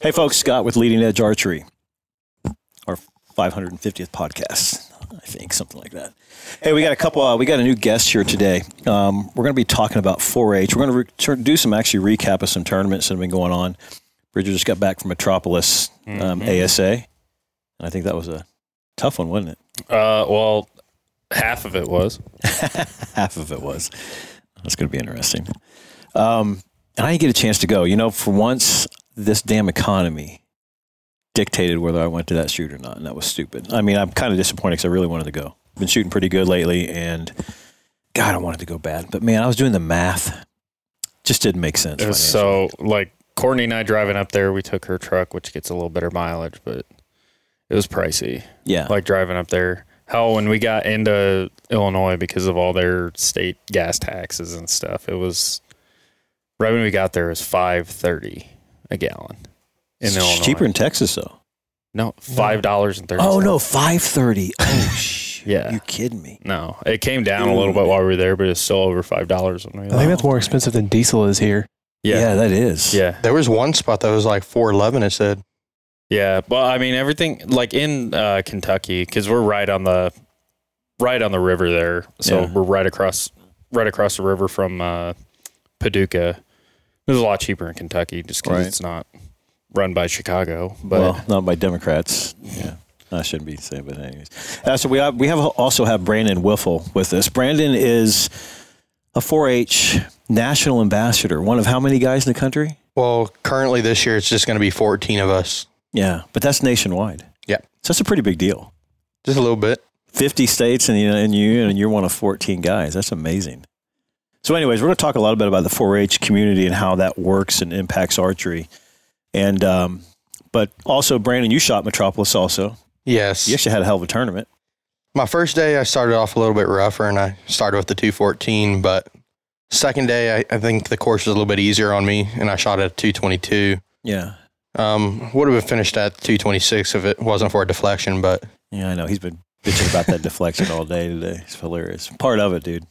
Hey, folks, Scott with Leading Edge Archery, our 550th podcast, I think, something like that. Hey, we got a couple. Uh, we got a new guest here today. Um, we're going to be talking about 4-H. We're going to re- do some actually recap of some tournaments that have been going on. Bridger just got back from Metropolis um, Mhm. ASA, and I think that was a tough one, wasn't it? Uh, well, half of it was. Half of it was. That's going to be interesting. Um, and I didn't get a chance to go. You know, for once, this damn economy dictated whether I went to that shoot or not, and that was stupid. I mean, I'm kind of disappointed because I really wanted to go. Been shooting pretty good lately, and God, I wanted to go bad. But man, I was doing the math. Just didn't make sense. It was so like Courtney and I driving up there. We took her truck, which gets a little better mileage, but it was pricey. yeah, Like driving up there. Hell, when we got into Illinois because of all their state gas taxes and stuff, it was right when we got there. It was five thirty a gallon in it's Illinois. cheaper in Texas though. No, five dollars and thirty. Oh no, five thirty. Oh shit! Yeah. you kidding me? No, it came down a little bit while we were there, but it's still over five dollars when we I think that's more expensive than diesel is here. Yeah, that is. yeah. There was one spot that was like 411. It said. Yeah, well, I mean, everything like in uh, Kentucky because we're right on the right on the river there, so Yeah. we're right across right across the river from uh, Paducah. It was a lot cheaper in Kentucky just because Right. it's not run by Chicago. But well, not by Democrats. Yeah, I shouldn't be saying, but anyways. Uh, so we have, we have also have Brandon Wiffle with us. Brandon is a 4-H national ambassador. One of how many guys in the country? Well, currently this year it's just going to be 14 of us. Yeah, but that's nationwide. Yeah. so that's a pretty big deal. Just a little bit. 50 states and you and you and you're one of 14 guys. That's amazing. So, anyways, we're going to talk a lot bit about the 4-H community and how that works and impacts archery. And um, but also, Brandon, you shot Metropolis also. Yes. You actually had a hell of a tournament. My first day, I started off a little bit rougher and I started with the 214. But second day, I, I think the course was a little bit easier on me and I shot at 222. Yeah. Um, would have been finished at 226 if it wasn't for a deflection, but Yeah, I know. He's been bitching about that deflection all day today. It's hilarious. Part of it, dude.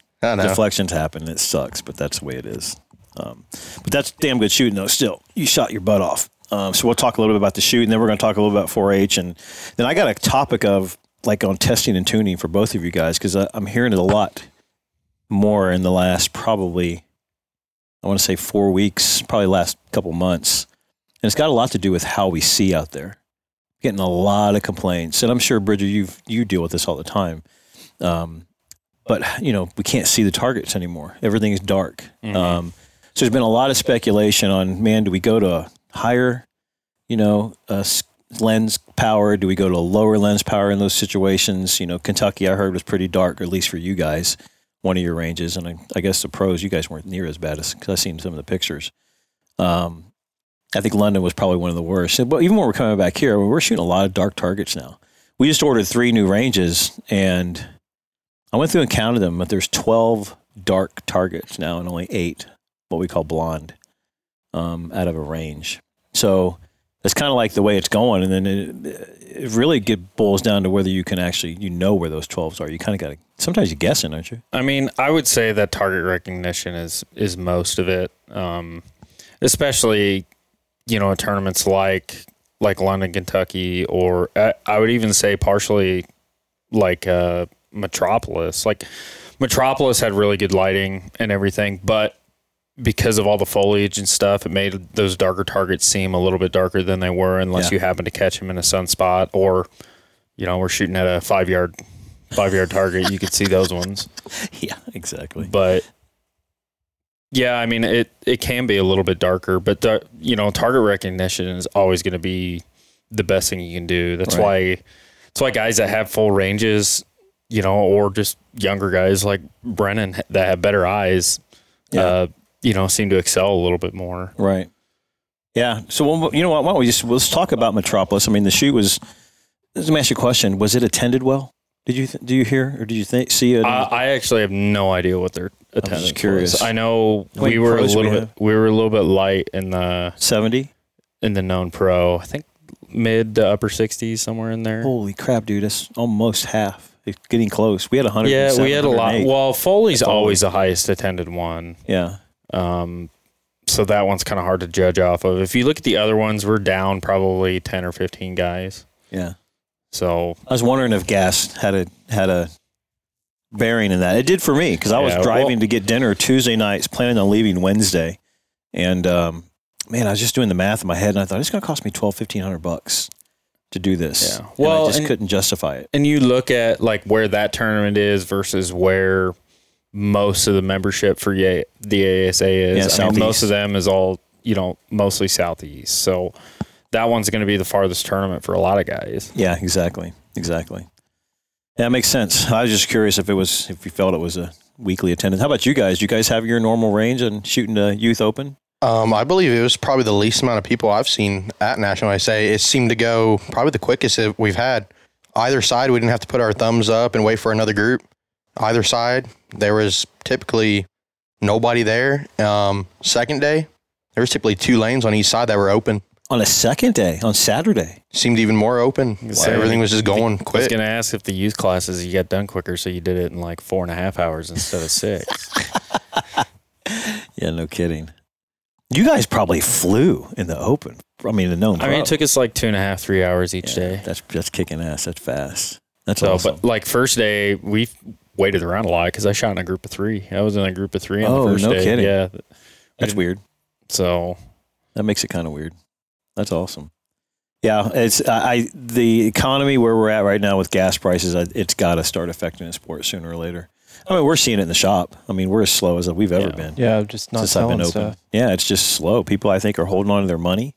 Deflections happen. It sucks, but that's the way it is. Um, but that's damn good shooting, though. Still, you shot your butt off. Um, so we'll talk a little bit about the shooting. Then we're going to talk a little about 4-H, and then I got a topic of like on testing and tuning for both of you guys because I'm hearing it a lot more in the last probably I want to say four weeks, probably last couple months, and it's got a lot to do with how we see out there. Getting a lot of complaints, and I'm sure Bridger, you you deal with this all the time. Um, but you know we can't see the targets anymore. Everything is dark. Mhm. Um, so there's been a lot of speculation on man, do we go to a higher, you know, uh, lens power? Do we go to a lower lens power in those situations? You know, Kentucky I heard was pretty dark, or at least for you guys, one of your ranges, and I, I guess the pros you guys weren't near as bad as because I've seen some of the pictures. Um, I think London was probably one of the worst. But even when we're coming back here, we're shooting a lot of dark targets now. We just ordered three new ranges, and I went through and counted them, but there's 12 dark targets now and only eight what we call blonde um, out of a range. So it's kind of like the way it's going, and then it, it really get boils down to whether you can actually you know where those 12s are. You kind of got to sometimes you're guessing, aren't you? I mean, I would say that target recognition is is most of it, um, especially you know tournaments like like London, Kentucky, or I, I would even say partially like uh, Metropolis. Like Metropolis had really good lighting and everything, but because of all the foliage and stuff, it made those darker targets seem a little bit darker than they were, unless Yeah. you happen to catch them in a sunspot or you know we're shooting at a five yard five yard target. You could see those ones yeah, exactly. but yeah, I mean it it can be a little bit darker, but the, you know target recognition is always going to be the best thing you can do. That's Right. why that's why guys that have full ranges, you know, or just younger guys like Brennan that have better eyes, Yeah. uh, you know, seem to excel a little bit more. Right. Yeah. So well, you know what? Why don't we just let's talk about Metropolis? I mean, the shoot was. Let me ask you a question. Was it attended well? Did you th- do you hear or did you think see it? I, I actually have no idea what their attendance curious. was. I know we were a do we little bit we were a little bit light in the Seventy. in the known pro. I think mid to upper 60s somewhere in there. Holy crap, dude! That's almost half. Getting close. We had a hundred. Yeah, we had a lot. Well, Foley's always the highest attended one. yeah. Um, so that one's kind of hard to judge off of. If you look at the other ones, we're down probably ten or fifteen guys. Yeah. So I was wondering if gas had a had a bearing in that. It did for me because I was Yeah, driving well- to get dinner Tuesday nights, planning on leaving Wednesday, and um, man, I was just doing the math in my head, and I thought it's going to cost me twelve, fifteen hundred bucks to do this. Yeah. And Well, I just and- couldn't justify it. and you look at like where that tournament is versus where most of the membership for the ASA is. Yeah, I mean, most of them is all you know, mostly southeast. So that one's going to be the farthest tournament for a lot of guys. Yeah, exactly, exactly. Yeah, that makes sense. I was just curious if it was if you felt it was a weekly attendance. How about you guys? Do you guys have your normal range and shooting a youth open? Um, I believe it was probably the least amount of people I've seen at National SA. It seemed to go probably the quickest that we've had. Either side, we didn't have to put our thumbs up and wait for another group. Either side, there was typically nobody there. Um, second day, there was typically two lanes on each side that were open. On a second day, on Saturday. Seemed even more open. say, Everything was just going quick. I was going to ask if the youth classes you got done quicker, so you did it in like four and a half hours instead of six. Yeah, no kidding. You guys probably flew in the open. I mean, the known. I mean, it took us like two and a half, three hours each Yeah, day. That's that's kicking ass. That's fast. That's So, awesome. but like first day, we waited around a lot because I shot in a group of three. I was in a group of three on Oh, the first no day. kidding. Yeah. that's weird. So That makes it kind of weird. That's awesome. Yeah, it's I, the economy where we're at right now with gas prices. I, it's got to start affecting the sport sooner or later. I mean, we're seeing it in the shop. I mean, we're as slow as we've ever Yeah. been Yeah, just not since I've been open. stuff. Yeah, it's just slow. People, I think, are holding on to their money.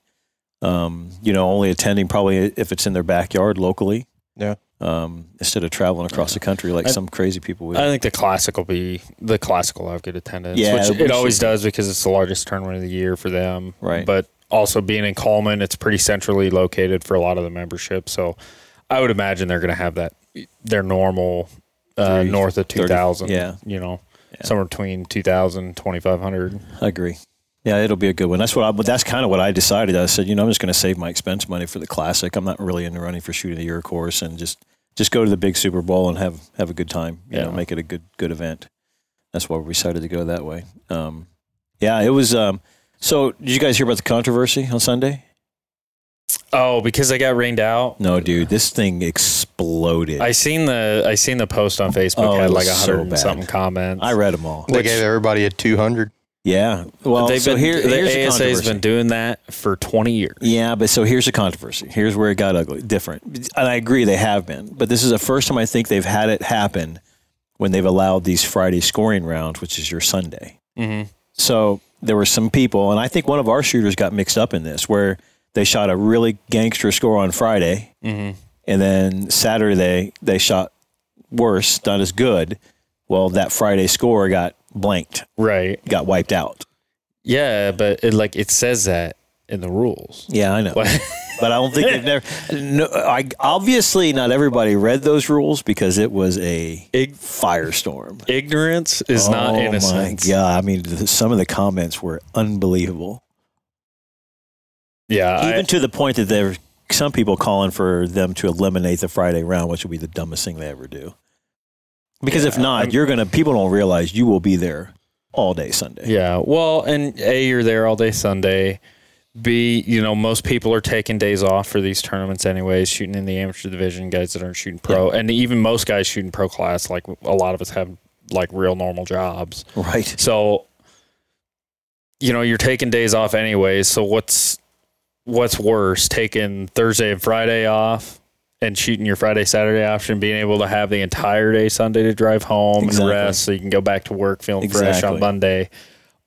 Um, you know, only attending probably if it's in their backyard locally. Yeah. Um, instead of traveling across the country like I- some crazy people would. I think the classic will be the classic will have good attendance. Yeah, which we it always should- does because it's the largest tournament of the year for them. Right. But also being in Cullman, it's pretty centrally located for a lot of the membership. So I would imagine they're going to have that their normal uh, north of 30, 2000. yeah. You know, Yeah. somewhere between 2000 2500. I agree. Yeah, it'll be a good one. That's what I, but that's kind of what I decided. I said, you know, I'm just going to save my expense money for the classic. I'm not really in the running for shooting the year course and just just go to the big Super Bowl and have have a good time. You know, Yeah. make it a good good event. That's why we decided to go that way. Um, yeah, it was. Um, so, did you guys hear about the controversy on Sunday? Oh, because I got rained out. No, dude, this thing exploded. I seen the I seen the post on Facebook Oh, had like a hundred and bad. something comments. I read them all. they which- gave everybody a 200. Yeah. Well, They've so been here, the here's ASA has been doing that for twenty years. Yeah, but so here's the controversy. Here's where it got ugly, different. And I agree they have been, but this is the first time I think they've had it happen when they've allowed these Friday scoring rounds, which is your Sunday. Mm-hmm. So there were some people, and I think one of our shooters got mixed up in this, where they shot a really gangster score on Friday, Mm-hmm. and then Saturday they shot worse, not as good. Well, that Friday score got blanked, Right. got wiped out. Yeah, but it, like it says that in the rules. Yeah, I know. But I don't think they've never. No, I obviously not everybody read those rules because it was a Ig- firestorm. ignorance is not oh innocence. my god! I mean, the, some of the comments were unbelievable, Yeah, even I, to the point that there were some people calling for them to eliminate the Friday round, which would be the dumbest thing they ever do. Because if not, I'm- you're gonna people don't realize you will be there all day Sunday. yeah. Well, and a you're there all day Sunday. B, you know, most people are taking days off for these tournaments anyways, shooting in the amateur division, guys that aren't shooting pro, and even most guys shooting pro class, like a lot of us have like real normal jobs. Right. So, you know, you're taking days off anyways. So what's what's worse, taking Thursday and Friday off and shooting your Friday Saturday option, being able to have the entire day Sunday to drive home Exactly. and rest, so you can go back to work feeling fresh on Monday,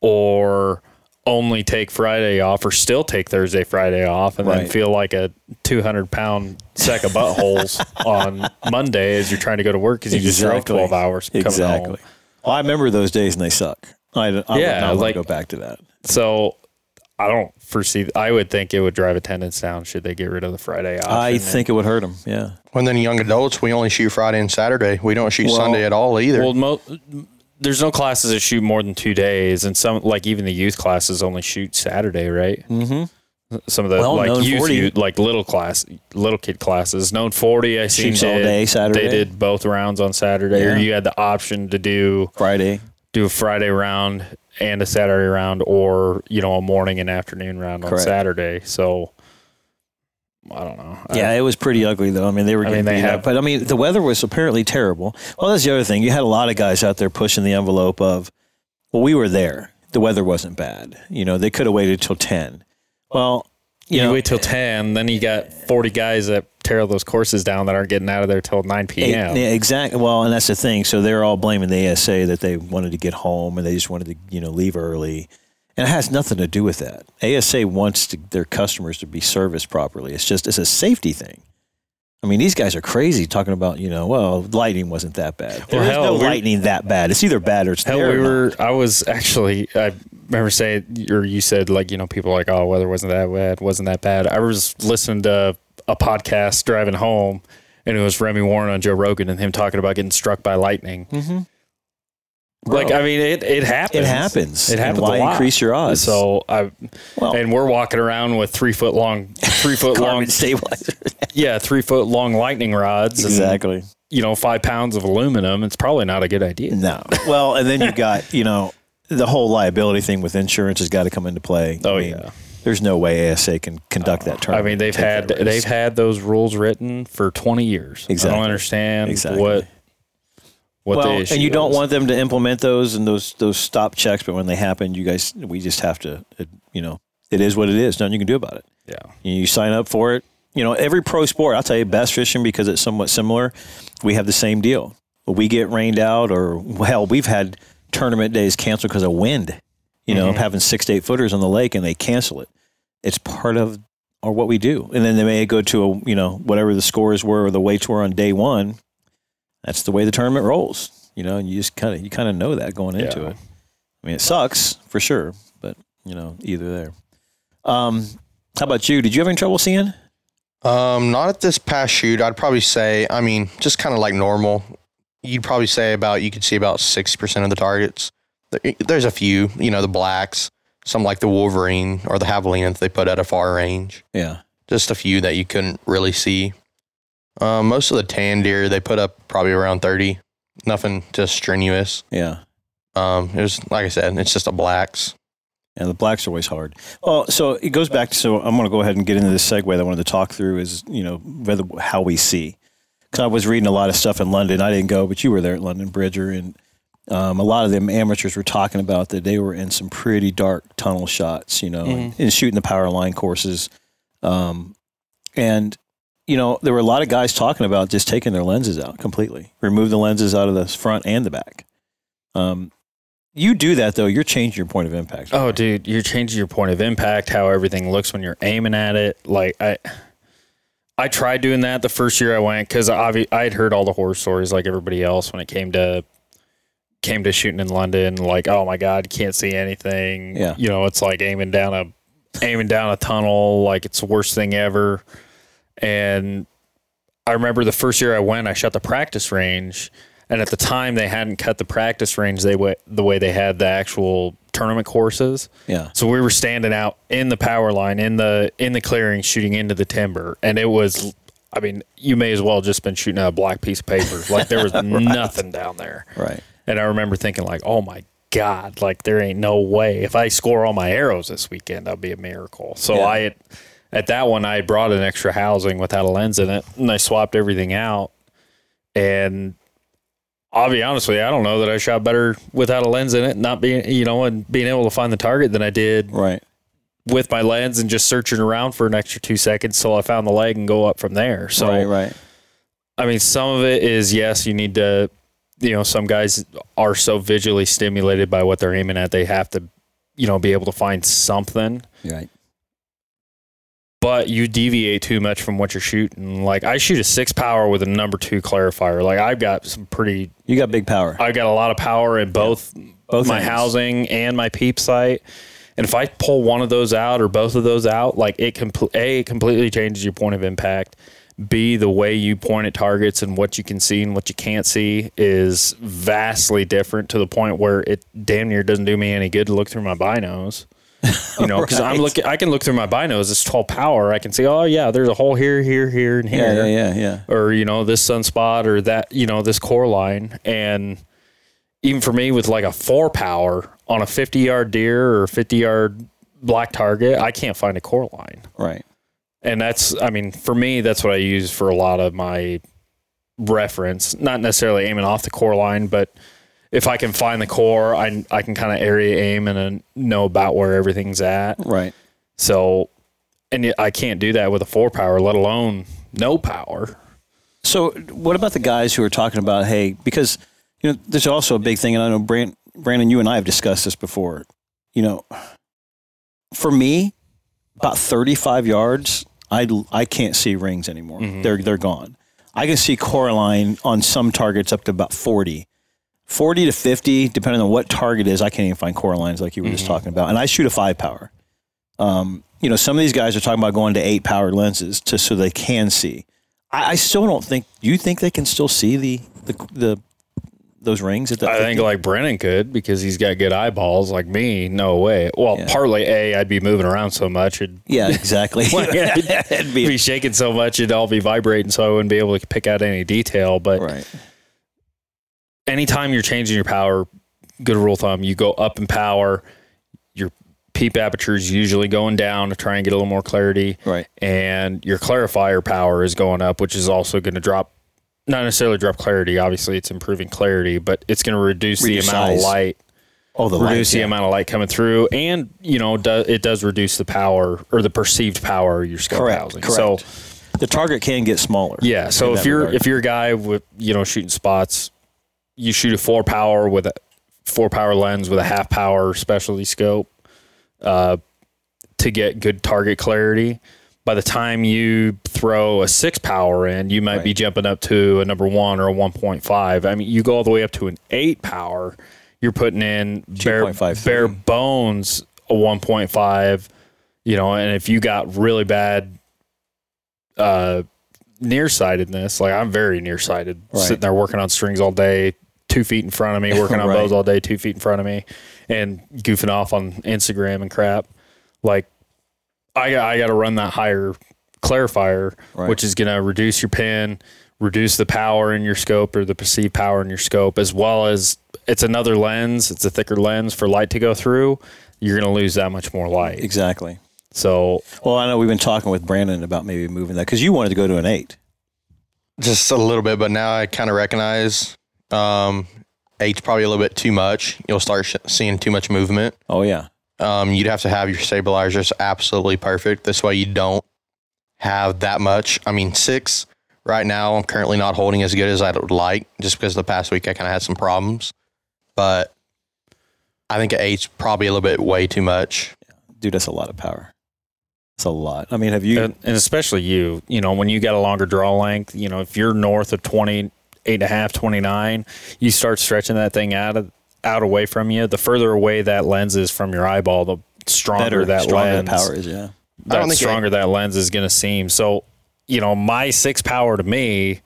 or only take Friday off, or still take Thursday Friday off, and then feel like a 200 pound sack of buttholes on Monday as you're trying to go to work because you just drove 12 hours coming Exactly. Well, I remember those days and they suck. I, I would Yeah, not want like- to go back to that. So I don't foresee. I would think it would drive attendance down should they get rid of the Friday option. I think it would hurt them. Yeah. When then young adults, we only shoot Friday and Saturday. We don't shoot Well- Sunday at all either. Well, mo- there's no classes that shoot more than two days, and some like even the youth classes only shoot Saturday, right? Mm-hmm. Some of the Well, like youth, youth- like little class, little kid classes. Known forty, I seen Shoots all day Saturday. They did both rounds on Saturday, or you had the option to do Friday. do a Friday round and a Saturday round, or you know a morning and afternoon round on Saturday. So I don't know. I- Yeah, it was pretty ugly though. I mean, they were I getting mean, they beat have- up, but I mean, the weather was apparently terrible. Well, that's the other thing. You had a lot of guys out there pushing the envelope of, well, we were there. The weather wasn't bad. You know, they could have waited till ten. Well, you you know, wait till ten, then you got forty guys that tear those courses down that aren't getting out of there till nine p.m. Yeah, exactly. Well, and that's the thing. So they're all blaming the ASA that they wanted to get home and they just wanted to, you know, leave early. And it has nothing to do with that. ASA wants to, their customers to be serviced properly. It's just it's a safety thing. I mean, these guys are crazy talking about, you know, well, lightning wasn't that bad. There Well, is hell, no lightning that bad. It's either bad or it's Hell, we or not. I was actually. I remember saying, or you said, like you know, people like, oh, weather wasn't that bad, wasn't that bad. I was listening to a podcast driving home, and it was Remy Warren on Joe Rogan and him talking about getting struck by lightning. Like, Bro. I mean, it it happens. It happens. It And happens. why a lot. increase your odds? So I, Well- and we're walking around with three foot long, three foot long, stabilizer. yeah, three foot long lightning rods. and, exactly. you know, five pounds of aluminum. It's probably not a good idea. No. Well, and then you got, you know, the whole liability thing with insurance has got to come into play. Oh I mean, yeah. There's no way ASA can conduct uh, that I mean, they've had they've had those rules written for 20 years. Exactly. I don't understand Exactly. what what well, the issue and you don't want them to implement those and those those stop checks, but when they happen, you guys, we just have to, it, you know, it is what it is. Nothing you can do about it. yeah. You sign up for it. You know, every pro sport, I'll tell you, bass fishing because it's somewhat similar. We have the same deal. We get rained out, or well, we've had tournament days canceled because of wind. You know, Mhm. having six to eight footers on the lake, and they cancel it. It's part of or what we do. And then they may go to a you know whatever the scores were or the weights were on day one. That's the way the tournament rolls. You know, and you just kind of you kind of know that going into Yeah. it. I mean, it sucks for sure, but you know, either there. Um, how about you? Did you have any trouble seeing? Um, not at this past shoot. I'd probably say, I mean, just kind of like normal. You'd probably say about you could see about sixty percent of the targets. There's a few, you know, the blacks, some like the Wolverine or the Javelina that they put at a far range. Yeah. Just a few that you couldn't really see. Um, most of the tan deer they put up probably around thirty. Nothing just strenuous. Yeah. Um, it was like I said, it's just a blacks. And the blacks are always hard. Well, so it goes back to, so I'm going to go ahead and get into this segue that I wanted to talk through is, you know, whether, how we see. Because I was reading a lot of stuff in London. I didn't go, but you were there at London Bridger. And um, a lot of them amateurs were talking about that they were in some pretty dark tunnel shots, you know, and, and shooting the power line courses. Um, and, you know, there were a lot of guys talking about just taking their lenses out completely, remove the lenses out of the front and the back. Um, you do that though, you're changing your point of impact. Oh, dude, you're changing your point of impact, how everything looks when you're aiming at it. Like I, I tried doing that the first year I went because I I'd heard all the horror stories like everybody else when it came to came to shooting in London. Like, oh my god, can't see anything. Yeah. you know, it's like aiming down a aiming down a tunnel. Like it's the worst thing ever. And I remember the first year I went, I shot the practice range, and at the time they hadn't cut the practice range they wa- the way they had the actual tournament courses. Yeah. So we were standing out in the power line in the in the clearing shooting into the timber and it was I mean, you may as well just been shooting at a black piece of paper. Like there was nothing down there. Right. And I remember thinking like, "Oh my god, like there ain't no way if I score all my arrows this weekend, that'll be a miracle." So Yeah. I had at that one I brought an extra housing without a lens in it and I swapped everything out and I'll be honest with you, I don't know that I shot better without a lens in it, not being, you know, and being able to find the target than I did Right. with my lens and just searching around for an extra two seconds till I found the leg and go up from there. So, right. Right. I mean, some of it is yes, you need to, you know, some guys are so visually stimulated by what they're aiming at, they have to, you know, be able to find something. Right. But you deviate too much from what you're shooting. Like I shoot a six power with a number two clarifier. Like I've got some pretty, You got big power. I've got a lot of power in both Both my ends. housing and my peep sight. And if I pull one of those out or both of those out, like it compl- a it completely changes your point of impact. B the way you point at targets and what you can see and what you can't see is vastly different to the point where it damn near doesn't do me any good to look through my binos. You know, because I'm looking, I can look through my binos. It's 12 power. I can see, oh yeah, there's a hole here, here, here, and here Yeah. Yeah. Yeah. Yeah. or you know this sunspot or that you know this core line and even for me with like a four power on a 50 yard deer or 50 yard black target, I can't find a core line. Right. And that's, I mean, for me, that's what I use for a lot of my reference. Not necessarily aiming off the core line, but if I can find the core, I, I can kind of area aim and uh, know about where everything's at. Right. So, and I can't do that with a four power, let alone no power. So, what about the guys who are talking about, hey, because you know, there's also a big thing, and I know Brand, Brandon, you and I have discussed this before. You know, for me, about 35 yards, I I can't see rings anymore. They're they're gone. I can see core line on some targets up to about 40. 40 to 50, depending on what target is, I can't even find core lines like you were just talking about. And I shoot a five power. Um, you know, some of these guys are talking about going to eight power lenses to so they can see. I, I still don't think. Do you think they can still see the the, the those rings at the? I think like Brennan could because he's got good eyeballs. Like me, no way. Well, Yeah. partly a, I'd be moving around so much, it'd yeah, exactly. It'd be, shaking so much, it'd all be vibrating, so I wouldn't be able to pick out any detail. But right. Anytime you're changing your power, good rule of thumb, you go up in power. Your peep aperture is usually going down to try and get a little more clarity, Right. and your clarifier power is going up, which is also going to drop. Not necessarily drop clarity. Obviously, it's improving clarity, but it's going to reduce the amount of light Oh, the reduce lights, the yeah. amount of light coming through, and you know, do, it does reduce the power or the perceived power your scope Correct. housing. Correct. So the target can get smaller. yeah, so if you're regard. if you're a guy with you know shooting spots, you shoot a four power with a four power lens with a half power specialty scope uh, to get good target clarity. By the time you throw a six power in, you might be jumping up to a number one or a one point five. I mean, you go all the way up to an eight power. You're putting in bare, bare bones a one point five. You know, and if you got really bad uh, nearsightedness, like I'm very nearsighted, Right. sitting there working on strings all day, two feet in front of me, working on Right. bows all day, two feet in front of me, and goofing off on Instagram and crap. Like, I got I got to run that higher clarifier, Right. which is going to reduce your pin, reduce the power in your scope or the perceived power in your scope, as well as it's another lens. It's a thicker lens for light to go through. You're going to lose that much more light. exactly. So Well, I know we've been talking with Brandon about maybe moving that because you wanted to go to an eight. Just a little bit, but now I kind of recognize um, eight's probably a little bit too much. You'll start sh- seeing too much movement. Oh yeah. Um, you'd have to have your stabilizers absolutely perfect. This way, you don't have that much. I mean, six right now, I'm currently not holding as good as I would like, just because the past week I kind of had some problems. But I think an eight's probably a little bit way too much. Dude, that's a lot of power. It's a lot. I mean, have you? and, and especially you, you know, when you got a longer draw length, you know, if you're north of 28 and a half, 29, you start stretching that thing out of out away from you. The further away that lens is from your eyeball, the stronger better, that stronger lens, the power is. Yeah. I don't that think stronger that lens is going to seem. So, you know, my six power to me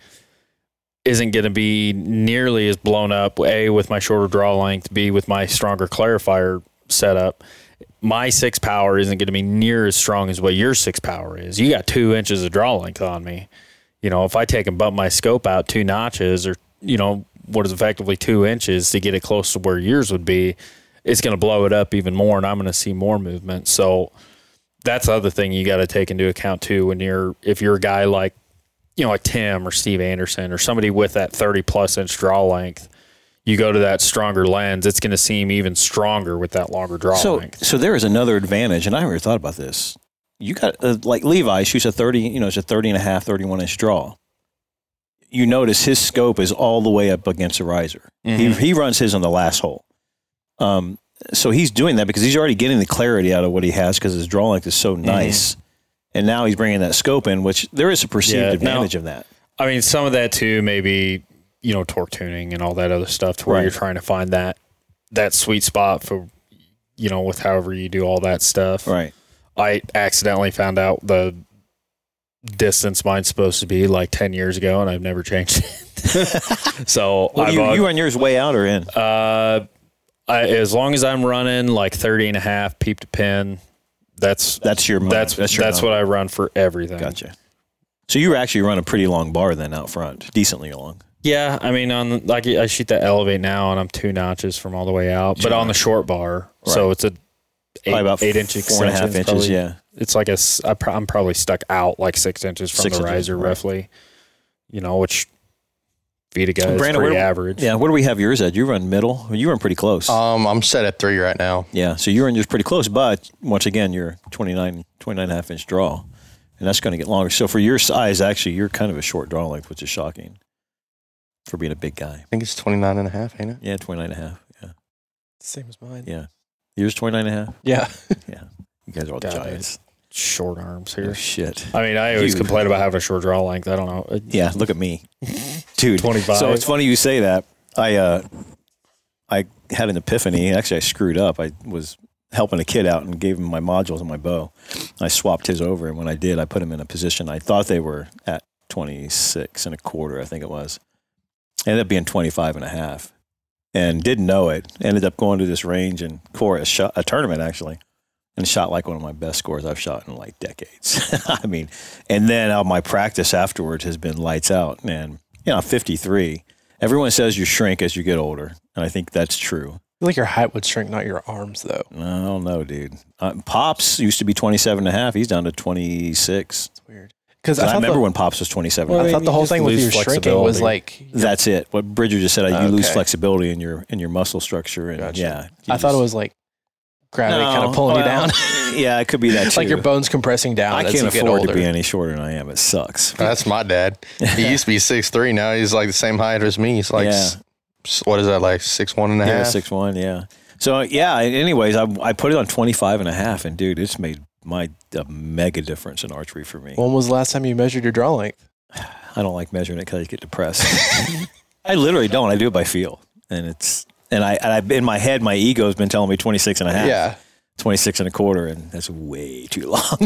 isn't going to be nearly as blown up. A with my shorter draw length. B with my stronger clarifier setup. My six power isn't going to be near as strong as what your six power is. You got two inches of draw length on me. You know, if I take and bump my scope out two notches, or you know, what is effectively two inches to get it close to where yours would be, it's going to blow it up even more, and I'm going to see more movement. So that's the other thing you got to take into account too when you're if you're a guy like you know like Tim or Steve Anderson or somebody with that 30 plus inch draw length you go to that stronger lens it's going to seem even stronger with that longer draw So, length so there is another advantage, and I never thought about this. You got uh, like Levi shoots a 30, you know, it's a 30 and a half, 31 inch draw. You notice his scope is all the way up against the riser. He, Mhm. he runs his on the last hole. Um, so he's doing that because he's already getting the clarity out of what he has because his draw length is so nice. And now he's bringing that scope in, which there is a perceived Yeah, now- advantage of that. I mean some of that too maybe you know torque tuning and all that other stuff to where Right. you're trying to find that that sweet spot for you know with however you do all that stuff Right. I accidentally found out the distance mine's supposed to be like 10 years ago and I've never changed it. so Well, you, you run yours way out or in? uh, I, as long as I'm running like 30 and a half peep to pin, that's That's your that's that's that's, what. I run for everything. Gotcha. So you actually run a pretty long bar then out front, decently long. Yeah, I mean, on like I shoot that elevate now, and I'm two notches from all the way out, but on the short bar, so it's a eight, Probably about eight inch four and a half extension, inches. probably. Yeah. it's like a s- I pro- I'm probably stuck out like six inches from Six the inches, riser, right. roughly. You know, which Vita guy is pretty where- average. Yeah. Where do we have yours at? You run middle. You run pretty close. Um, I'm set at three right now. yeah. So you run yours pretty close, but once again, you're 29, 29 and a half inch draw, and that's going to get longer. So for your size, actually, you're kind of a short draw length, which is shocking for being a big guy. I think it's 29 and a half, ain't it? Yeah, 29 and a half. Yeah. Same as mine. Yeah. Yours 29 and a half? Yeah. Yeah. You guys are all God, giants. Short arms Oh, here. shit. I mean, I always You- complain about having a short draw length. I don't know. It- Yeah, look at me, dude. 25. So it's funny you say that. I uh, I had an epiphany. Actually, I screwed up. I was helping a kid out and gave him my modules and my bow. I swapped his over, and when I did, I put him in a position. I thought they were at 26 and a quarter, I think it was. Ended up being 25 and a half, and didn't know it. Ended up going to this range and core a, shot, a tournament actually, and shot like one of my best scores I've shot in like decades. I mean, and then uh, my practice afterwards has been lights out. And you know, 53. Everyone says you shrink as you get older, and I think that's true. I feel like your height would shrink, not your arms, though. I don't know, dude. Uh, Pops used to be 27 and a half. He's down to 26. It's weird. Because I, I, remember the, when Pops was 27. Well, and a I half. thought the whole thing with your shrinking was like. that's it. What Bridger just said, uh, you lose flexibility in your in your muscle structure, and Gotcha. yeah, you I thought it was like gravity kind of pulling you down. yeah, it could be that too. like your bones compressing down I as can't you get afford older. to be any shorter than I am. It sucks. That's my dad. He used to be six three. Now he's like the same height as me. He's like, Yeah. what is that, like six one and a half? Yeah, six one. Yeah. So yeah. Anyways, I I put it on 25 and a half, and dude, it's made my a mega difference in archery for me. when was the last time you measured your draw length? I don't like measuring it because I get depressed. I literally don't. I do it by feel, and it's and I, and I in my head, my ego's been telling me 26 and a half. Yeah. 26 and a quarter, and that's way too long.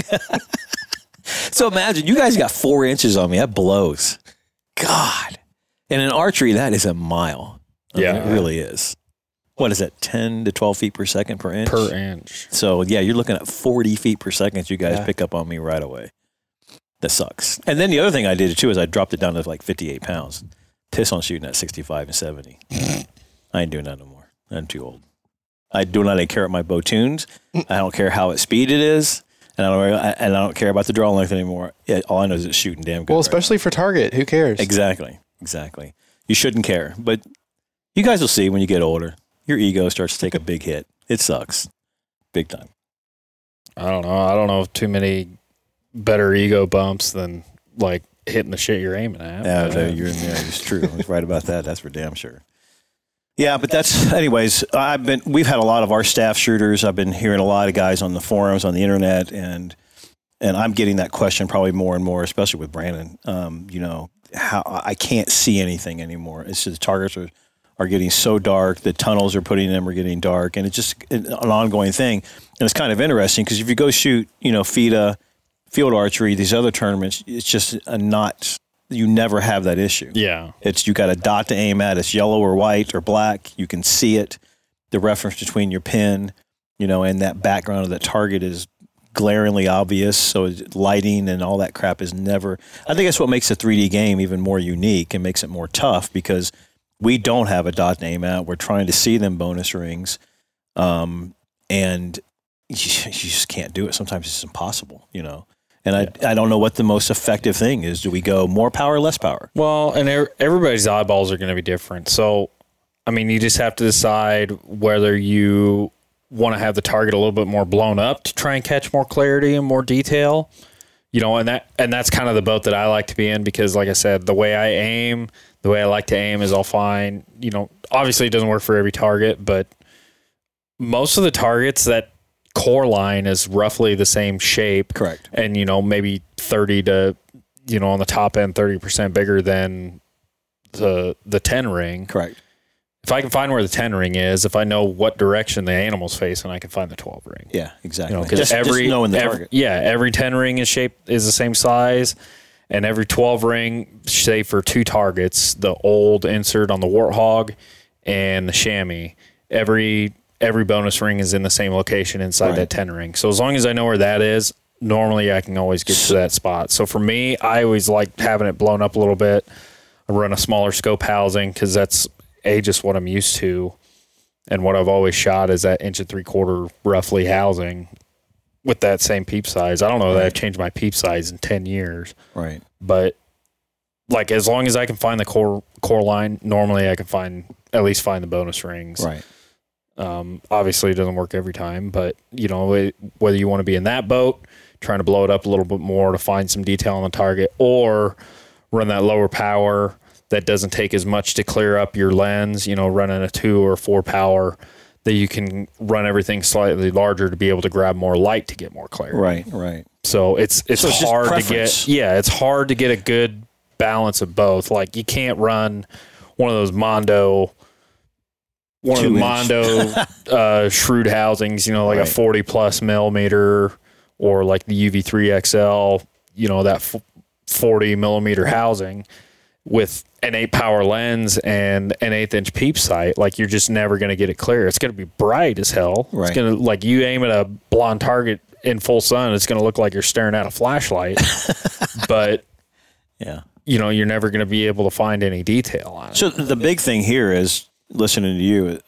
so imagine you guys got four inches on me. That blows. God. And in archery, that is a mile. I mean, Yeah. it really is. What is that, 10 to 12 feet per second per inch? per inch. So, yeah, you're looking at 40 feet per second. You guys Yeah. pick up on me right away. That sucks. And then the other thing I did too is I dropped it down to like 58 pounds. Piss on shooting at 65 and 70. I ain't doing that no more. I'm too old. I do not care what my bow tunes. I don't care how at speed it is, and I don't and I don't care about the draw length anymore. Yeah, all I know is it's shooting damn good. Well, right especially for target. Who cares? exactly, exactly. You shouldn't care, but you guys will see when you get older. Your ego starts to take a big hit. It sucks, big time. I don't know. I don't know if too many better ego bumps than like hitting the shit you're aiming at. Yeah, no, uh, you're in there. It's true. I was right about that. That's for damn sure. Yeah, but that's anyways. I've been. We've had a lot of our staff shooters. I've been hearing a lot of guys on the forums on the internet, and and I'm getting that question probably more and more, especially with Brandon. Um, you know, how I can't see anything anymore. It's just the targets are are getting so dark. The tunnels are putting them are getting dark, and it's just an ongoing thing. And it's kind of interesting because if you go shoot, you know, FITA, field archery, these other tournaments, it's just a not. You never have that issue. yeah. It's you got a dot to aim at. It's yellow or white or black. You can see it. The reference between your pin, you know, and that background of that target is glaringly obvious. So lighting and all that crap is never. I think that's what makes the 3D game even more unique and makes it more tough because we don't have a dot name out. We're trying to see them bonus rings, um, and you, you just can't do it. Sometimes it's impossible, you know. And I, I don't know what the most effective thing is. Do we go more power, less power? Well, and er- everybody's eyeballs are going to be different. So, I mean, you just have to decide whether you want to have the target a little bit more blown up to try and catch more clarity and more detail. You know, and that and that's kind of the boat that I like to be in because, like I said, the way I aim, the way I like to aim is all fine. You know, obviously it doesn't work for every target, but most of the targets that core line is roughly the same shape Correct. and you know maybe 30 to you know on the top end 30% bigger than the the 10 ring Correct. if i can find where the 10 ring is if i know what direction the animal's facing i can find the 12 ring Yeah, exactly. you know because just, every just knowing the ev- target. yeah every 10 ring is shaped is the same size and every 12 ring say for two targets the old insert on the warthog and the chamois every every bonus ring is in the same location inside Right. that 10 ring. So as long as i know where that is normally i can always get to that spot. So for me i always like having it blown up a little bit. I run a smaller scope housing because that's a just what I'm used to, and what I've always shot is that inch and three quarter roughly housing with that same peep size. I don't know that I've changed my peep size in ten years, Right. but like as long as I can find the core core line, normally I can find at least find the bonus rings. Right. Um, obviously, it doesn't work every time, but you know it, whether you want to be in that boat, trying to blow it up a little bit more to find some detail on the target, or run that lower power that doesn't take as much to clear up your lens. You know, running a two or four power that you can run everything slightly larger to be able to grab more light to get more clarity. Right. Right. So it's it's So it's hard to get yeah, it's hard to get a good balance of both. Like you can't run one of those Mondo one of the inch. Mondo uh, shrewd housings, you know, like Right. a 40 plus millimeter or like the UV3 XL, you know, that f- 40 millimeter housing with an eight power lens and an eighth inch peep sight. Like you're just never going to get it clear. It's going to be bright as hell. Right. It's going to, like, you aim at a blonde target in full sun, it's going to look like you're staring at a flashlight. but, Yeah. you know, you're never going to be able to find any detail on it. So the big thing here is listening to you.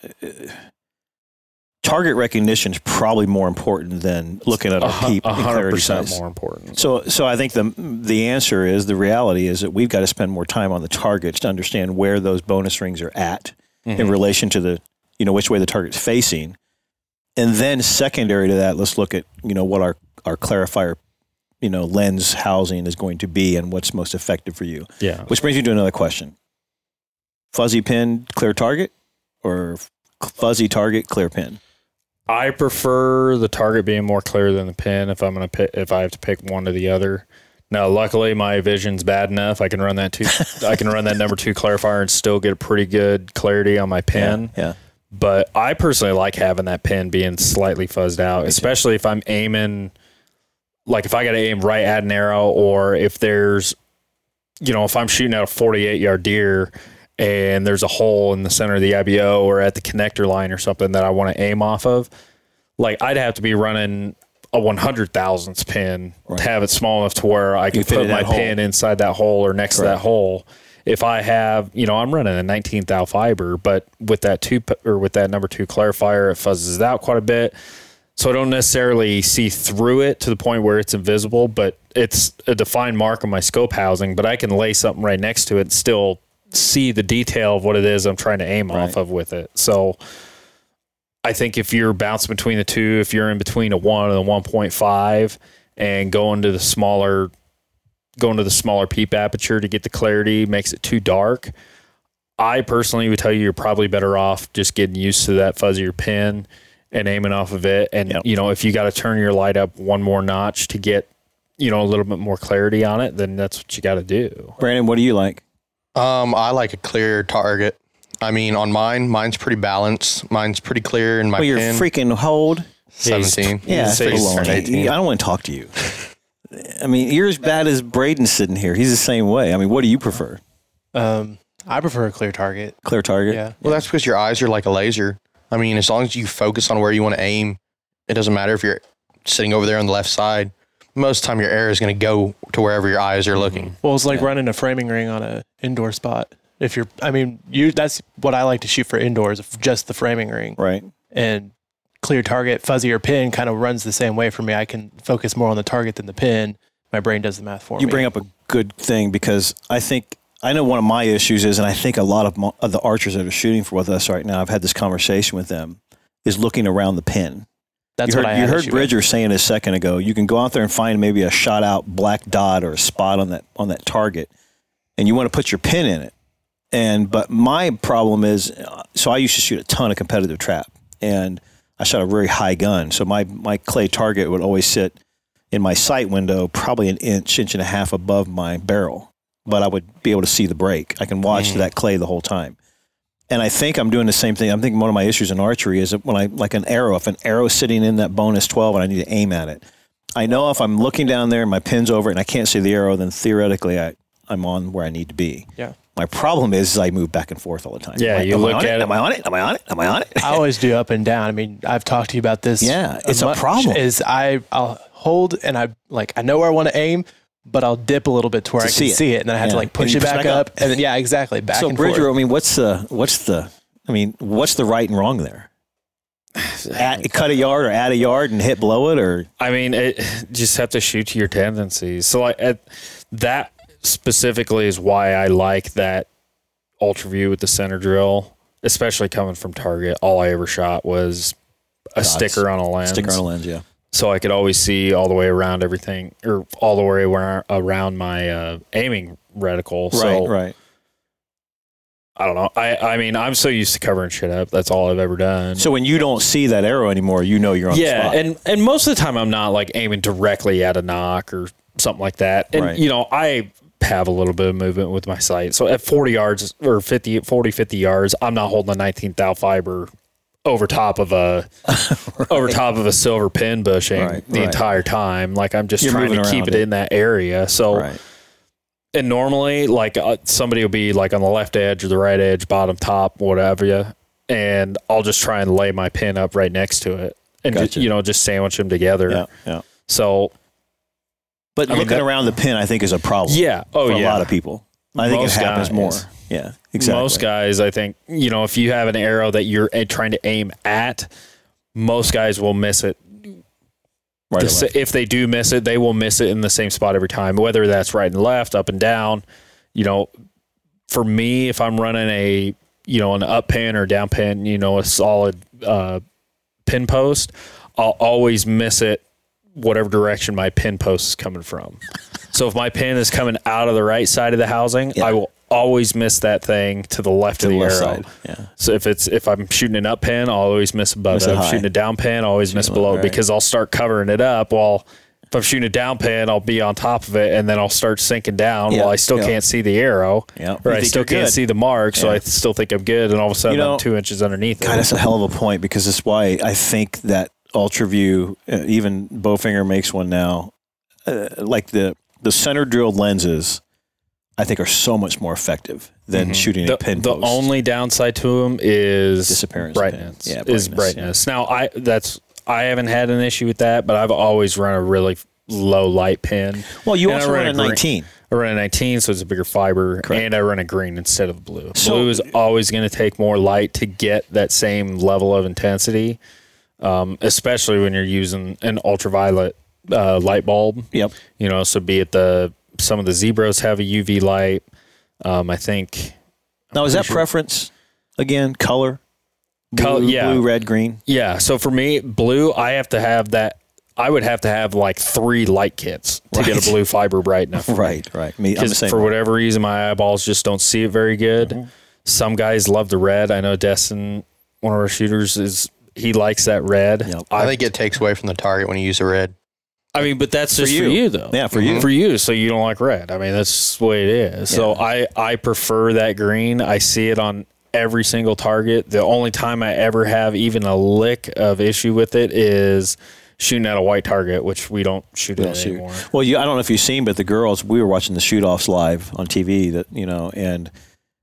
Target recognition is probably more important than looking at A peep and hundred clarity percent size. more important. So, so I think the the answer is the reality is that we've got to spend more time on the targets to understand where those bonus rings are at Mm-hmm. in relation to the you know which way the target's facing, and then secondary to that, let's look at you know what our our clarifier you know lens housing is going to be and what's most effective for you. Yeah. Which brings me to another question: fuzzy pin, clear target, or fuzzy target, clear pin? I prefer the target being more clear than the pin if I'm gonna pick if I have to pick one or the other. Now, luckily, my vision's bad enough. I can run that two. I can run that number two clarifier and still get a pretty good clarity on my pin. Yeah. But I personally like having that pin being slightly fuzzed out, especially if I'm aiming. Like if I got to aim right at an arrow, or if there's, you know, if I'm shooting at a 48 yard deer and there's a hole in the center of the IBO or at the connector line or something that I want to aim off of, like I'd have to be running a 100 thousandths pin Right. to have it small enough to where I can put my hole. pin inside that hole or next to that hole. If I have, you know, I'm running a 19 thou fiber, but with that two or with that number two clarifier, it fuzzes it out quite a bit. So I don't necessarily see through it to the point where it's invisible, but it's a defined mark on my scope housing. But I can lay something right next to it and still see the detail of what it is I'm trying to aim off of with it. So I think if you're bouncing between the two, if you're in between a one and a 1.5 and going to the smaller, going to the smaller peep aperture to get the clarity makes it too dark. I personally would tell you you're probably better off just getting used to that fuzzier pin and aiming off of it. And Yep. you know, if you got to turn your light up one more notch to get, you know, a little bit more clarity on it, then that's what you got to do. Brandon, what do you like? Um, I like a clear target. I mean, on mine, mine's pretty balanced. Mine's pretty clear in my Well, your pin. freaking hold. Seventeen. Yeah, Say he's baloney. turned 18. I don't want to talk to you. I mean, you're as bad as Braden sitting here. He's the same way. I mean, what do you prefer? Um, I prefer a clear target. Clear target? Yeah. Well, that's because your eyes are like a laser. I mean, as long as you focus on where you want to aim, it doesn't matter if you're sitting over there on the left side. Most of the time, your arrow is going to go to wherever your eyes are looking. Well, it's like Yeah. running a framing ring on an indoor spot. If you're, I mean, you that's what I like to shoot for indoors, just the framing ring Right. and clear target, fuzzier pin kind of runs the same way for me. I can focus more on the target than the pin. My brain does the math for You me. You bring up a good thing because I think I know one of my issues is, and I think a lot of, mo- of the archers that are shooting for with us right now, I've had this conversation with them, is looking around the pin. That's you heard, what I you heard issue with. Bridger saying a second ago. You can go out there and find maybe a shot out black dot or a spot on that on that target, and you want to put your pin in it. And but my problem is, uh, so I used to shoot a ton of competitive trap, and I shot a very high gun. So my my clay target would always sit in my sight window, probably an inch, inch and a half above my barrel, but I would be able to see the break. I can watch Mm. that clay the whole time. And I think I'm doing the same thing. I'm thinking one of my issues in archery is that when I like an arrow, if an arrow is sitting in that bonus 12 and I need to aim at it, I know if I'm looking down there and my pin's over it and I can't see the arrow, then theoretically I, I'm on where I need to be. Yeah. My problem is, is I move back and forth all the time. Yeah, Am I- you am look on at it- Am I on it? Am I on it? Am I on it? I always do up and down. I mean, I've talked to you about this. Yeah, it's a much, problem. Is I I'll hold and I like I know where I want to aim, but I'll dip a little bit to where To I can see see it. it, and then I have Yeah. to like push it push back, back up. up, and then yeah, exactly back so and Bridger, forth. I mean, what's the what's the I mean, what's the right and wrong there? At, cut a yard or add a yard and hit below it, or I mean, it just have to shoot to your tendencies. So like at, that specifically is why I like that ultra view with the center drill, especially coming from Target. All I ever shot was a Dots. sticker on a lens. sticker on a lens. Yeah, so I could always see all the way around everything, or all the way around my uh, aiming reticle. So right, right. I don't know. I I mean, I'm so used to covering shit up. That's all I've ever done. So when you don't see that arrow anymore, you know you're on the yeah, and and most of the time I'm not like aiming directly at a knock or something like that. And Right. you know, I have a little bit of movement with my sight. So at 40 yards or 50 40 50 yards, I'm not holding a 19 thou fiber over top of a over top of a silver pin bushing Right, the right. entire time. Like I'm just You're trying to keep it it. in that area. So right. and normally like uh, somebody will be like on the left edge or the right edge bottom top whatever you and i'll just try and lay my pin up right next to it and ju- Gotcha. you know just sandwich them together Yeah, yeah. so But I mean, looking that- around the pin, I think, is a problem. yeah oh for yeah a lot of people. I think Most it happens guys. more. Yeah, exactly. most guys i think you know if you have an arrow that you're trying to aim at most guys will miss it right the if they do miss it, they will miss it in the same spot every time, whether that's right and left, up and down. You know, for me, if I'm running a you know an up pin or down pin, you know, a solid uh, pin post, I'll always miss it whatever direction my pin post is coming from. So if my pin is coming out of the right side of the housing, Yeah. I will always miss that thing to the left to of the the, arrow. side. Yeah. So if it's if I'm shooting an up pin, I'll always miss above Miss it. If I'm shooting a down pin, I'll always miss Shoot below right. because I'll start covering it up. While if I'm shooting a down pin, I'll be on top of it and then I'll start sinking down Yeah, while I still yeah. can't see the arrow. Yeah. Or I still can't good. see the mark, so Yeah. I still think I'm good. And all of a sudden You know, I'm two inches underneath God, it. that's a hell of a point because that's why I think that UltraView, uh, even Bowfinger makes one now, uh, like the the center drilled lenses, I think are so much more effective than shooting Mm-hmm. the, a pin the post. only downside to them is Disappearance brightness. Yeah, is brightness, brightness. Now I that's I haven't had an issue with that, but I've always run a really low light pin. well, you and also ran run a a green- 19. I run a 19, so it's a bigger fiber, Correct. and I run a green instead of blue. So- blue is always going to take more light to get that same level of intensity, um, especially when you're using an ultraviolet uh, light bulb. Yep. You know, so be it the some of the zebras have a UV light. Um, I think Now, is that sure- preference again? Color? Col- Blue, yeah. blue, red, green. Yeah. So for me, blue, I have to have that. I would have to have like three light kits to get a blue fiber bright enough. Right, right. Me, I'm the Because for way. whatever reason, my eyeballs just don't see it very good. Mm-hmm. Some guys love the red. I know Destin, one of our shooters, is he likes that red. Yep. I think it takes away from the target when you use the red. I mean, but that's just for you. you, though. Yeah, for you. For you, so you don't like red. I mean, that's the way it is. So I I prefer that green. I see it on every single target. The only time I ever have even a lick of issue with it is shooting at a white target, which we don't shoot at shoot. anymore. Well, you, I don't know if you've seen, but the girls, we were watching the shoot offs live on TV that, you know, and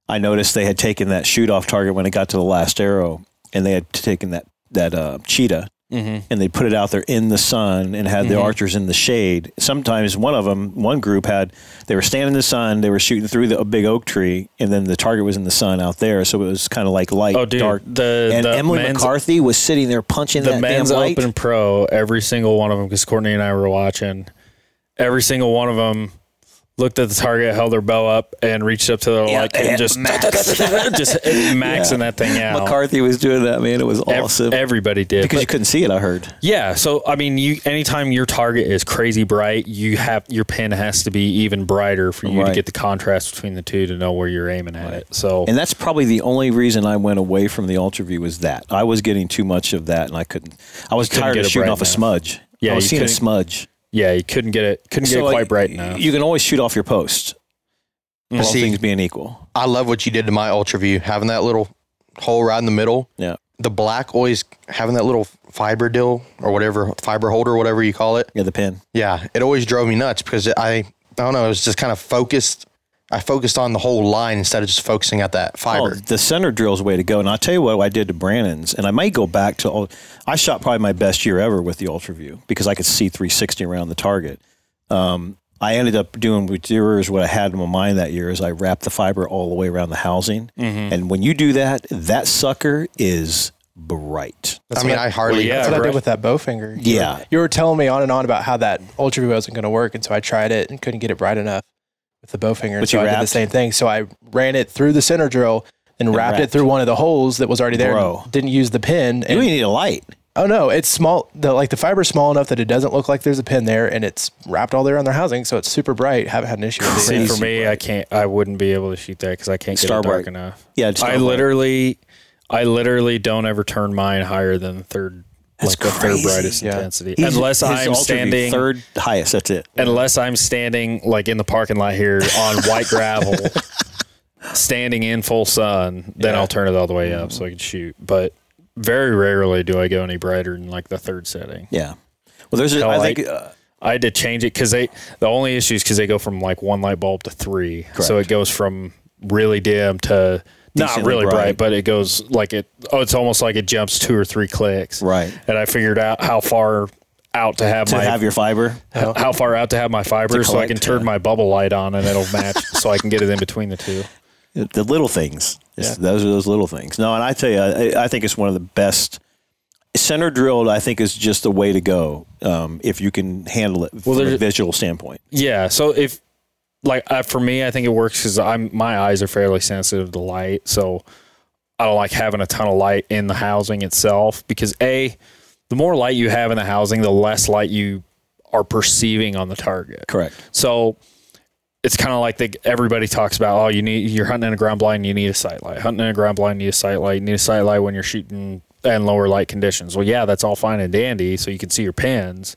I noticed they had taken that shoot off target when it got to the last arrow and they had taken that, that uh, cheetah Mm-hmm. and they put it out there in the sun and had the Mhm. archers in the shade. Sometimes one of them, one group had, they were standing in the sun, they were shooting through the, a big oak tree and then the target was in the sun out there. So it was kind of like light, Oh, dude, dark. the And the Emily McCarthy was sitting there punching the that men's damn light. open pro every single one of them because courtney and i were watching every single one of them looked at the target held their bow up and reached up to the Yeah, light and and just max. just maxing that thing out McCarthy was doing that, man. It was Ev- awesome. everybody did because But- you couldn't see it, I heard. yeah so i mean you anytime your target is crazy bright you have your pin has to be even brighter for you Right. to get the contrast between the two to know where you're aiming at Right. it so And that's probably the only reason I went away from the UltraView was that I was getting too much of that, and I couldn't. I was couldn't tired of shooting bright off a smudge. Yeah, I was seeing a smudge. Yeah you couldn't get it couldn't get So, it quite like, bright enough You can always shoot off your post. All See- things being equal. I love what you did to my UltraView, having that little hole right in the middle. Yeah. The black always having that little fiber deal or whatever fiber holder, whatever you call it. Yeah, the pin. Yeah, it always drove me nuts because I, I don't know, it was just kind of focused. I focused on the whole line instead of just focusing at that Oh, fiber. the center drill's the way to go. And I'll tell you what I did to Brandon's, and I might go back to. ul- I shot probably my best year ever with the UltraView because I could see 360 around the target. Um, I ended up doing with yours what I had in my mind that year is I wrapped the fiber all the way around the housing. Mm-hmm. And when you do that, that sucker is bright. I mean, I hardly. yeah, That's what I did with that Bowfinger. You Yeah. were, you were telling me on and on about how that UltraView wasn't going to work, and so I tried it and couldn't get it bright enough with the Bowfinger. But so you I did the same thing. So I ran it through the center drill and wrapped, it through one of the holes that was already there. Bro. Didn't use the pin. You And, don't need a light. oh no, it's small. The like the fiber's small enough that it doesn't look like there's a pin there, and it's wrapped all there on their housing, so it's super bright. Haven't had an issue with See, it. for Crazy me, I can't. I wouldn't be able to shoot that because I can't get Star it dark bright. enough. Yeah, I literally, I literally don't ever turn mine higher than the third, That's like the third brightest Yeah. intensity, He's- unless his I'm standing. third highest. That's it. Unless I'm standing like in the parking lot here on white gravel, standing in full sun, then Yeah. I'll turn it all the way up so I can shoot. But very rarely do I go any brighter than like the third setting. Yeah. Well, there's. A, Hell, I I- think. Uh, I had to change it because they the only issue is because they go from like one light bulb to three, correct. so it goes from really dim to not really bright. bright. but it goes like it. Oh, it's almost like it jumps two or three clicks. Right. And I figured out how far out to have to my have your fiber. how, how far out to have my fiber so I can turn yeah. my bubble light on and it'll match so I can get it in between the two. The little things. Yeah. Those are those little things. No, and I tell you, I, I think it's one of the best. Center drilled, I think, is just the way to go um, if you can handle it from a visual standpoint. Yeah. So if like uh, for me, I think it works because I'm my eyes are fairly sensitive to light, so I don't like having a ton of light in the housing itself because a the more light you have in the housing, the less light you are perceiving on the target. Correct. So it's kind of like the, everybody talks about. Oh, you need you're hunting in a ground blind, you need a sight light. Hunting in a ground blind, you need a sight light. You need a sight light when you're shooting in lower light conditions. Well, yeah, that's all fine and dandy, so you can see your pins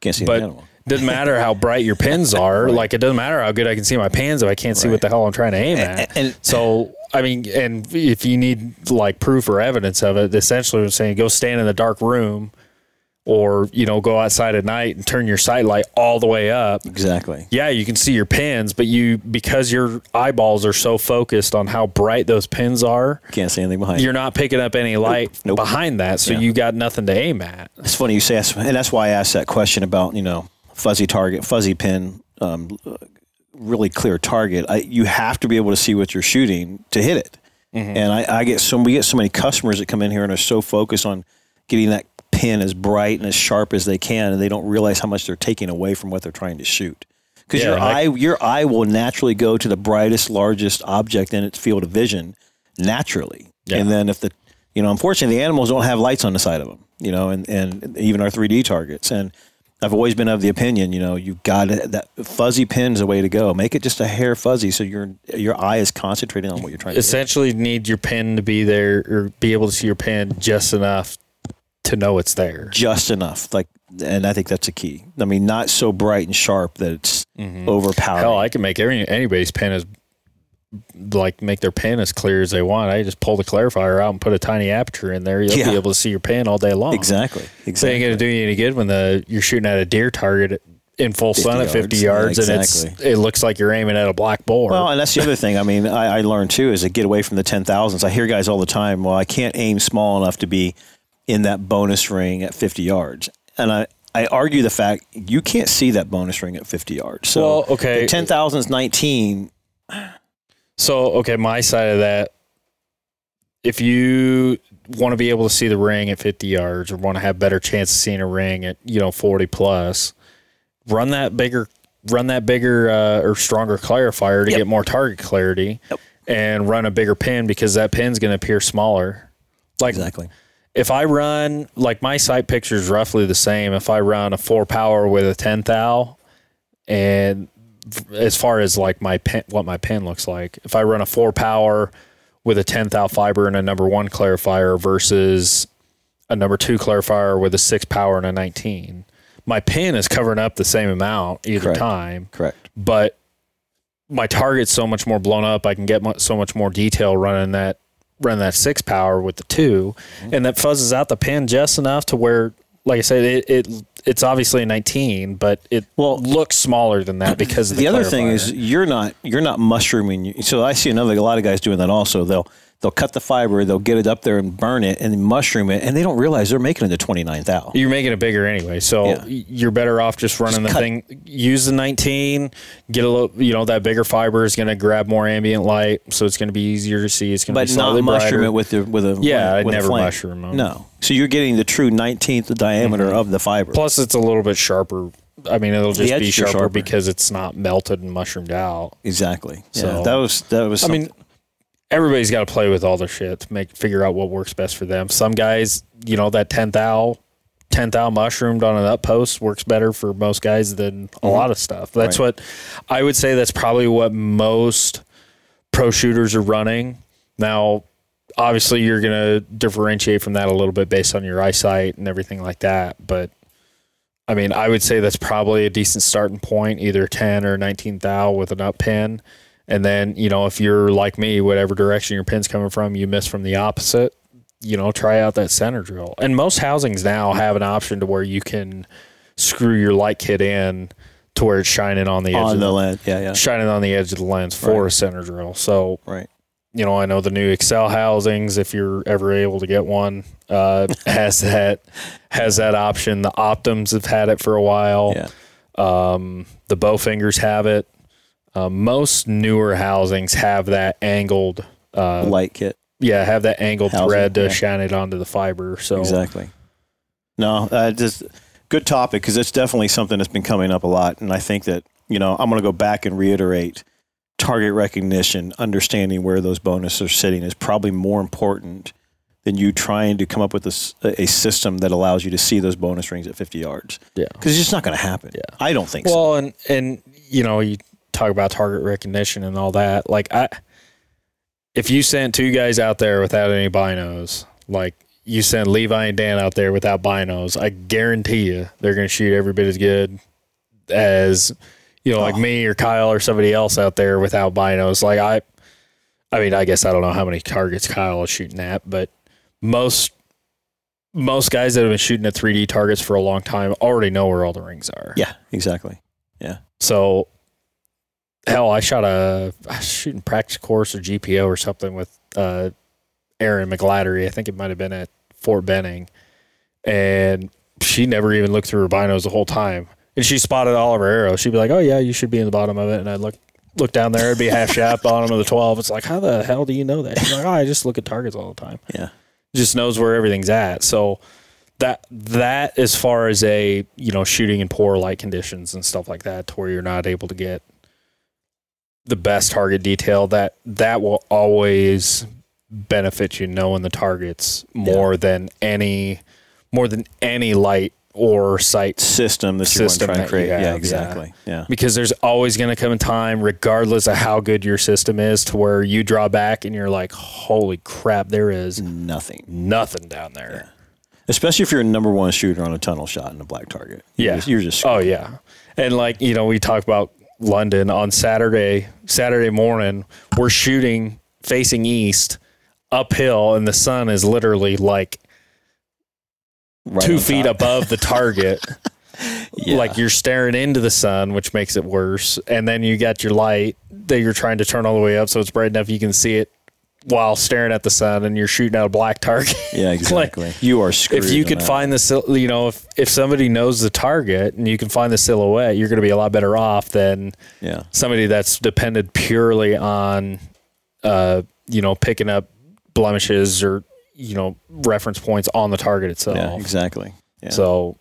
Can't see but the animal. Doesn't matter how bright your pins are. Like it doesn't matter how good I can see my pins if I can't see what the hell I'm trying to aim at. and- so I mean, and if you need like proof or evidence of it, essentially I'm saying go stand in the dark room, or you know go outside at night and turn your sight light all the way up. Exactly. Yeah, you can see your pins, but you because your eyeballs are so focused on how bright those pins are, Can't see anything behind. you're not picking up any light Nope. behind that, so Yeah. you got nothing to aim at. It's funny you say, that, and that's why I asked that question about you know fuzzy target, fuzzy pin, um, really clear target. I, you have to be able to see what you're shooting to hit it. And I, I get so we get so many customers that come in here and are so focused on getting that pin as bright and as sharp as they can, and they don't realize how much they're taking away from what they're trying to shoot. Because Yeah, your eye, your eye will naturally go to the brightest, largest object in its field of vision, naturally. Yeah. And then if the, you know, unfortunately, the animals don't have lights on the side of them, you know, and, and even our 3D targets. And I've always been of the opinion, you know, you've got to, that fuzzy pin's the way to go. Make it just a hair fuzzy so your your eye is concentrating on what you're trying to essentially need your pin to be there or be able to see your pin just enough to know it's there. Just enough, like, and I think that's a key. I mean, not so bright and sharp that it's mm-hmm. overpowering. Hell, I can make every, anybody's pen as like make their pan as clear as they want. I just pull the clarifier out and put a tiny aperture in there. You'll Yeah. be able to see your pan all day long. exactly, So it ain't gonna do you any good when the you're shooting at a deer target in full 50 sun at 50 yards. yards, Yeah, and it's it looks like you're aiming at a black boar. Well, and that's the other thing. I mean, I, I learned too is to get away from the ten thousands. I hear guys all the time. Well, I can't aim small enough to be in that bonus ring at fifty yards, and I. I argue the fact you can't see that bonus ring at 50 yards. So, Well, okay. ten thousand is 19. So, okay, my side of that, if you want to be able to see the ring at 50 yards or want to have better chance of seeing a ring at, you know, 40 plus, run that bigger, run that bigger uh, or stronger clarifier to Yep. get more target clarity Yep. and run a bigger pin because that pin's going to appear smaller. Like Exactly. if I run, like my sight picture is roughly the same. If I run a four power with a 10 thou and as far as like my pen, what my pen looks like, if I run a four power with a 10 thou fiber and a number one clarifier versus a number two clarifier with a six power and a 19, my pen is covering up the same amount either Correct. time, Correct. but my target's so much more blown up. I can get so much more detail running that run that six power with the 2 Mm-hmm. and that fuzzes out the pen just enough to where, like I said, it, it it's obviously a 19, but it Well, looks smaller than that because of the, the other thing is you're not you're not mushrooming. So I see another a lot of guys doing that also. They'll they'll cut the fiber, they'll get it up there and burn it and mushroom it, and they don't realize they're making it to 29 thou. You're making it bigger anyway, so Yeah. you're better off just running the thing. Use the 19, get a little, you know, that bigger fiber is going to grab more ambient light, so it's going to be easier to see. It's going to But be not slightly mushroom brighter. it with the with a Yeah, I'd never mushroom 'em. No, so you're getting the true 19th diameter mm-hmm. of the fiber. Plus, it's a little bit sharper. I mean, it'll just be sharper, sharper. because it's not melted and mushroomed out. exactly. Yeah, So- that was that was. I mean, something. Everybody's got to play with all their shit to make figure out what works best for them. Some guys, you know, that 10 thou, 10 thou mushroomed on an up post works better for most guys than a lot of stuff. That's Mm-hmm. Right. what I would say. That's probably what most pro shooters are running now. Obviously, you're going to differentiate from that a little bit based on your eyesight and everything like that. But I mean, I would say that's probably a decent starting point, either 10 or 19 thou with an up pin. And then, you know, if you're like me, whatever direction your pin's coming from, you miss from the opposite, you know, try out that center drill. And most housings now have an option to where you can screw your light kit in to where it's shining on the edge on of the the, lens, yeah, yeah, shining on the edge of the lens for Right. a center drill. So, right. you know, I know the new Axcel housings, if you're ever able to get one, uh, has that has that option. The Optums have had it for a while. Yeah, Um, the Bowfingers have it. Uh, most newer housings have that angled, uh, light kit. yeah, have that angled Housing, thread to yeah. shine it onto the fiber. So Exactly. No, uh, just good topic because it's definitely something that's been coming up a lot, and I think that you know I'm going to go back and reiterate target recognition, understanding where those bonuses are sitting is probably more important than you trying to come up with a system that allows you to see those bonus rings at 50 yards. Yeah. because it's just not going to happen. Yeah. I don't think so. Well, and and you know, you talk about target recognition and all that. Like I, if you sent two guys out there without any binos, like you send Levi and Dan out there without binos, I guarantee you they're going to shoot every bit as good as you know, like Oh. me or Kyle or somebody else out there without binos. Like I, I mean, I guess I don't know how many targets Kyle is shooting at, but most most guys that have been shooting at 3D targets for a long time already know where all the rings are. yeah, exactly. Yeah. So, hell, I shot a I shooting practice course or GPO or something with uh, Erin McGladdery. I think it might have been at Fort Benning, and she never even looked through her binos the whole time. And she spotted all of her arrows. She'd be like, "Oh yeah, you should be in the bottom of it." And I'd look look down there. It'd be half shaft, bottom of the twelve. It's like, how the hell do you know that? She's like, "Oh, I just look at targets all the time." Yeah. just knows where everything's at. So that that as far as a you know shooting in poor light conditions and stuff like that, to where you're not able to get the best target detail, that that will always benefit you knowing the targets more than any more than any light or sight System that you're System trying to create. yeah, exactly. Yeah. because there's always going to come a time, regardless of how good your system is, to where you draw back and you're like, "Holy crap, there is Nothing. nothing down there." Especially if you're a number one shooter on a tunnel shot in a black target. You're Yeah. just- You're just, Oh yeah, and like you know, we talk about London on Saturday. Saturday morning, we're shooting facing east, uphill, and the sun is literally like right two feet top. above the target. Yeah. Like you're staring into the sun, which makes it worse. And then you got your light that you're trying to turn all the way up so it's bright enough you can see it while staring at the sun, and you're shooting at a black target. Yeah, exactly. you are screwed. if you on could that. find the sil- you know if, if somebody knows the target and you can find the silhouette you're going to be a lot better off than yeah, somebody that's depended purely on uh you know picking up blemishes or you know reference points on the target itself yeah, exactly. Yeah. so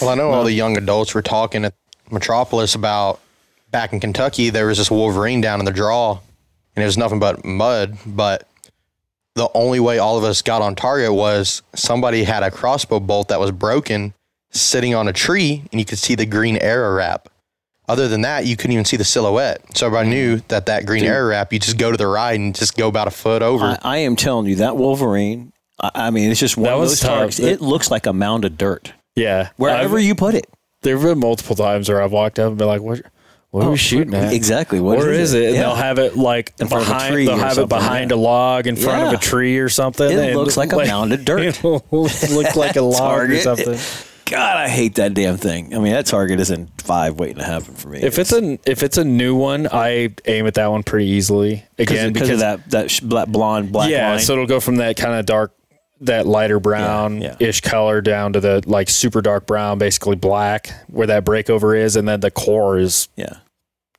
Well, I know all the young adults were talking at Metropolis about back in Kentucky, there was this Wolverine down in the draw, and it was nothing but mud. But the only way all of us got on target was somebody had a crossbow bolt that was broken sitting on a tree, and you could see the green arrow wrap. Other than that, you couldn't even see the silhouette. So everybody knew that that green arrow wrap, you just go to the right and just go about a foot over. I, I am telling you that Wolverine. I, I mean, it's just one That of those tough. targets. It looks like a mound of dirt yeah wherever I've- you put it. there have been multiple times where i've walked up and been like what what are we oh, shooting at Exactly. What Where is it? And Yeah. they'll have it like In front of a behind. tree they'll or have it something, behind yeah. a log in front of a tree or something. It and looks like a mound of dirt. It looks like a log or Target. something. God, I hate that damn thing. I mean, that target is in five waiting to happen for me. If it's a if it's a new one, I aim at that one pretty easily. Again, because of that that sh- black, blonde black yeah, line. so it'll go from that kind of dark, that lighter brown Yeah, ish color down to the like super dark brown, basically black, where that breakover is, and then the core is yeah,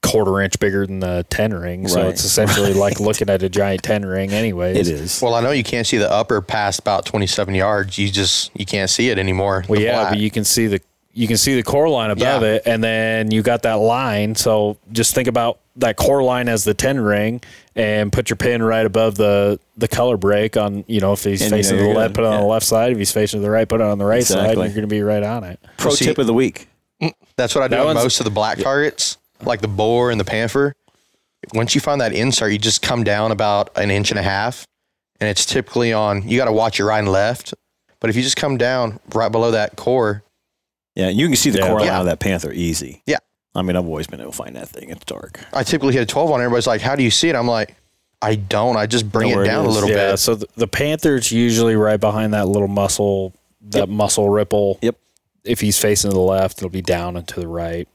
quarter inch bigger than the ten ring. So Right. it's essentially like looking at a giant ten ring, anyways. it is. Well, I know you can't see the upper past about 27 yards. You just you can't see it anymore. Well, yeah, black. but you can see the you can see the core line above Yeah. it, and then you got that line. So just think about that core line as the ten ring, and put your pin right above the the color break on. You know, if he's And you facing know the left, put it on yeah. the left side. If he's facing the right, put it on the right side. Exactly. And you're going to be right on it. Pro see- tip of the week. That's what I do That with most of the black targets, like the boar and the panther. Once you find that insert, you just come down about an inch and a half, and it's typically on. You got to watch your right and left, but if you just come down right below that core, Yeah, you can see the Yeah. core line Yeah. of that panther easy. Yeah. I mean, I've always been able to find that thing. It's dark. I typically hit a 12 on. it. Everybody's like, "How do you see it?" I'm like, "I don't. I just bring Know where it it down a little yeah. bit." Yeah, so the, the Panther's usually right behind that little muscle, that Yep. muscle ripple. Yep. If he's facing to the left, it'll be down and to the right.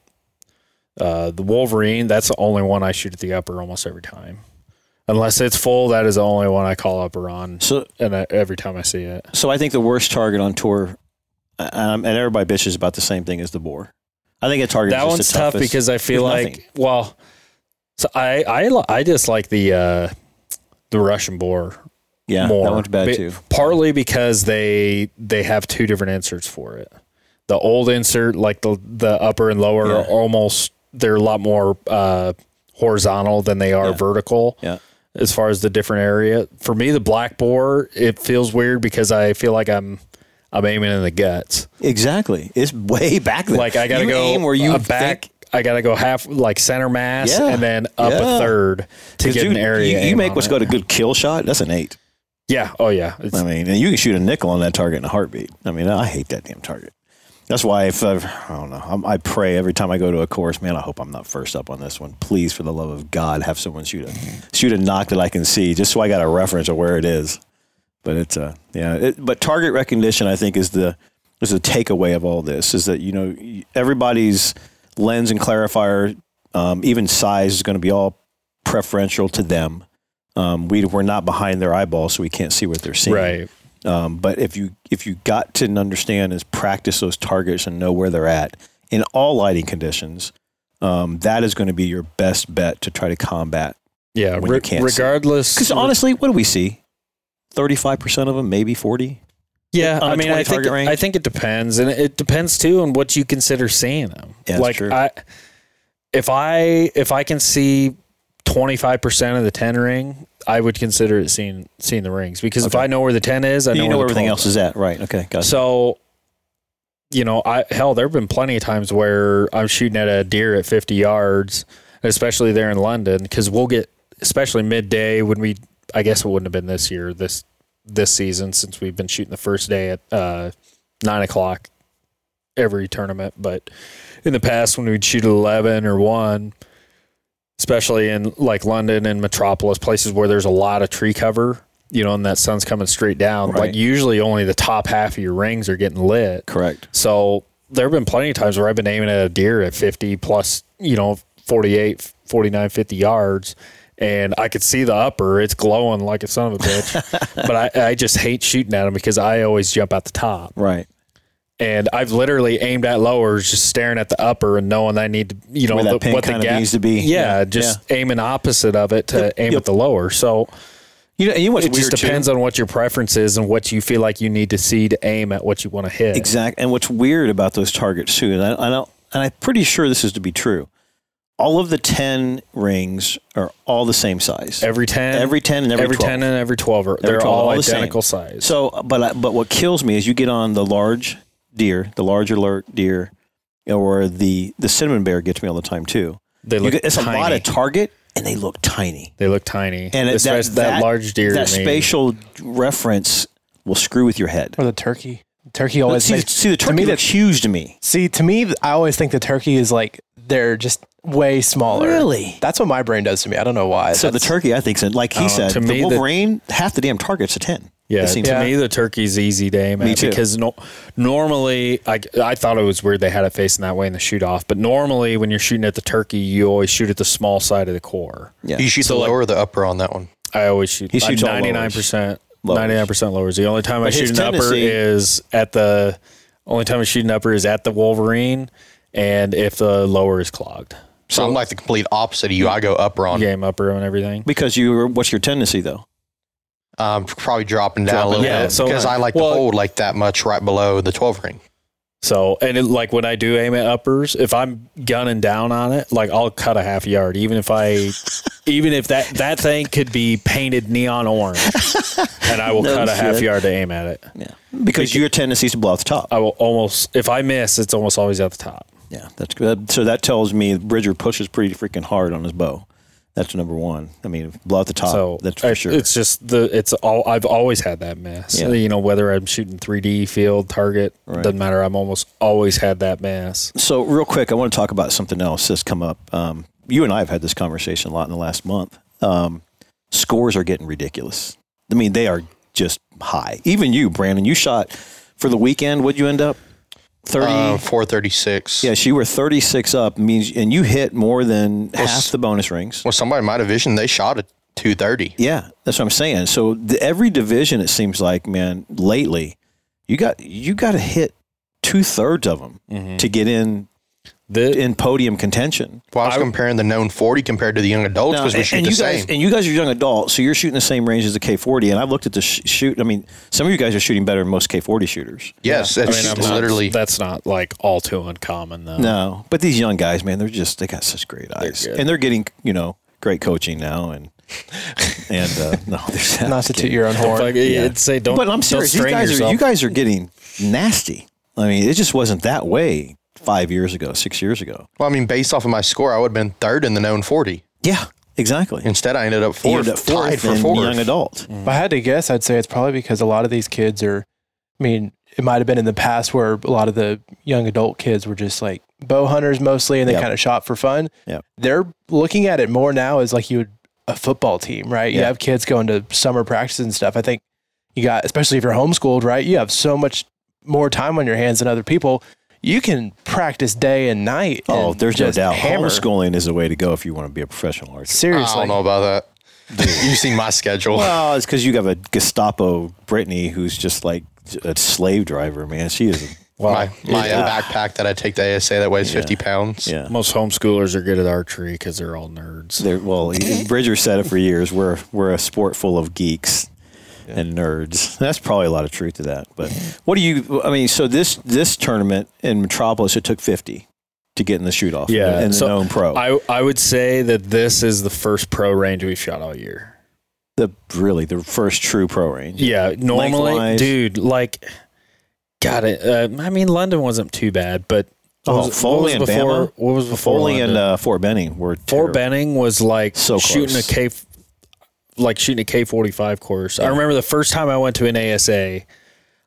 Uh, the Wolverine, that's the only one I shoot at the upper almost every time. Unless it's full, that is the only one I call upper on, So, and I, every time I see it. so I think the worst target on tour, um, and everybody bitches about the same thing as the boar. I think a target that one's tough because I feel like nothing. well, so I I I just like the uh, the Russian boar yeah, more. that one's bad Ba- too. Partly because they they have two different inserts for it. The old insert, like the the upper and lower, Yeah. are almost they're a lot more uh, horizontal than they are Yeah. vertical. Yeah. As far as the different area, for me, the black boar it feels weird because I feel like I'm I'm aiming in the guts. Exactly. It's way back there. Like I gotta You go aim where you a back. think- I gotta go half like center mass Yeah. and then up Yeah. a third to get dude, an area. You, you make what's it. called a good kill shot. That's an eight. Yeah. Oh yeah. It's, I mean, and you can shoot a nickel on that target in a heartbeat. I mean, I hate that damn target. That's why if I've, I don't know, I'm, I pray every time I go to a course, man, I hope I'm not first up on this one. Please, for the love of God, have someone shoot a shoot a knock that I can see, just so I got a reference of where it is. But it's uh, yeah. It, but target recognition, I think, is the is the takeaway of all this. Is that you know everybody's lens and clarifier, um, even size, is going to be all preferential to them. Um, we we're not behind their eyeball, so we can't see what they're seeing. right. Um, but if you if you got to understand is practice those targets and know where they're at in all lighting conditions, um, that is going to be your best bet to try to combat. Yeah. re- regardless. Because honestly, what do we see? Thirty five percent of them, maybe forty. Yeah, I mean, I think range? I think it depends, and it depends too on what you consider seeing them. Yeah, that's like true. I, if I if I can see twenty five percent of the ten ring, I would consider it seeing seeing the rings because if I know where the ten is, I know, you know where where everything else is at, right? Okay, got. So, you know, I hell, there have been plenty of times where I'm shooting at a deer at 50 yards, especially there in London, because we'll get, especially midday when we, I guess it wouldn't have been this year, this this season since we've been shooting the first day at uh, nine o'clock every tournament, but in the past when we'd shoot at 11 or one. Especially in like London and Metropolis, places where there's a lot of tree cover, you know, and that sun's coming straight down. Right. Like usually only the top half of your rings are getting lit. Correct. So there have been plenty of times where I've been aiming at a deer at 50 plus, you know, 48, 49, 50 yards. And I could see the upper. It's glowing like a son of a bitch. but I, I just hate shooting at them because I always jump out the top. Right. And I've literally aimed at lowers, just staring at the upper and knowing I need to, you know, Where that the, pin what the gap needs to be. Yeah, Yeah, just aiming opposite of it to aim Yep. at the lower. So You know, you know it just weird, too? depends on what your preference is and what you feel like you need to see to aim at what you want to hit. Exactly. And what's weird about those targets too, and I, I don't, and I'm pretty sure this is to be true. All of the ten rings are all the same size. Every 10, Every 10 and every, every 12. 10 and every 12 are they're 12 all, all the same. identical size. So, but I, but what kills me is you get on the large deer, the large alert deer, or the the cinnamon bear gets me all the time too. they look get, it's tiny. a lot of target, and they look tiny. they look tiny. And it, Especially that, large deer. that to me. spatial reference will screw with your head. Or the turkey. Turkey always See, makes, see, the to turkey me, looks huge to me. see to me I always think the turkey is like they're just way smaller. Really? That's what my brain does to me. I don't know why. So the turkey, I think, like he Oh, said, to the me, the- Wolverine, half the damn target's a ten. Yeah, to Yeah. me the turkey's easy to aim Me at too. because no, normally I, I thought it was weird they had it facing that way in the shoot off, but normally when you're shooting at the turkey, you always shoot at the small side of the core. Yeah. You shoot So, the like- lower or the upper on that one. I always shoot. He shoots ninety nine percent. Lowers. Ninety nine percent lowers. The only time I But his shoot an upper is at the. Only time I shoot an upper is at the Wolverine, and if the lower is clogged. So I'm like the complete opposite of you. I go upper on. Game upper and everything. Because you, what's your tendency though? Um, probably dropping down Dropping a little down. bit so- because I like well- to hold like that much right below the 12 ring. So, and it, like when I do aim at uppers, if I'm gunning down on it, like I'll cut a half yard, even if I, even if that that thing could be painted neon orange, and I will No cut a half shit. yard to aim at it. Yeah. Because your tendency is to blow off the top. I will almost, if I miss, it's almost always at the top. Yeah, that's good. So that tells me Bridger pushes pretty freaking hard on his bow. That's number one. I mean, blow out the top. so that's for I- sure. It's just the it's all I've always had that mass. Yeah. You know, whether I'm shooting 3D field target Right. doesn't matter. I'm almost always had that mass. So, real quick, I want to talk about something else that's come up. Um, you and I have had this conversation a lot in the last month. Um, scores are getting ridiculous. I mean, they are just high. Even you, Brandon, you shot for the weekend. What'd you end up? 30. Uh, 436. yes, she were 36 up, means, and you hit more than Well, half the bonus rings. Well, somebody in my division, they shot at 230. Yeah, that's what I'm saying. So the, every division, it seems like, man, lately, you got you got to hit two thirds of them to get in The, in podium contention. Well, I was I- comparing the known 40 compared to the young adults Now, because we and, shoot and the you guys same. and you guys are young adults, so you're shooting the same range as the K40. And I've looked at the sh- shoot. I mean, some of you guys are shooting better than most K40 shooters. yes, I mean, I'm not- literally. that's not like all too uncommon though. No, but these young guys, man, they're just they got such great eyes, good. and they're getting you know great coaching now, and and uh, no, they're Not to toot your own horn. Like, it'd say don't. But I'm don't serious. You strain guys are you guys are getting nasty. I mean, it just wasn't that way five years ago, six years ago. well, I mean, based off of my score, I would have been third in the known 40. Yeah, exactly. Instead, I ended up fourth, ended up fourth tied for in fourth. young adult. If I had to guess, I'd say it's probably because a lot of these kids are. I mean, it might have been in the past where a lot of the young adult kids were just like bow hunters mostly, and they Yep. kind of shot for fun. Yep. They're looking at it more now as like you would a football team, right? You Yeah. have kids going to summer practices and stuff. I think you got, especially if you're homeschooled, right? You have so much more time on your hands than other people. You can practice day and night. Oh, and there's no doubt. Hammer. Homeschooling is the way to go if you want to be a professional archer. Seriously. I don't know about that. You've seen my schedule. Well, it's because you have a Gestapo Brittany who's just like a slave driver, man. She is. Well, my my yeah. backpack that I take to ASA that weighs Yeah. 50 pounds. Yeah. most homeschoolers are good at archery because they're all nerds. They're, well, Bridger said it for years. We're we're a sport full of geeks and nerds. That's probably a lot of truth to that. But what do you? I mean, so this this tournament in Metropolis, it took fifty to get in the shoot off. Yeah, in the so known pro. I I would say that this is the first pro range we've shot all year. the really the first true pro range. Yeah, normally, Lengthwise. dude, like, got it. Uh, I mean, London wasn't too bad, but what Oh, was- what Foley was and before, Bama? What was before Foley and London? uh, Fort Benning were Fort. Benning was like So shooting close. a K, like shooting a K forty five course. I remember the first time I went to an ASA,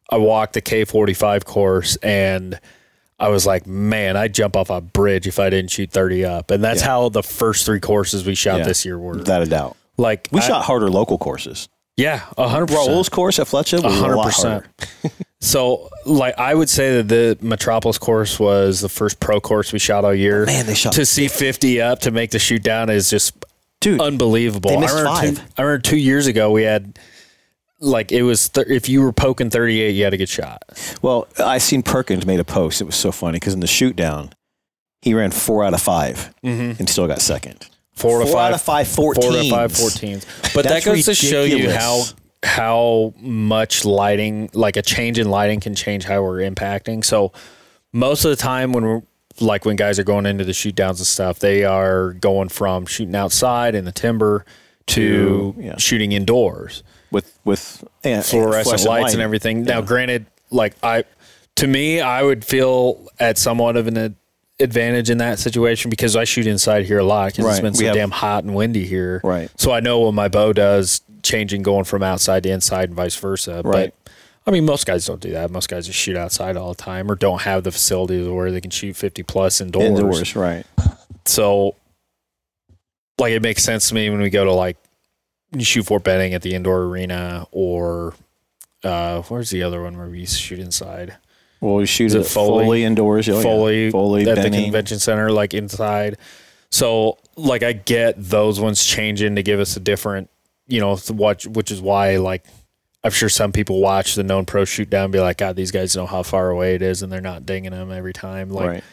I walked the K forty five course and. I was like, man, I'd jump off a bridge if I didn't shoot 30 up. And that's Yeah. how the first three courses we shot Yeah. this year were. without a doubt. like, We I- shot harder local courses. yeah, 100%. Raul's course at Fletcher was a hundred percent. harder. So, like, I would say that the Metropolis course was the first pro course we shot all year. Man, they shot to see fifty up to make the shoot down is just dude. unbelievable. They missed I remember Two. I remember two years ago we had like it was th- if you were poking thirty eight, you had a good shot. Well, I seen Perkins made a post. It was so funny because in the shoot down, he ran four out of 5 mm-hmm. and still got second. Four to Four five, out of five, four to 14s. five, 14s. But that goes to show you how how much lighting, like a change in lighting, can change how we're impacting. So most of the time when we're like when guys are going into the shoot downs and stuff, they are going from shooting outside in the timber to yeah. shooting indoors. with with and, fluorescent lights and everything. Now, granted, like I, to me, I would feel at somewhat of an ad- advantage in that situation because I shoot inside here a lot because it's Right. been so have- damn hot and windy here. Right. So I know what my bow does, changing going from outside to inside and vice versa. Right. But I mean, most guys don't do that. Most guys just shoot outside all the time or don't have the facilities where they can shoot 50 plus indoors. indoors, right? So, like, it makes sense to me when we go to like you shoot for Benning at the indoor arena or uh, where's the other one where we used to shoot inside? Well, we shoot it Foley? Foley indoors. Oh, yeah. Foley, Foley, at Benning. the convention center, like inside. So, like, I get those ones changing to give us a different, you know, to watch, which is why, like, I'm sure some people watch the known pro shoot down and be like, God, these guys know how far away it is, and they're not dinging them every time. Like, right.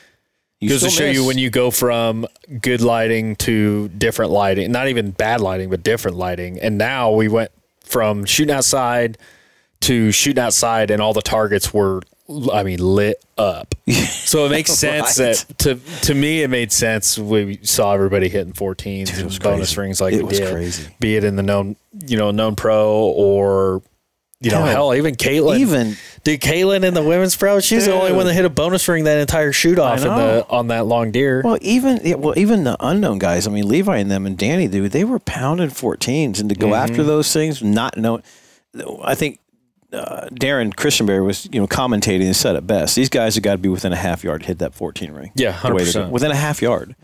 Goes to show you when you go from good lighting to different lighting, not even bad lighting, but different lighting. And now we went from shooting outside to shooting outside, and all the targets were, I mean, lit up. So it makes sense Right. that to to me it made sense. We saw everybody hitting 14s it was and bonus crazy. rings like It we was did. crazy. Be it in the known, you know, known pro or. You know, Hell, hell, even Caitlin. even Dude, Caitlin in the women's pro, she's the only one that hit a bonus ring that entire shoot off in the on that long deer. well, even yeah, well, even the unknown guys. I mean, Levi and them and Danny, dude, they were pounding 14s, and to go after those things, not knowing. I think uh, Darren Christenberry was, you know, commentating and said it best. These guys have got to be within a half yard to hit that 14 ring. Yeah, the way they're 100%. going. within a half yard.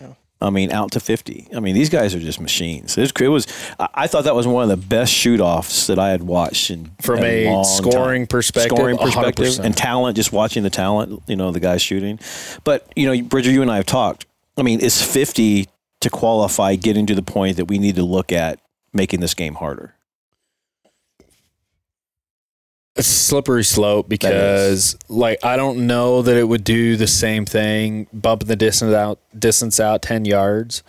I mean, out to 50. I mean, these guys are just machines. It was, it was I thought that was one of the best shoot offs that I had watched in From a long scoring time. perspective, scoring perspective, 100%. and talent. Just watching the talent, you know, the guys shooting. But you know, Bridger, you and I have talked. I mean, is 50 to qualify getting to the point that we need to look at making this game harder? A slippery slope because, like, I don't know that it would do the same thing, bumping the distance out, distance out ten yards.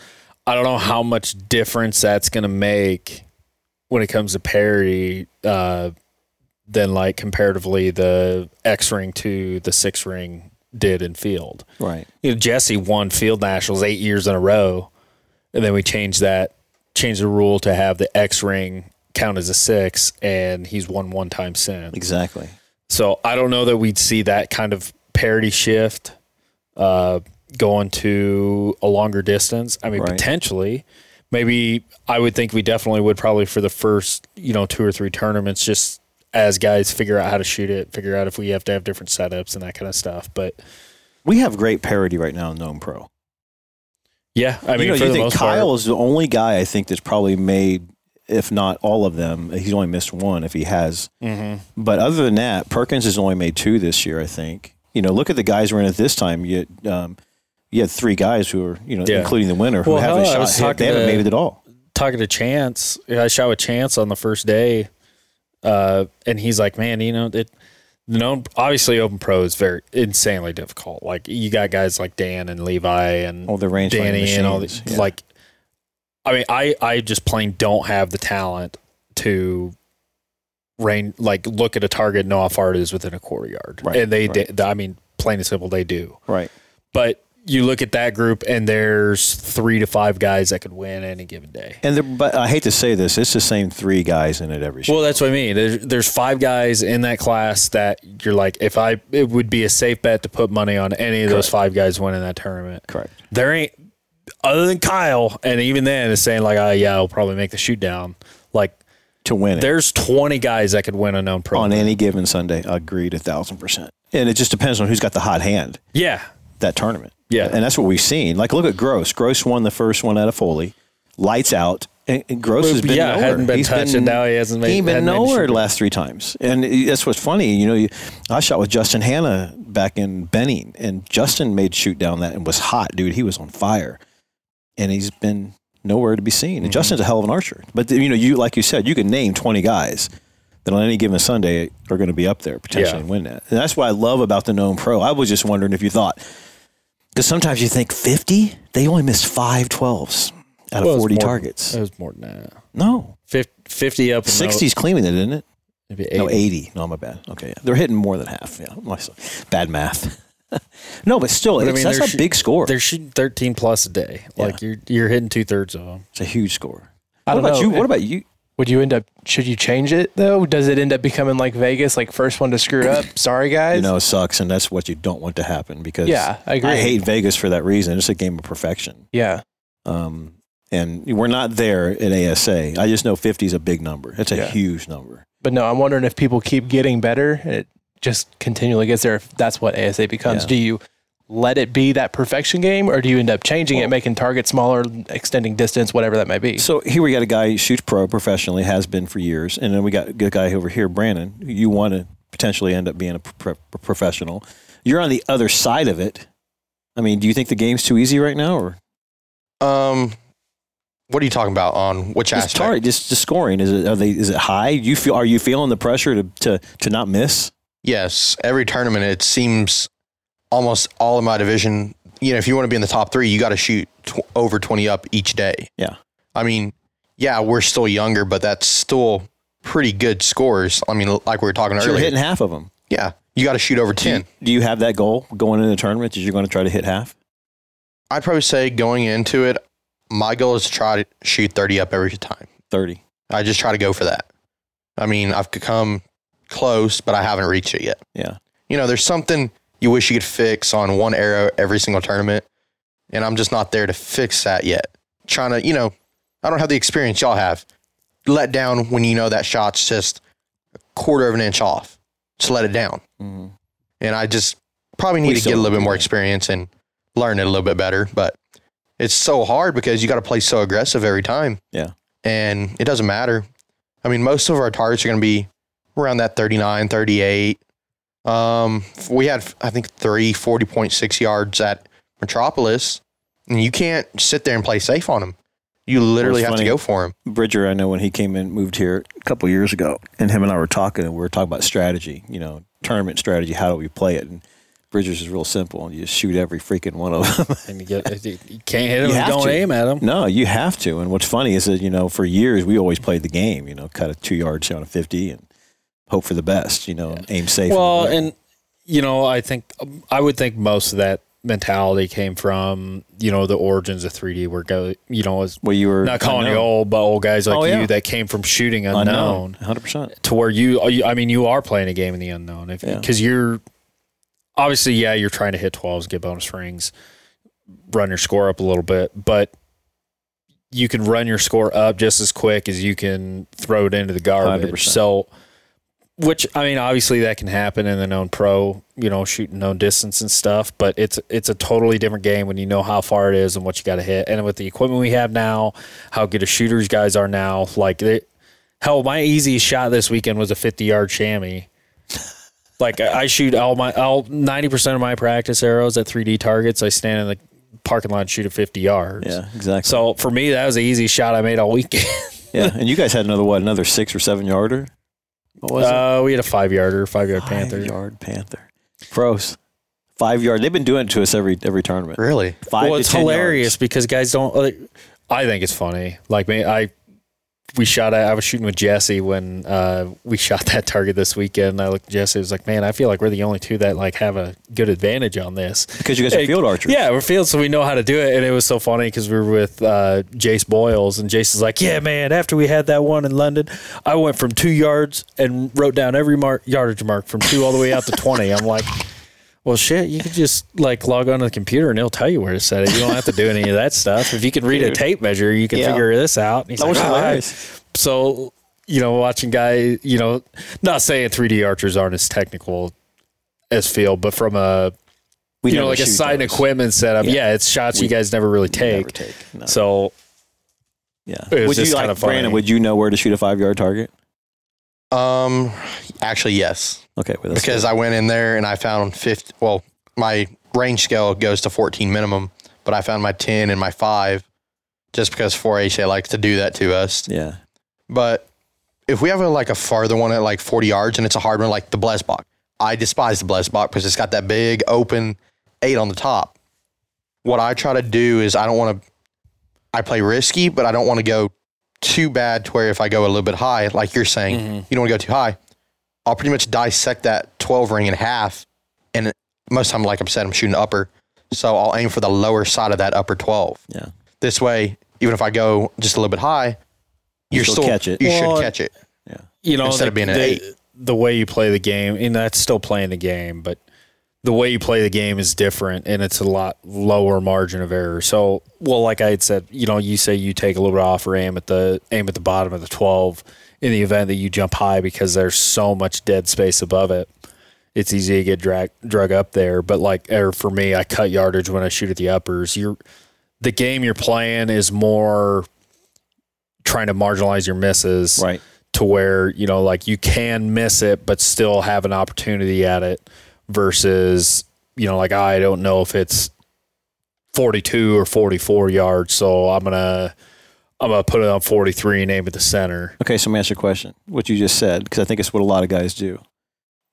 I don't know how much difference that's going to make when it comes to parity. Uh, than like comparatively the X ring to the six ring did in field. Right. You know, Jesse won field nationals eight years in a row, and then we changed that, changed the rule to have the X ring count as a six, and he's won one time since. Exactly. So I don't know that we'd see that kind of parity shift uh, going to a longer distance. I mean, Right. potentially, maybe I would think we definitely would probably for the first you know two or three tournaments, just as guys figure out how to shoot it, figure out if we have to have different setups and that kind of stuff. But We have great parity right now in Known Pro. yeah, I mean, you know, you think Kyle part, is the only guy I think that's probably made, if not all of them. He's only missed one if he has. Mhm. But other than that, Perkins has only made two this year. I think. You know, look at the guys who are in it this time. You had, um, you had three guys who are, you know, Yeah. including the winner, who Well, haven't shot. was hit. talking They haven't to- made it at all. talking to Chance, I shot with Chance on the first day, uh, and he's like, "Man, you know, it, you know, obviously Open Pro is very insanely difficult. Like you got guys like Dan and Levi and All the range Danny and all these, yeah. like. I mean, I I just plain don't have the talent to rain like look at a target, know how far it is within a quarter yard, Right, and they, right. they, I mean, plain and simple, they do. right. But you look at that group, and there's three to five guys that could win any given day. And there, but I hate to say this, it's the same three guys in it every show. Well, that's what I mean. There's, there's five guys in that class that you're like, if I, it would be a safe bet to put money on any of those five guys winning that tournament. Correct. There ain't, other than Kyle, and even then is saying like, oh yeah, I'll probably make the shoot down. Like, To win it there's 20 guys that could win a known pro. on any given Sunday, agreed a thousand percent. And it just depends on who's got the hot hand yeah, that tournament. Yeah. and that's what we've seen. Like, look at Gross. Gross won the first one out of Foley, lights out. And, Gross has been yeah, nowhere. hadn't been He's touched, and now he hasn't made. he been hadn't made a nowhere the last three times. And that's what's funny. You know, I shot with Justin Hanna back in Benning, and Justin made shoot down that and was hot, dude. He was on fire, and he's been nowhere to be seen. Mm-hmm. Justin's a hell of an archer. But you know, you like you said, you can name twenty guys that on any given Sunday are going to be up there potentially Yeah. and win that. And that's what I love about the Known Pro. I was just wondering if you thought, because sometimes you think fifty, they only missed five 12s out of Well, it forty more- targets. It was more than that. no, 50, 50 up. and no- 60's cleaning it, isn't it? maybe 80. No, 80. No, my bad. Okay, yeah. They're hitting more than half. Yeah, bad math. no, but still, But I mean, that's a shoot- big score. They're shooting 13 plus a day. Like you're you're hitting two thirds of them. It's a huge score. I What don't about know. you? What about you? Would you end up? Should you change it though? Does it end up becoming like Vegas, like first one to screw up? Sorry, guys. You know, it sucks, and that's what you don't want to happen because Yeah, I agree. I hate Vegas for that reason. It's a game of perfection. Yeah, Um, and we're not there at ASA. I just know 50 is a big number. It's a Yeah. huge number. but no, I'm wondering if people keep getting better it just continually gets there. If that's what ASA becomes, Yeah. do you let it be that perfection game, or do you end up changing it, making targets smaller, extending distance, whatever that may be? So here we got a guy who shoots pro professionally, has been for years, and then we got a good guy over here, Brandon. You want to potentially end up being a pro- pro- professional. You're on the other side of it. I mean, do you think the game's too easy right now, or Um, what are you talking about on which just aspect? target, just, just scoring? Is it are they is it high? You feel are you feeling the pressure to to to not miss? Yes, every tournament it seems almost all in my division. You know, if you want to be in the top three, you got to shoot tw- over twenty up each day. Yeah. I mean, yeah, we're still younger, but that's still pretty good scores. I mean, like we were talking So you're earlier. hitting half of them. yeah, you got to shoot over Do you, ten. do you have that goal going into the tournament? Is you're going to try to hit half? I'd probably say going into it, my goal is to try to shoot thirty up every time. Thirty. I just try to go for that. I mean, I've come close, but I haven't reached it yet. Yeah. You know, there's something you wish you could fix on one arrow every single tournament, and I'm just not there to fix that yet. Trying to, you know, I don't have the experience y'all have. Let down when you know that shot's just a quarter of an inch off. Just let it down. Mm-hmm. And I just probably need We to get a little bit more experience and learn it a little bit better. But it's so hard because you got to play so aggressive every time. Yeah. And it doesn't matter. I mean, most of our targets are going to be around that 39, 38. Um, we had, I think, three 40.6 yards at Metropolis. And you can't sit there and play safe on them. You literally have funny. to go for them. Bridger, I know when he came in, moved here a couple years ago, and him and I were talking, and we were talking about strategy, you know, tournament strategy. How do we play it? And Bridger's is real simple. You just shoot every freaking one of them. And you get you can't hit them. You You don't to. aim at them. no, you have to. And what's funny is that you know, for years we always played the game. You know, cut a two yards on a fifty and hope for the best. You know, aim safe. Well, and you know, I think I would think most of that mentality came from you know the origins of 3D, where go you know was well, you were not calling you old, but old guys like Oh, yeah. you that came from shooting unknown, unknown, hundred percent. to where you, I mean, you are playing a game in the unknown if Yeah. because you're obviously yeah you're trying to hit 12s, get bonus rings, run your score up a little bit, but you can run your score up just as quick as you can throw it into the garbage. 100%. So, which I mean, obviously that can happen in the known pro, you know, shooting known distance and stuff. But it's it's a totally different game when you know how far it is and what you got to hit. And with the equipment we have now, how good as shooters guys are now, like they, hell, my easiest shot this weekend was a fifty yard chamois. Like I I shoot all my all ninety percent of my practice arrows at 3D targets. I stand in the parking lot and shoot at fifty yards. Yeah, exactly. So for me, that was the easiest shot I made all weekend. yeah, and you guys had another what? Another six or seven yarder? What was it? Uh, we had a five yarder, five yard panther. Five yard panther. Pros. Five yard. They've been doing it to us every every tournament. Really? Five well, to it's 10 hilarious yards. because guys don't. Like, I think it's funny. Like me, I we shot. I was shooting with Jesse when uh, we shot that target this weekend. I looked at Jesse. I was like, man, I feel like we're the only two that like have a good advantage on this. because you guys are field archers. Yeah, we're field, so we know how to do it. And it was so funny because we were with uh, Jace Boyles, and Jace is like, "Yeah, man. After we had that one in London, I went from two yards and wrote down every mark, yardage mark from two all the way out to twenty. I'm like, "Well, shit, you could just like log onto the computer and it'll tell you where to set it. You don't have to do any of that stuff. If you can read a tape measure, you can Yeah. figure this out." That was like, hilarious. So, you know, watching guy, you know, not saying 3D archers aren't as technical as field, but from a We you know, like a shoot side and those. equipment setup. Yeah. Yeah, it's shots We- you guys never really We never take. take. No. So yeah. would you like kinda funny. Brandon? Would you know where to shoot a five yard target? Um, actually, yes. Okay, well, because good. I went in there and I found 50. Well, my range scale goes to 14 minimum, but I found my 10 and my 5 just because 4-H, they like to do that to us. yeah. But if we have a, like a farther one at like 40 yards and it's a hard one like the Blesbok, I despise the Blesbok because it's got that big open 8 on the top. What I try to do is I don't want to, I play risky, but I don't want to go too bad to where if I go a little bit high, like you're saying, Mhm. you don't want to go too high. I'll pretty much dissect that 12 ring in half. And most of the time, like I'm said, I'm shooting upper. So I'll aim for the lower side of that upper 12. Yeah. This way, even if I go just a little bit high, You you're still still, catch it. You Well, should catch it. Yeah. You know, Instead the, of being an the, eight. the way you play the game, and that's still playing the game, but the way you play the game is different, and it's a lot lower margin of error. So, well, like I had said, you know, you say you take a little bit off or aim at the aim at the bottom of the twelve in the event that you jump high because there's so much dead space above it. it's easy to get drag, drug up there. But like, or for me, I cut yardage when I shoot at the uppers. You're the game you're playing is more trying to marginalize your misses Right. to where you know like you can miss it but still have an opportunity at it versus you know like I don't know if it's 42 or 44 yards so I'm going to I'm going to put it on 43 and aim at the center. Okay, so let me ask you a question. What you just said, because I think it's what a lot of guys do.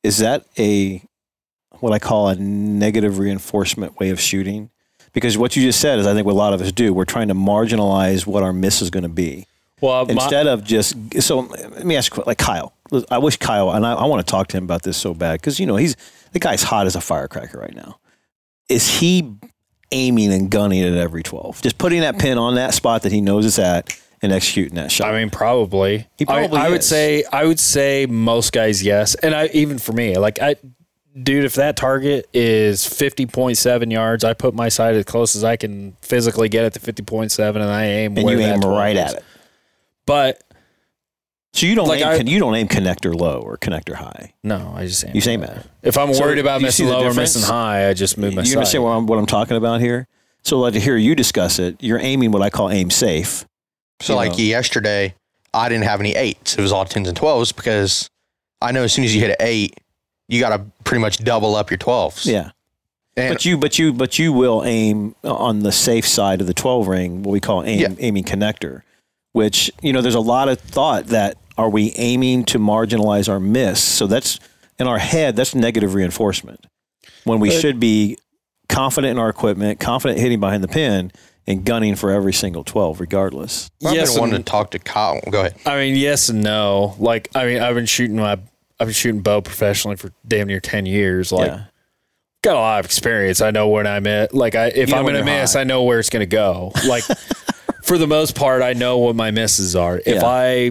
Is that a what I call a negative reinforcement way of shooting? Because what you just said is, I think what a lot of us do. We're trying to marginalize what our miss is going to be Well, instead of just. So let me ask you, like Kyle. I wish Kyle, and I, I want to talk to him about this so bad because you know he's the guy's hot as a firecracker right now. Is he aiming and gunning at every twelve, just putting that pin on that spot that he knows it's at and executing that shot? I mean, probably. He probably I, I would say. I would say most guys, yes, and I even for me, like I, dude, if that target is fifty point seven yards, I put my sight as close as I can physically get it to fifty point seven, and I aim and where you aim 12 right is. at it. But So you don't Like aim, I- you don't aim connector low or connector high. no, I just aim. You say low. man. If I'm So worried about do you see missing low or missing high, I just move my you sight. understand what I'm, what I'm talking about here? So like to hear you discuss it, you're aiming what I call aim safe. So like know. yesterday, I didn't have any eights. It was all tens and twelves because I know as soon as you hit an eight, you got to pretty much double up your twelves. Yeah. And But you but you but you will aim uh, on the safe side of the 12 ring, what we call aim, Yeah. aiming connector, which you know there's a lot of thought that are we aiming to marginalize our miss? So that's in our head that's negative reinforcement. When we But- should be confident in our equipment, confident hitting behind the pin and gunning for every single 12 regardless. I've yes, been wanting to talk to Kyle. Go ahead. I mean, yes and no. Like, I mean, I've been shooting my, I've been shooting bow professionally for damn near ten years. Like, yeah. got a lot of experience. I know when I'm at. Like, I if You know I'm when gonna miss, high. I know where it's gonna go. Like, for the most part, I know what my misses are. If Yeah. I,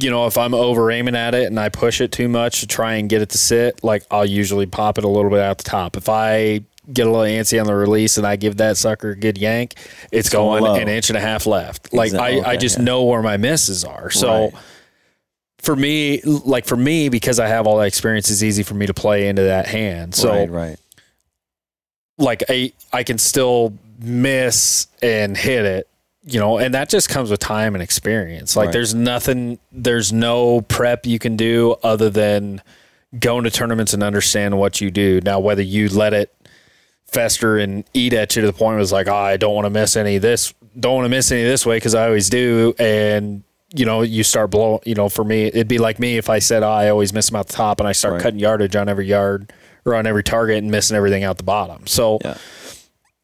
you know, if I'm over aiming at it and I push it too much to try and get it to sit, like I'll usually pop it a little bit out the top. If I get a little antsy on the release and I give that sucker a good yank, it's, going going low. an inch and a half left. Like Exactly. I, I just yeah. know where my misses are. So Right. for me, like for me, because I have all that experience, it's easy for me to play into that hand. So right, right. like I I can still miss and hit it, you know, and that just comes with time and experience. Like Right. there's nothing there's no prep you can do other than going to tournaments and understand what you do. Now whether you let it fester and eat at you to the point where it's like, oh, I don't want to miss any of this, don't want to miss any of this way because I always do. And, you know, you start blowing, you know, for me, it'd be like me if I said, oh, I always miss them out the top and I start Right. cutting yardage on every yard or on every target and missing everything out the bottom. So, Yeah.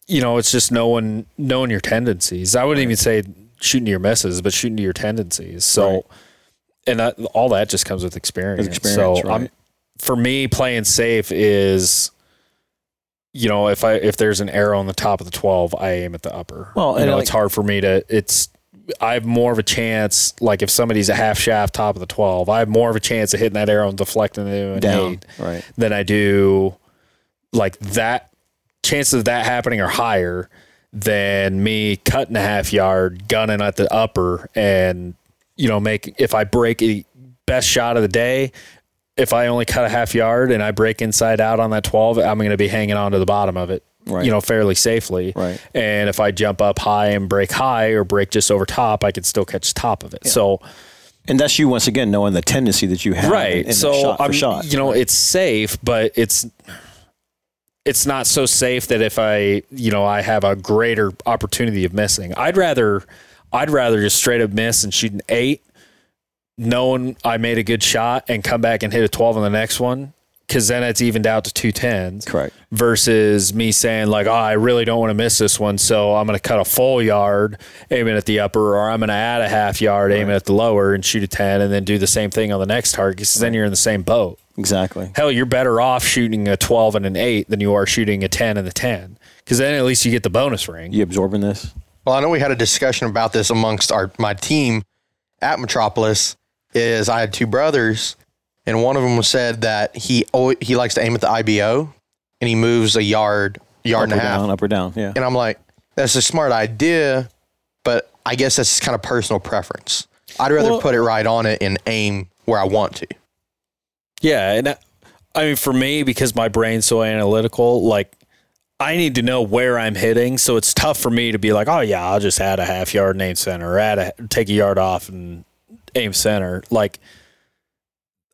You know, it's just knowing, knowing your tendencies. I wouldn't even say shooting to your misses, but shooting to your tendencies. So, Right. and that, all that just comes with experience. experience, so I'm, for me, playing safe is, you know, if I if there's an arrow on the top of the twelve, I aim at the upper. Well, you and know, like- it's hard for me to. It's I have more of a chance. Like if somebody's a half shaft top of the twelve, I have more of a chance of hitting that arrow and deflecting it Down. eight Right. than I do. Like that, chances of that happening are higher than me cutting a half yard, gunning at the upper, and you know, make if I break a best shot of the day. If I only cut a half yard and I break inside out on that 12, I'm going to be hanging on to the bottom of it, Right. you know, fairly safely. Right. And if I jump up high and break high or break just over top, I can still catch top of it. So, And that's you once again knowing the tendency that you have. right. in- in so, shot I'm, shot. you know, it's safe, but it's it's not so safe that if I, you know, I have a greater opportunity of missing. I'd rather I'd rather just straight up miss and shoot an 8 knowing I made a good shot and come back and hit a 12 on the next one cuz then it's evened out to two tens Correct. versus me saying like, oh, I really don't want to miss this one, so I'm going to cut a full yard aiming at the upper, or I'm going to add a half yard aiming at the lower and shoot a ten, and then do the same thing on the next target. Because then you're in the same boat. Exactly. Hell, you're better off shooting a 12 and an eight than you are shooting a 10 and a 10, because then at least you get the bonus ring. You absorbing this? Well, I know we had a discussion about this amongst our my team at Metropolis. Is I had two brothers, and one of them said that he always, he likes to aim at the IBO, and he moves a yard, yard up and a half. down, up or down. Yeah. And I'm like, that's a smart idea, but I guess that's kind of personal preference. I'd rather Well- put it right on it and aim where I want to. Yeah, and I, I mean, for me, because my brain's so analytical, like I need to know where I'm hitting. So it's tough for me to be like, oh yeah, I'll just add a half yard and aim center, or add a take a yard off and aim center. Like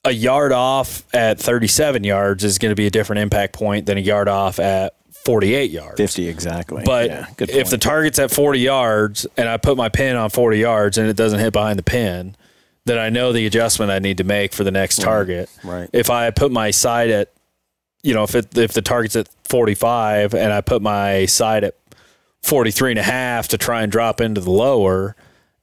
a yard off at 37 yards is going to be a different impact point than a yard off at 48 yards. 50 exactly. But yeah, good if the target's at 40 yards and I put my pin on 40 yards and it doesn't hit behind the pin, then I know the adjustment I need to make for the next target. right. If I put my sight at, you know, if it, if the target's at 45 and I put my sight at 43 and a half to try and drop into the lower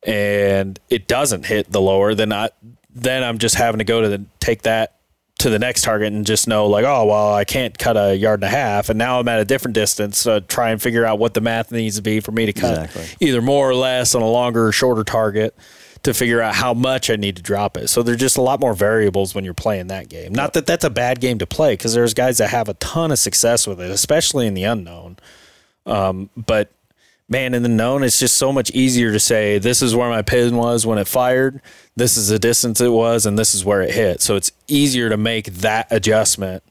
and it doesn't hit the lower, then I, then I'm just having to go to the, take that to the next target and just know like, oh, well, I can't cut a yard and a half. And now I'm at a different distance. So try and figure out what the math needs to be for me to cut Exactly. either more or less on a longer or shorter target to figure out how much I need to drop it. So there's just a lot more variables when you're playing that game. Not that that's a bad game to play because there's guys that have a ton of success with it, especially in the unknown. Um, but man, in the known, it's just so much easier to say this is where my pin was when it fired, this is the distance it was, and this is where it hit. So it's easier to make that adjustment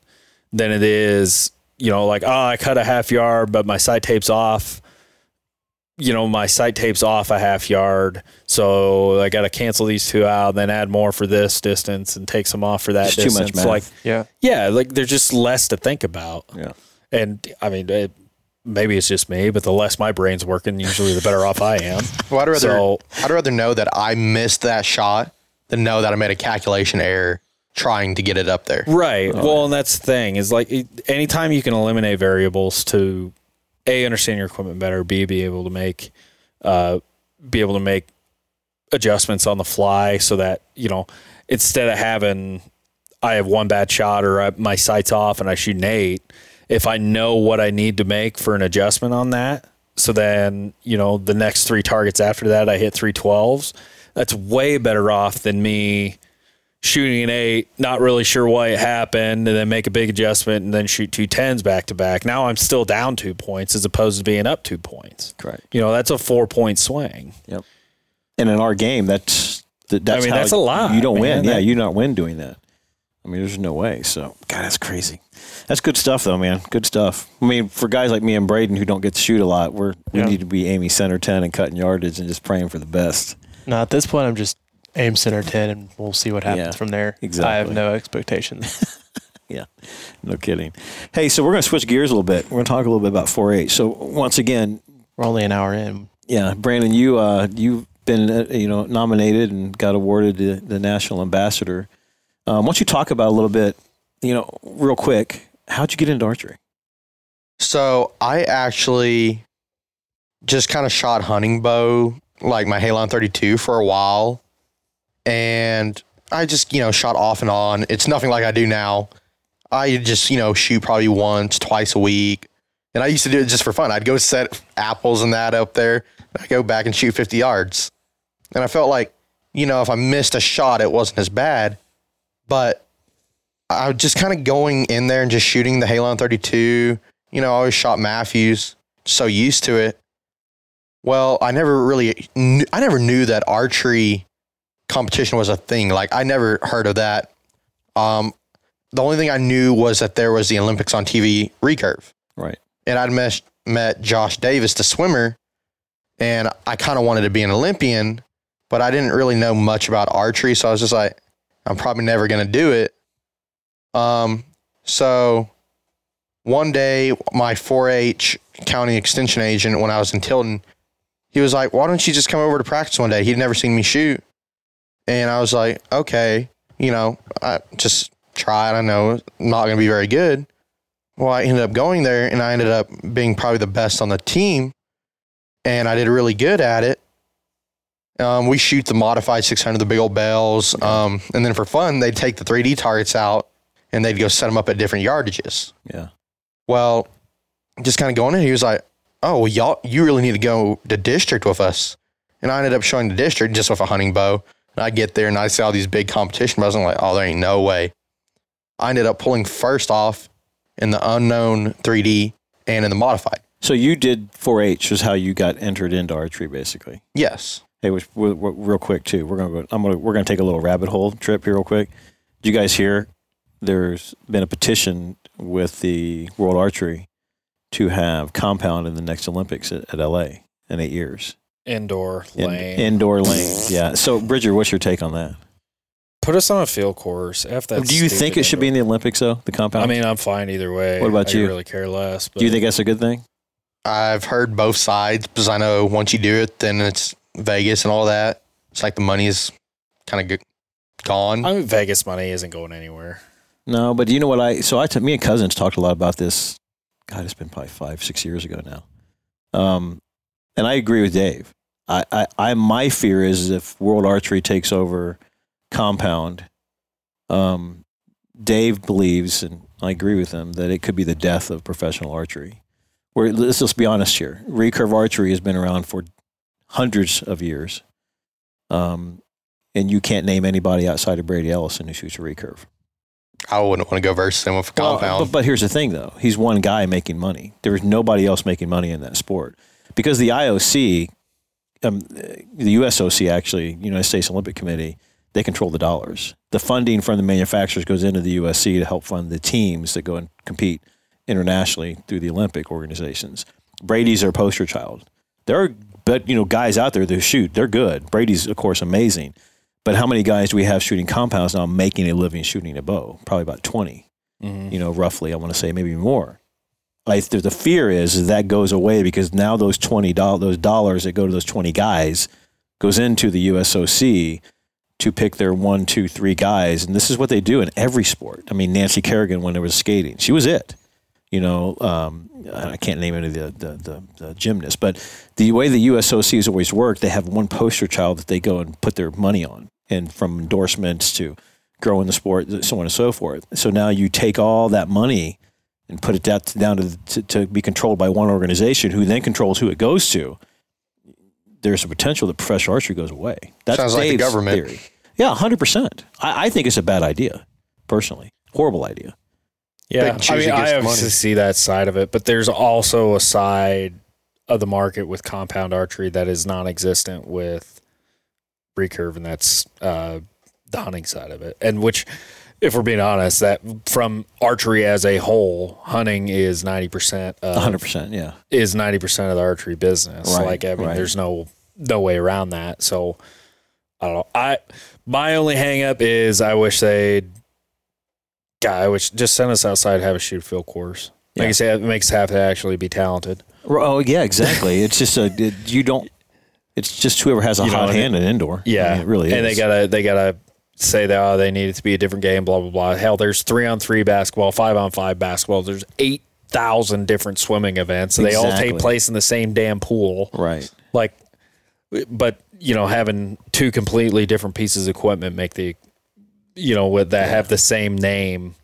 than it is, you know, like, oh, I cut a half yard, but my sight tape's off. You know, my sight tape's off a half yard, so I got to cancel these two out, then add more for this distance and take some off for that Just too much distance. math. Like, Yeah. yeah, like there's just less to think about. Yeah. And I mean, it, maybe it's just me, but the less my brain's working, usually the better off I am. Well, I'd rather So- I'd rather know that I missed that shot than know that I made a calculation error trying to get it up there. Right. Oh, well, and that's the thing is like it- anytime you can eliminate variables to a understand your equipment better, b be able to make uh, be able to make adjustments on the fly so that you know instead of having I have one bad shot or I, my sight's off and I shoot an eight, if I know what I need to make for an adjustment on that, so then you know the next three targets after that I hit three twelves. That's way better off than me shooting an eight, not really sure why it happened, and then make a big adjustment and then shoot two tens back to back. Now I'm still down two points as opposed to being up two points. Correct. You know, that's a four point swing. Yep. And in our game, that's th- that's mean, how that's a lot, You don't win. man. Yeah, That- you not win doing that. I mean, there's no way. So, God, that's crazy. That's good stuff, though, man. Good stuff. I mean, for guys like me and Braden who don't get to shoot a lot, we're we Yeah. need to be aiming center ten and cutting yardage and just praying for the best. No, at this point, I'm just aim center 10 and we'll see what happens Yeah, from there. Exactly. I have no expectations. Yeah, no kidding. Hey, so we're going to switch gears a little bit. We're going to talk a little bit about 4-H. So once again, We're only an hour in. yeah, Brandon, you uh, you've been uh, you know nominated and got awarded the, the national ambassador. Um, why don't you talk about a little bit, you know, real quick? How'd you get into archery? So I actually just kind of shot hunting bow, like my Halon 32 for a while. And I just, you know, shot off and on. It's nothing like I do now. I just, you know, shoot probably once, twice a week. And I used to do it just for fun. I'd go set apples and that up there. I'd go back and shoot 50 yards. And I felt like, you know, if I missed a shot, it wasn't as bad. But I was just kind of going in there and just shooting the Halon 32. You know, I always shot Mathews, so used to it. Well, I never really, I never knew that archery competition was a thing. Like I never heard of that. Um, the only thing I knew was that there was the Olympics on TV recurve, Right. and I'd met met Josh Davis, the swimmer, and I kind of wanted to be an Olympian, but I didn't really know much about archery, so I was just like, I'm probably never gonna do it. Um, so one day, my 4-H county extension agent, when I was in Tilton, he was like, "Why don't you just come over to practice one day?" He'd never seen me shoot, and I was like, "Okay, you know, I just try it. I know I'm not gonna be very good." Well, I ended up going there, and I ended up being probably the best on the team, and I did really good at it. Um, we shoot the modified 600, the big old bells, um, and then for fun, they'd take the 3D targets out and they'd go set them up at different yardages. Yeah. Well, just kind of going in, he was like, "Oh, well, y'all, you really need to go to district with us." And I ended up showing the district just with a hunting bow. And I get there and I see all these big competition bows. I'm like, "Oh, there ain't no way." I ended up pulling first off in the unknown 3D and in the modified. So you did 4-H is how you got entered into archery, basically. Yes. Hey, which, we real quick too. We're gonna go. I'm gonna. We're gonna take a little rabbit hole trip here, real quick. Did you guys hear there's been a petition with the World Archery to have compound in the next Olympics at, at LA in eight years. Indoor In- lane. indoor lane. Yeah. So, Bridger, what's your take on that? Put us on a field course. F that Do you think stupid it should be in the Olympics though? The compound. I mean, I'm fine either way. What about I you? really care less. But do you think that's a good thing? I've heard both sides because I know once you do it, then it's Vegas and all that. It's like the money is kind of gone. I mean, Vegas money isn't going anywhere. No, but you know what I? So I, t- me and cousins talked a lot about this. God, it's been probably five, six years ago now. Um, and I agree with Dave. I, I, I, my fear is if World Archery takes over Compound, um, Dave believes, and I agree with him, that it could be the death of professional archery. Where let's just be honest here, recurve archery has been around for hundreds of years, um, and you can't name anybody outside of Brady Ellison who shoots a recurve. I wouldn't want to go versus him with a Well, compound. but, but here's the thing, though. He's one guy making money. There's nobody else making money in that sport because the IOC, um, the USOC, actually, United States Olympic Committee, they control the dollars. The funding from the manufacturers goes into the USC to help fund the teams that go and compete internationally through the Olympic organizations. Brady's their poster child. There are, but you know, guys out there that shoot. They're good. Brady's, of course, amazing. But how many guys do we have shooting compounds now making a living shooting a bow? Probably about 20 Mm-hmm. you know, roughly, I want to say maybe more. The, the fear is that goes away because now those twenty dollars, those dollars that go to those twenty guys, goes into the USOC to pick their one, two, three guys, and this is what they do in every sport. I mean, Nancy Kerrigan when there was skating, she was it. You know, um, I can't name any of the, the, the, the gymnasts, but the way the USOC has always worked, they have one poster child that they go and put their money on, and from endorsements to growing the sport, so on and so forth. So now you take all that money and put it down, down to, to, to be controlled by one organization who then controls who it goes to. There's a potential that professional archery goes away. That's Sounds like the government. theory. Yeah, 100%. I, I think it's a bad idea, personally. Horrible idea. Yeah, Pick I choose mean, who gets I the obviously money. see that side of it, but there's also a side of the market with compound archery that is non-existent with recurve, and that's uh, the hunting side of it. And which, if we're being honest, that from archery as a whole, hunting is ninety percent. 100%. Yeah. is ninety percent of the archery business. Right, like I mean, right. there's no no way around that. So I don't know. I my only hang up is I wish they'd God, I wish just send us outside, have a shoot field course. Yeah. Make us have, makes us have to actually be talented. Oh, yeah, exactly. it's just a, you don't, it's just whoever has a You know, hot and hand in indoor. I Yeah, mean, it really is. And they gotta they gotta say that oh, they need it to be a different game. Blah blah blah. Hell, there's three on three basketball, five on five basketball. There's eight thousand different swimming events. They all take place in the same damn pool. Right. like but you know having two completely different pieces of equipment make the you know with that have the same name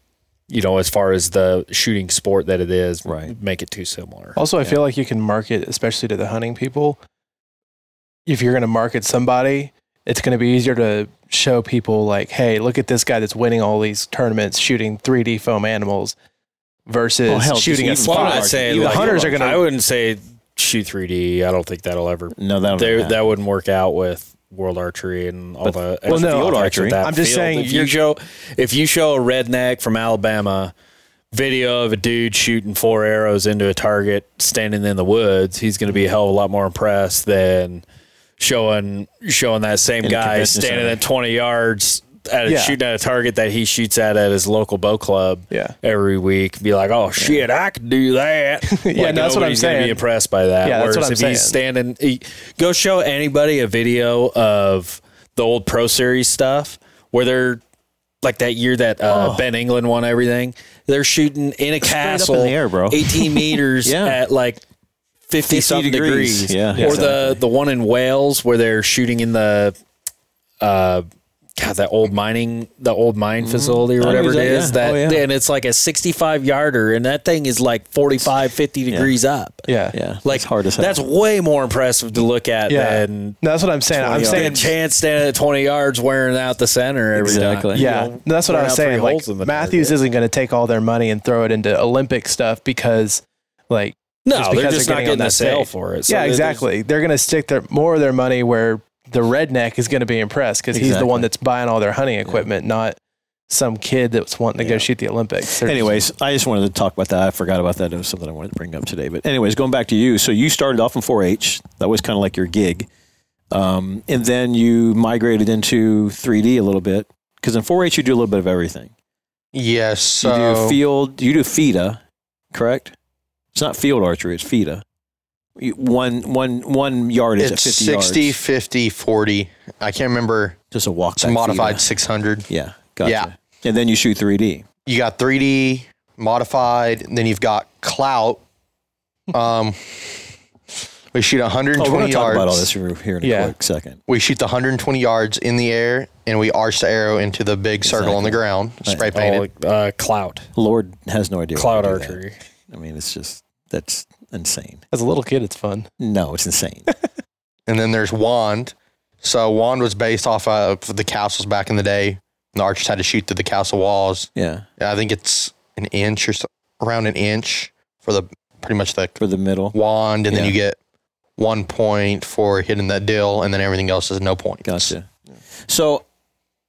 you know as far as the shooting sport that it is Right. make it too similar Also, I feel like you can market, especially to the hunting people. If you're going to market somebody, it's going to be easier to show people like, "Hey, look at this guy that's winning all these tournaments shooting 3D foam animals versus Well, hell, shooting a just well, even spot." I'm the like, hunters are gonna. i wouldn't say shoot 3d i don't think that'll ever No, that they, would that wouldn't work out with world archery and all But- the well, no, field archery. that I'm just field. saying if you you're- show if you show a redneck from alabama video of a dude shooting four arrows into a target standing in the woods he's going to be a hell of a lot more impressed than showing showing that same In guy standing center. at 20 yards at a, Yeah. shooting at a target that he shoots at at his local bow club Yeah. every week be like oh shit i could do that Yeah, like, no, that's what I'm saying. be impressed by that Yeah, that's what I'm if he's saying. standing he, go show anybody a video of the old pro series stuff where they're like that year that uh, Oh. ben england won everything they're shooting in a in castle the air, bro. 18 meters Yeah. at like 50, 50 something degrees. degrees, Yeah, or the exactly. the one in wales where they're shooting in the uh God, that old mining, the old mine facility or Mm-hmm. I know whatever it exactly, yeah. that, Oh, yeah. and it's like a 65 yarder, and that thing is like 45, 50 degrees up. Yeah. Yeah. Like it's hard as hell. That's way more impressive to look at Yeah. than No, that's what I'm saying. I'm 20 saying chance standing at 20 yards wearing out the center every Exactly. time. Yeah, You know, no, that's what I was saying. Like holes in the Mathews target. isn't going to take all their money and throw it into Olympic stuff because, like, No, just they're because just they're not getting on getting a sale stage. for it. So yeah, there's- exactly. They're going to stick their more of their money where the redneck is going to be impressed because he's the one that's buying all their hunting equipment, not some kid that's wanting to Yeah. go shoot the Olympics. They're just- Anyways, I just wanted to talk about that. I forgot about that. It was something I wanted to bring up today. But anyways, going back to you. So you started off in 4-H. That was kind of like your gig, um, and then you migrated into 3D a little bit because in 4-H you do a little bit of everything. Yes. You do field. You do FITA, correct? It's not field archery. It's FITA. You, one one one yard is it's at 50 60, yards. 50, 40. I can't remember. Just a walk. It's back modified FITA. 600. Yeah. Gotcha. Yeah. And then you shoot 3D. You got 3D modified. Then you've got clout. Um, we shoot Oh, 120 we're going to talk yards. about all this here here in a Yeah. quick second. We shoot the 120 yards in the air, and we arch the arrow into the big circle on the Exactly. ground, spray Oh, painted. like, uh, clout, Lord has no idea. clout why that. archery. I mean, it's just that's insane. as a little kid, it's fun. No, it's insane. and then there's wand. So wand was based off of the castles back in the day. The archers had to shoot through the castle walls. yeah, And I think it's an inch or so, around an inch for the pretty much the for the middle. wand, and then you get one point for hitting that dill, and then everything else is no points. Gotcha. So,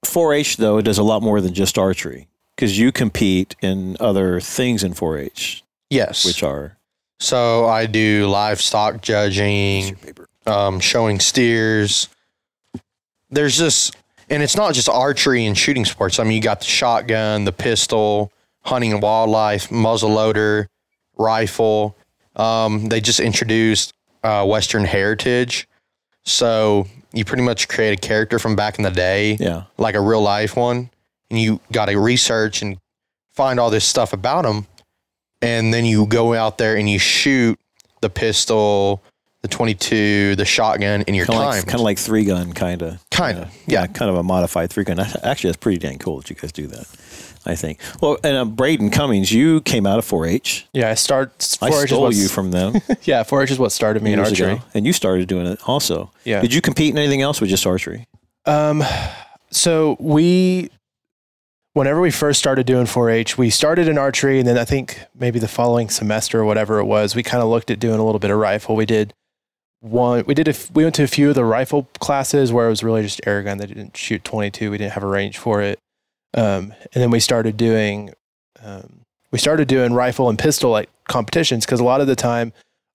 4-H though does a lot more than just archery because you compete in other things in 4-H, Yes. which are so I do livestock judging, um, showing steers. There's just, and it's not just archery and shooting sports. I mean, you got the shotgun, the pistol, hunting and wildlife, muzzle loader, rifle. Um, they just introduced uh, Western heritage. So you pretty much create a character from back in the day, yeah, like a real life one, and you got to research and find all this stuff about them. And then you go out there and you shoot the pistol, the 22, the shotgun in your kind of time. like, kind of like three gun, kind of, Kind of, yeah. kind of a modified three gun. Actually, that's pretty dang cool that you guys do that. I think. Well, and uh, Braden Cummings, you came out of 4-H. Yeah, I start. I 4-H is stole you from them Yeah, 4-H is what started me in archery. ago, and you started doing it also. Yeah. Did you compete in anything else with just archery? Um, so we, whenever we first started doing 4-H, we started in archery, and then I think maybe the following semester or whatever it was, we kind of looked at doing a little bit of rifle. We did one. We did. A, we went to a few of the rifle classes where it was really just air gun. They didn't shoot 22. We didn't have a range for it. Um, and then we started doing, um, we started doing rifle and pistol like competitions because a lot of the time.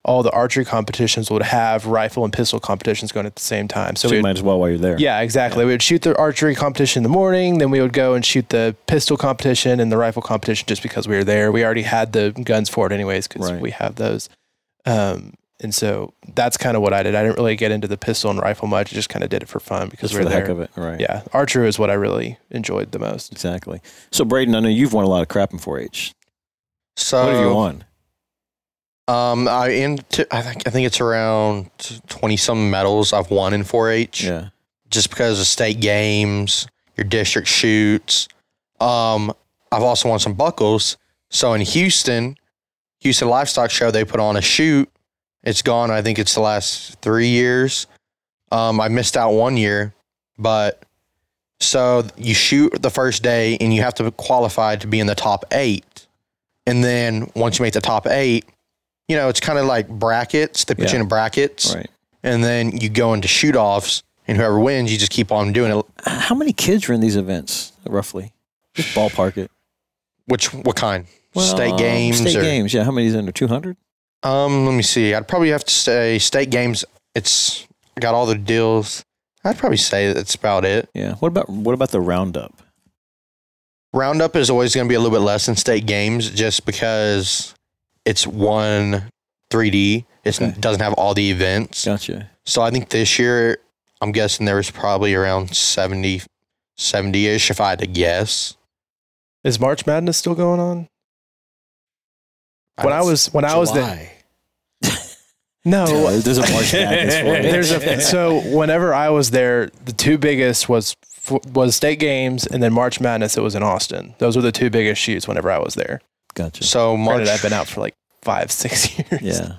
All the archery competitions would have rifle and pistol competitions going at the same time. So, we you would- might as well while you're there. yeah, exactly. We would shoot the archery competition in the morning, then we would go and shoot the pistol competition and the rifle competition just because we were there. We already had the guns for it anyways because Right. we have those. Um, and so that's kind of what I did. I didn't really get into the pistol and rifle much. I just kind of did it for fun because just we for the there. heck of it, right? Yeah, archery is what I really enjoyed the most. exactly. So, Braden, I know you've won a lot of crap in 4-H. So What have you won? Um, I into I think I think it's around twenty some medals I've won in 4-H. Yeah. just because of state games, your district shoots. Um, I've also won some buckles. So in Houston, Houston Livestock Show, they put on a shoot. It's gone. I think it's the last three years. Um, I missed out one year, but so you shoot the first day and you have to qualify to be in the top eight. And then once you make the top eight, you know, it's kind of like brackets. They put Yeah. you in brackets Right. and then you go into shoot offs, and whoever wins, you just keep on doing it. How many kids are in these events, roughly? Just ballpark it. Which what kind? Well, state games State or games. Yeah. How many's in there? 200? um? Let me see. I'd probably have to say state games. It's got all the deals. I'd probably say that's about it. Yeah. What about what about the roundup? Roundup is always going to be a little bit less than state games, just because it's one 3D. It Okay. doesn't have all the events. Gotcha. So I think this year, I'm guessing there was probably around 70, 70 ish, if I had to guess. Is March Madness still going on? When I was when I was there, no, Yeah, there's a March Madness for there's a so whenever I was there, the two biggest was was state games and then March Madness. It was in Austin. Those were the two biggest shoots whenever I was there. Gotcha. So March, Granted, I've been out for like five, six years. Yeah.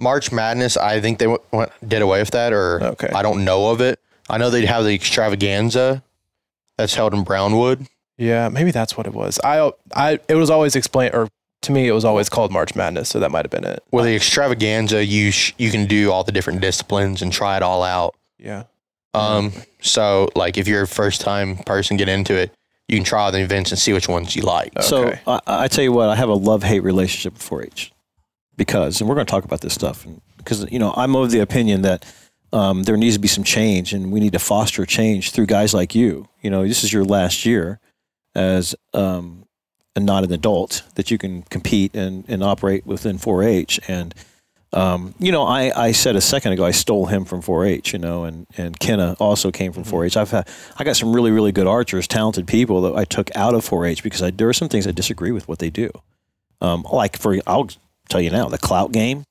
March Madness, I think they w- went, did away with that, or Okay. I don't know of it. I know they'd have the extravaganza that's held in Brownwood. Yeah, maybe that's what it was. I I it was always explained or to me it was always called March Madness, so that might have been it. Well, the extravaganza, you sh- you can do all the different disciplines and try it all out. Yeah. Um, so like if you're a first time person get into it, you can try the events and see which ones you like. So Okay. I, I tell you what, I have a love hate relationship with 4-H because, and we're going to talk about this stuff, because you know I'm of the opinion that um, there needs to be some change, and we need to foster change through guys like you. You know, this is your last year as um, a not an adult that you can compete and, and operate within 4-H, and um, you know, I, I said a second ago I stole him from 4-H, you know, and and Kenna also came from 4-H. I've had I got some really really good archers, talented people that I took out of 4-H because I, there are some things I disagree with what they do. Um, like for I'll tell you now, the clout game.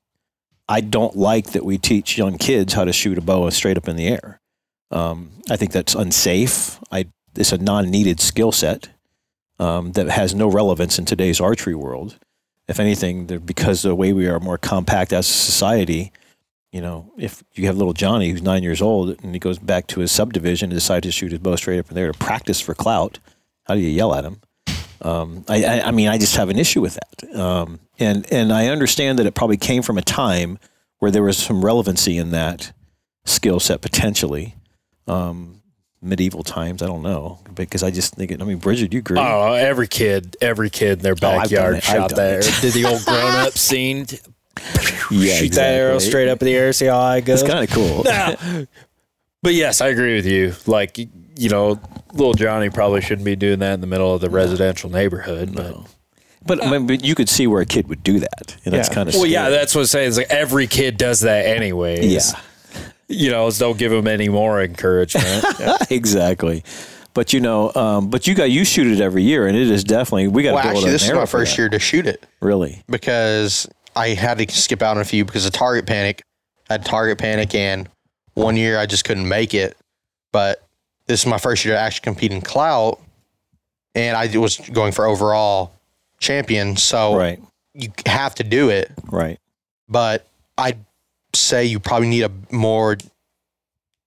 I don't like that we teach young kids how to shoot a bow straight up in the air. Um, I think that's unsafe. I it's a non-needed skill set um, that has no relevance in today's archery world. If anything, because the way we are more compact as a society, you know, if you have little Johnny who's nine years old and he goes back to his subdivision and decides to shoot his bow straight up in there to practice for clout, how do you yell at him? Um, I, I, I mean, I just have an issue with that. Um, and, and I understand that it probably came from a time where there was some relevancy in that skill set potentially. Um, medieval times, I don't know. Because I just think it, I mean, Bridger, you agree? Oh, every kid, every kid in their Oh, backyard. I've shot that. Did the old grown up scene? yeah, shoot that arrow straight up in the air, see how high it goes. It's kind of cool. Nah. But yes, I agree with you. Like, you know, little Johnny probably shouldn't be doing that in the middle of the residential neighborhood. But No. But, I mean, but you could see where a kid would do that, and that's Yeah. kind of well, yeah, that's what I'm saying. Is like every kid does that anyways. yeah, You know, so don't give them any more encouragement. exactly. But you know, um, but you got you shoot it every year, and it is definitely we got to Well, build actually, this is my first that. year to shoot it Really? because I had to skip out on a few because of target panic. I had target panic, and one year I just couldn't make it. But this is my first year to actually compete in clout, and I was going for overall champion. So Right. you have to do it. Right. but I'd say you probably need a more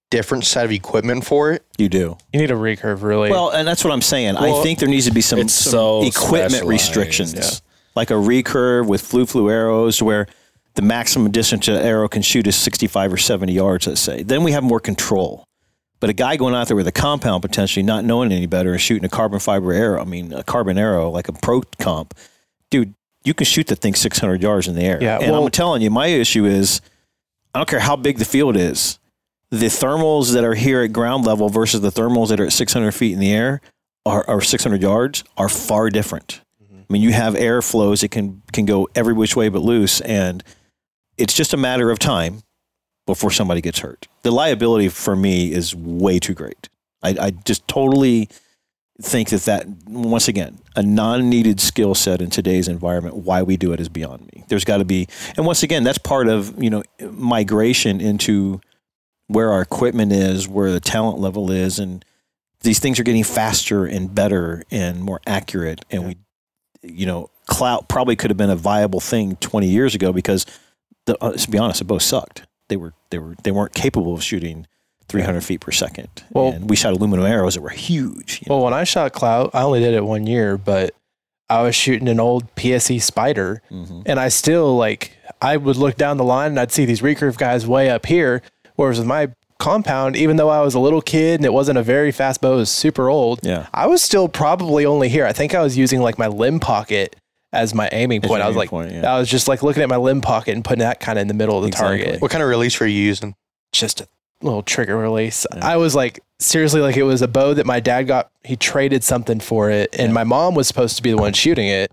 different set of equipment for it. You do. You need a recurve, really. Well, and that's what I'm saying. Well, I think there needs to be some, some so equipment restrictions, yeah. like a recurve with flu flu arrows, where the maximum distance an arrow can shoot is 65 or 70 yards. Let's say. Then we have more control. But a guy going out there with a compound potentially not knowing any better and shooting a carbon fiber arrow, I mean a carbon arrow like a pro comp, dude, you can shoot the thing 600 yards in the air. Yeah, and well- I'm telling you, my issue is I don't care how big the field is. The thermals that are here at ground level versus the thermals that are at 600 feet in the air are, or 600 yards are far different. Mm-hmm. I mean, you have air flows that can can go every which way but loose, and it's just a matter of time before somebody gets hurt. The liability for me is way too great. I, I just totally think that that once again a non-needed skill set in today's environment why we do it is beyond me. There's got to be and once again that's part of you know migration into where our equipment is where the talent level is and these things are getting faster and better and more accurate and we you know clout probably could have been a viable thing 20 years ago because the, uh, to be honest it both sucked. They were they were they weren't capable of shooting 300 feet per second Well- and we shot aluminum arrows that were huge you know. well, when I shot clout, I only did it one year, but I was shooting an old PSE Spider, Mhm. and I still like I would look down the line and I'd see these recurve guys way up here. Whereas with my compound, even though I was a little kid and it wasn't a very fast bow, it was super old. yeah I was still probably only here. I think I was using like my limb pocket as my aiming point. your I was like, point, yeah. I was just like looking at my limb pocket and putting that kind of in the middle of the Exactly. target. What kind of release were you using? Just a little trigger release. Yeah. I was like, seriously, like it was a bow that my dad got. He traded something for it, and Yeah. my mom was supposed to be the one shooting it.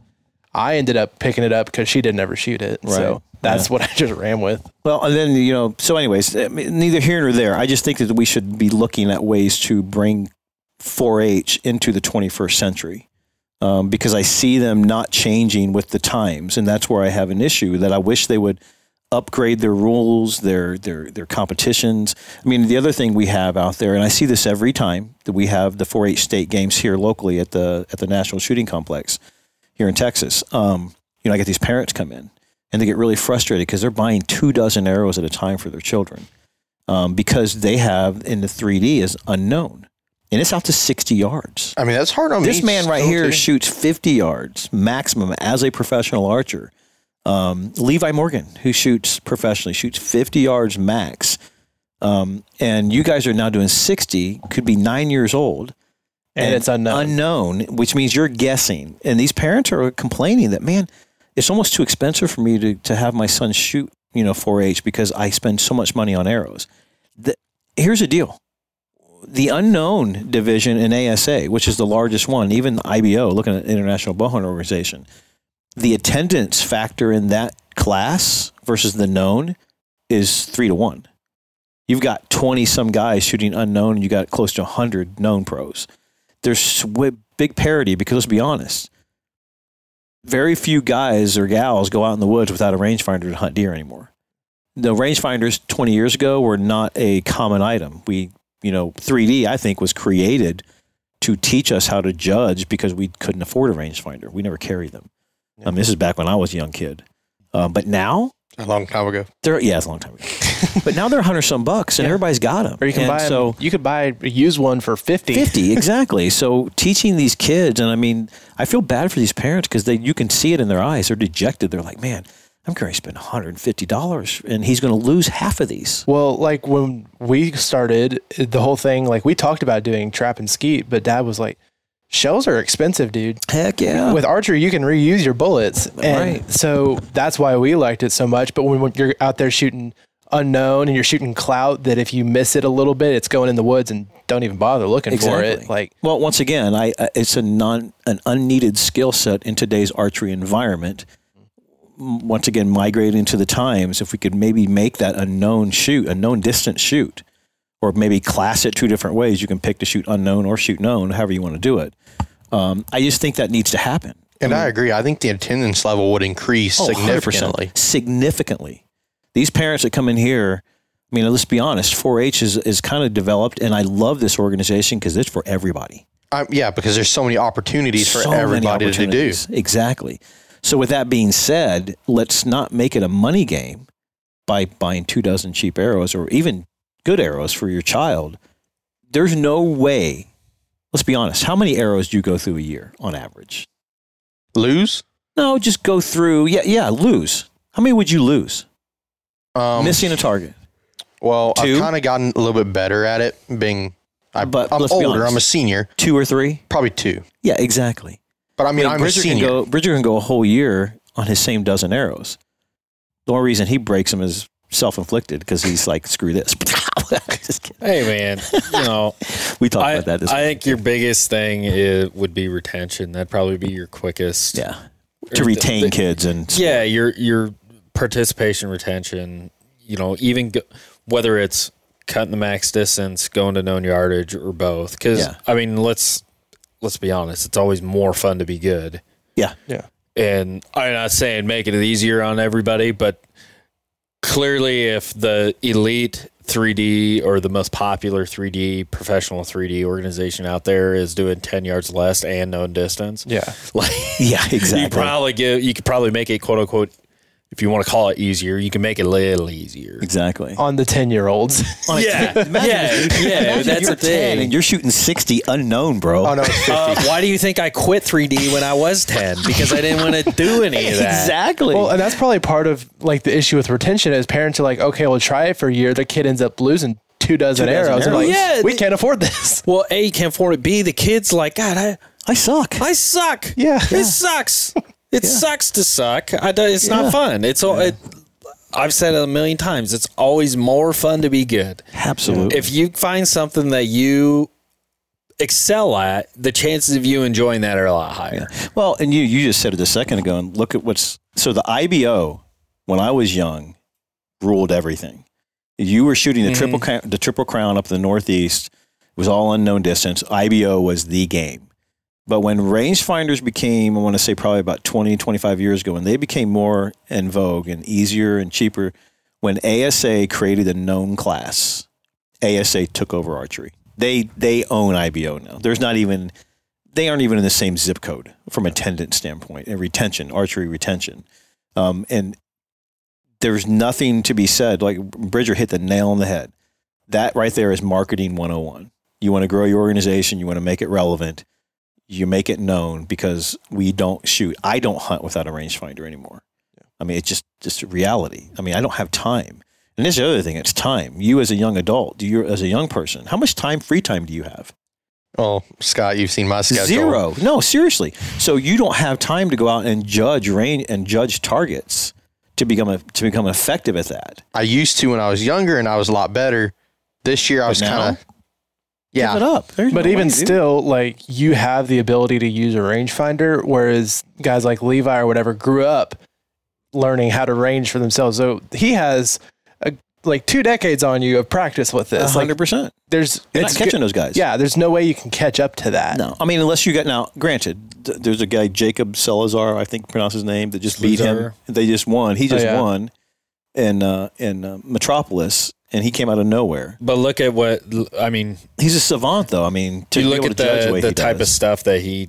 I ended up picking it up because she didn't ever shoot it. Right. So that's what I just ran with. Well, and then you know. So, anyways, neither here nor there. I just think that we should be looking at ways to bring 4-H into the 21st century, um, because I see them not changing with the times, and that's where I have an issue. That I wish they would upgrade their rules, their their their competitions. I mean, the other thing we have out there, and I see this every time that we have the 4-H state games here locally at the at the National Shooting Complex here in Texas. Um, you know, I get these parents come in and they get really frustrated because they're buying two dozen arrows at a time for their children um, because they have in the 3D is unknown and it's out to 60 yards. I mean, that's hard on me. This man right here shoots 50 yards maximum as a professional archer. Um, Levi Morgan, who shoots professionally, shoots 50 yards max. Um, and you guys are now doing 60, could be nine years old. And it's unknown. Unknown, which means you're guessing. And these parents are complaining that, man, it's almost too expensive for me to, to have my son shoot, you know, 4-H because I spend so much money on arrows. The, here's the deal. The unknown division in ASA, which is the largest one, even IBO, looking at International Bowhunter Organization, the attendance factor in that class versus the known is three to one. You've got 20 some guys shooting unknown, and you got close to 100 known pros. There's big parity because let's be honest, very few guys or gals go out in the woods without a rangefinder to hunt deer anymore. The rangefinders 20 years ago were not a common item. We, you know, 3D, I think, was created to teach us how to judge because we couldn't afford a rangefinder. We never carried them. Yeah. Um, this is back when I was a young kid. Um, but now, A long time ago. they're, yeah, it's a long time ago. but now they're 100 some bucks and Yeah. everybody's got them. Or you can and buy so you could buy a used one for 50. 50 exactly so teaching these kids and i mean i feel bad for these parents because they you can see it in their eyes they're dejected they're like man i'm going to spend $150 and he's going to lose half of these Well, like when we started the whole thing, like we talked about doing trap and skeet, but dad was like, shells are expensive, dude. heck yeah With archery, you can reuse your bullets. And Right. so that's why we liked it so much. But when, you're out there shooting unknown and you're shooting clout, that if you miss it a little bit, it's going in the woods and don't even bother looking for it. Like, well once again i I- it's a non an unneeded skill set in today's archery environment once again migrating to the times if we could maybe make that a known shoot a known distance shoot or maybe class it two different ways you can pick to shoot unknown or shoot known however you want to do it um, i just think that needs to happen And I agree. I think the attendance level would increase Oh, significantly. Significantly. These parents that come in here, I mean, let's be honest, 4-H is, is kind of developed, and I love this organization because it's for everybody. Um, yeah, because there's so many opportunities for So everybody to do. Exactly. So with that being said, let's not make it a money game by buying two dozen cheap arrows or even good arrows for your child. There's no way. Let's be honest. How many arrows do you go through a year on average? Lose? No, just go through. Yeah, yeah, lose. How many would you lose? Um, Missing a target. Well, Two? I've kind of gotten a little bit better at it. Being, I, But I'm let's be older. honest. I'm a senior. Two or three? Probably two. Yeah, exactly. But I mean, I'm a Bridger can senior. go. Bridger can go a whole year on his same dozen arrows. The only reason he breaks them is self-inflicted because he's like, "Screw this." Hey man, you know, We talked I, about that. This I think your biggest thing is, would be retention. That'd probably be your quickest. yeah, to retain kids and Yeah, your your participation retention. You know, even go, whether it's cutting the max distance, going to known yardage, or both. Because Yeah. I mean, let's let's be honest. It's always more fun to be good. yeah, yeah. And I'm not saying making it easier on everybody, but clearly, if the elite 3D or the most popular 3D professional 3D organization out there is doing 10 yards less and known distance, yeah. like yeah, you exactly. probably give you could probably make a quote unquote if you want to call it easier, you can make it a little easier. exactly. On the 10 year olds. On a- Yeah, Imagine yeah, yeah, imagine that's you're the thing. 10 and you're shooting sixty unknown, bro. oh no, 50. Uh, why do you think I quit 3D when I was 10? Because I didn't want to do any of that. exactly. Well, and that's probably part of like the issue with retention is parents are like, okay, we'll try it for a year. The kid ends up losing two dozen Two dozen arrows. They're arrows. like, Yeah, we can't afford this. Well, A, you can't afford it. B, the kid's like, God, I, I suck. I suck. Yeah. It sucks. It sucks to suck. It's Yeah. not fun. It's all. It, I've said it a million times. It's always more fun to be good. Absolutely. If you find something that you excel at, the chances of you enjoying that are a lot higher. Well, and you you just said it a second ago, and look at what's so the IBO when I was young ruled everything. You were shooting the triple Mm-hmm. crown, the triple crown up the northeast. It was all unknown distance. IBO was the game. But when rangefinders became, I want to say probably about 20, 25 years ago, when they became more in vogue and easier and cheaper, when ASA created a known class, ASA took over archery. They they own IBO now. There's not even they aren't even in the same zip code from attendance standpoint and retention, archery retention. Um, and there's nothing to be said. Like Bridger hit the nail on the head. That right there is marketing 101. You want to grow your organization, you want to make it relevant, you make it known because we don't shoot. I don't hunt without a rangefinder anymore. I mean, it's just just reality. I mean, I don't have time. And this is the other thing, it's time. You as a young adult, do you as a young person, how much time, free time do you have? Oh, Scott, you've seen my schedule. Zero. No, seriously. So you don't have time to go out and judge range and judge targets to become a, to become effective at that. I used to when I was younger, and I was a lot better. This year, I was kind of yeah. Give it up. There's But no even way, still, like you have the ability to use a rangefinder, whereas guys like Levi or whatever grew up learning how to range for themselves. So he has a, like two decades on you of practice with A this. Like hundred percent. there's You're not it's catching those guys. Yeah, there's no way you can catch up to that. No, I mean unless you get now. Granted, th- there's a guy Jacob Salazar, I think pronounce his name, that just beat him. They just won. He just yeah. won in uh, in uh, Metropolis, and he came out of nowhere. But look at what I mean. He's a savant, though. I mean, to you look at the the he type of stuff that he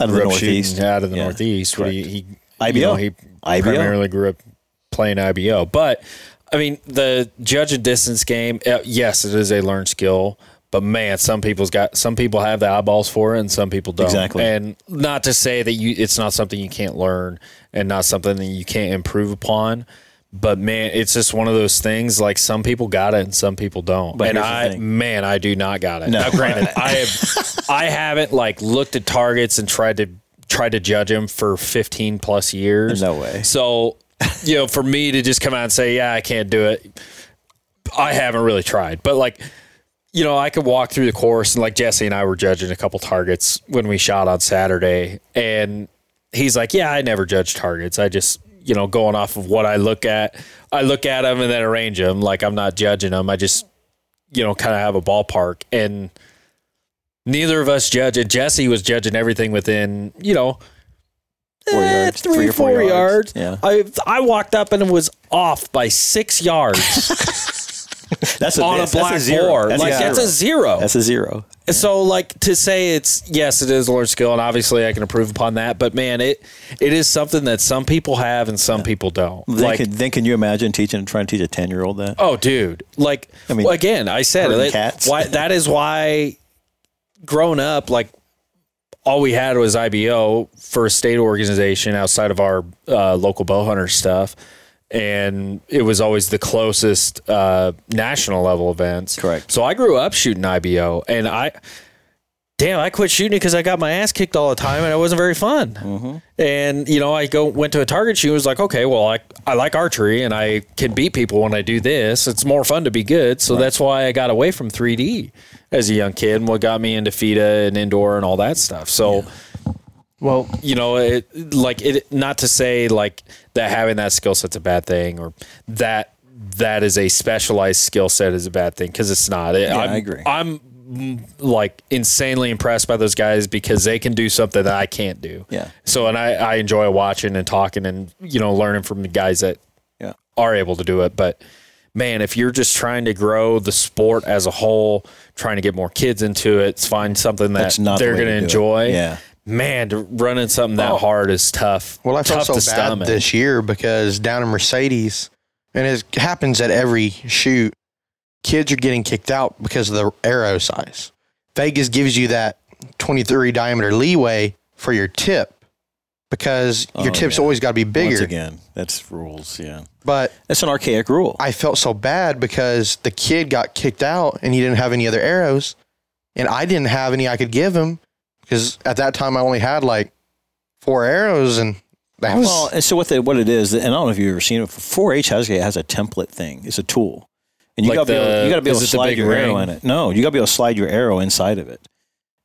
out of the Northeast, out of the Yeah, Northeast. He, he IBO. you know, he IBO. primarily grew up playing IBO. But I mean, the judge and distance game. uh, Yes, it is a learned skill. But man, some people's got some people have the eyeballs for it, and some people don't. Exactly. And not to say that you it's not something you can't learn, and not something that you can't improve upon. But man, it's just one of those things. Like some people got it, and some people don't. But and I, man, I do not got it. No. Now, granted, I have, I haven't like looked at targets and tried to tried to judge him for 15 plus years. No way. So, you know, for me to just come out and say, yeah, I can't do it, I haven't really tried. But like, you know, I could walk through the course and like Jesse and I were judging a couple targets when we shot on Saturday. And he's like, yeah, I never judge targets. I just, you know, going off of what I look at, I look at them and then arrange them. Like I'm not judging them. I just, you know, kind of have a ballpark. And neither of us judge it. Jesse was judging everything within, you know, Four eh, yards, three, three or four four yards. yards. Yeah. I I walked up and it was off by six yards That's a, on a that's black zero. board. That's like a that's a zero. That's a zero. so like to say it's yes, it is a learned skill, and obviously I can improve upon that. But man, it it is something that some people have and some people don't. Then, like can, then can you imagine teaching trying to teach a ten year old that? Oh, dude! Like, I mean, again, I said cats. Why that is why, grown up, like all we had was IBO for a state organization outside of our uh, local bow hunter stuff, and it was always the closest uh, national level events. Correct. So I grew up shooting IBO, and I. Damn, I quit shooting because I got my ass kicked all the time and it wasn't very fun. Mm-hmm. And you know, I go went to a target shoot. and Was like, okay, well, I I like archery and I can beat people when I do this. It's more fun to be good, so that's why I got away from 3D as a young kid. And what got me into FITA and indoor and all that stuff. So Well, you know, it like it. Not to say like that having that skill set's a bad thing or that that is a specialized skill set is a bad thing because it's not. Yeah, I'm, agree. I'm like insanely impressed by those guys because they can do something that I can't do. Yeah. So and I, I enjoy watching and talking and you know learning from the guys that Yeah. are able to do it. But man, if you're just trying to grow the sport as a whole, trying to get more kids into it, find something that That's not they're way going to do it. enjoy. Yeah. Man, to running something that Oh. hard is tough. Well, I felt tough so bad stomach. this year because down in Mercedes, and it happens at every shoot, kids are getting kicked out because of the arrow size. Vegas gives you that 23 diameter leeway for your tip because your Oh, tip's yeah. always got to be Once bigger. again, that's rules. Yeah. But That's an archaic rule. I felt so bad because the kid got kicked out and he didn't have any other arrows, and I didn't have any I could give him because at that time I only had like four arrows, and that was Well, and so what the, what it is, and I don't know if you've ever seen it. 4-H has has a template thing. It's a tool, and you Like got to be able, you got to be able to slide big your arrow in it. No, you got to be able to slide your arrow inside of it.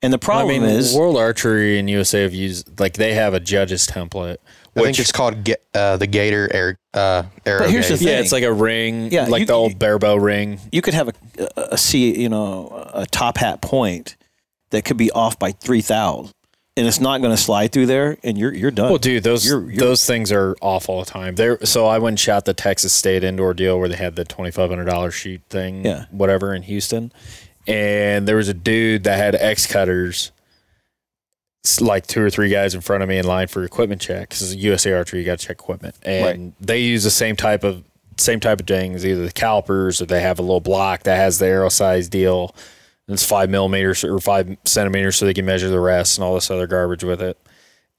And the problem I mean, is, World Archery and USA have used like they have a judge's template. I think which- it's called uh, the Gator Air uh, Arrow. But here's the thing. Yeah, it's like a ring, Yeah, like you- the old bare bow ring. you could have a, a, a C, you know, a top hat point that could be off by three thousand, and it's not going to slide through there, and you're you're done. Well, dude, those You're- you're- those things are off all the time. There, so I went and shot the Texas State indoor deal where they had the twenty five hundred dollar sheet thing, Yeah. whatever in Houston, and there was a dude that had X cutters, like two or three guys in front of me in line for equipment check because USA Archery you got to check equipment, and they use the same type of same type of things, either the calipers or they have a little block that has the arrow size deal. It's five millimeters or five centimeters, so they can measure the rest and all this other garbage with it.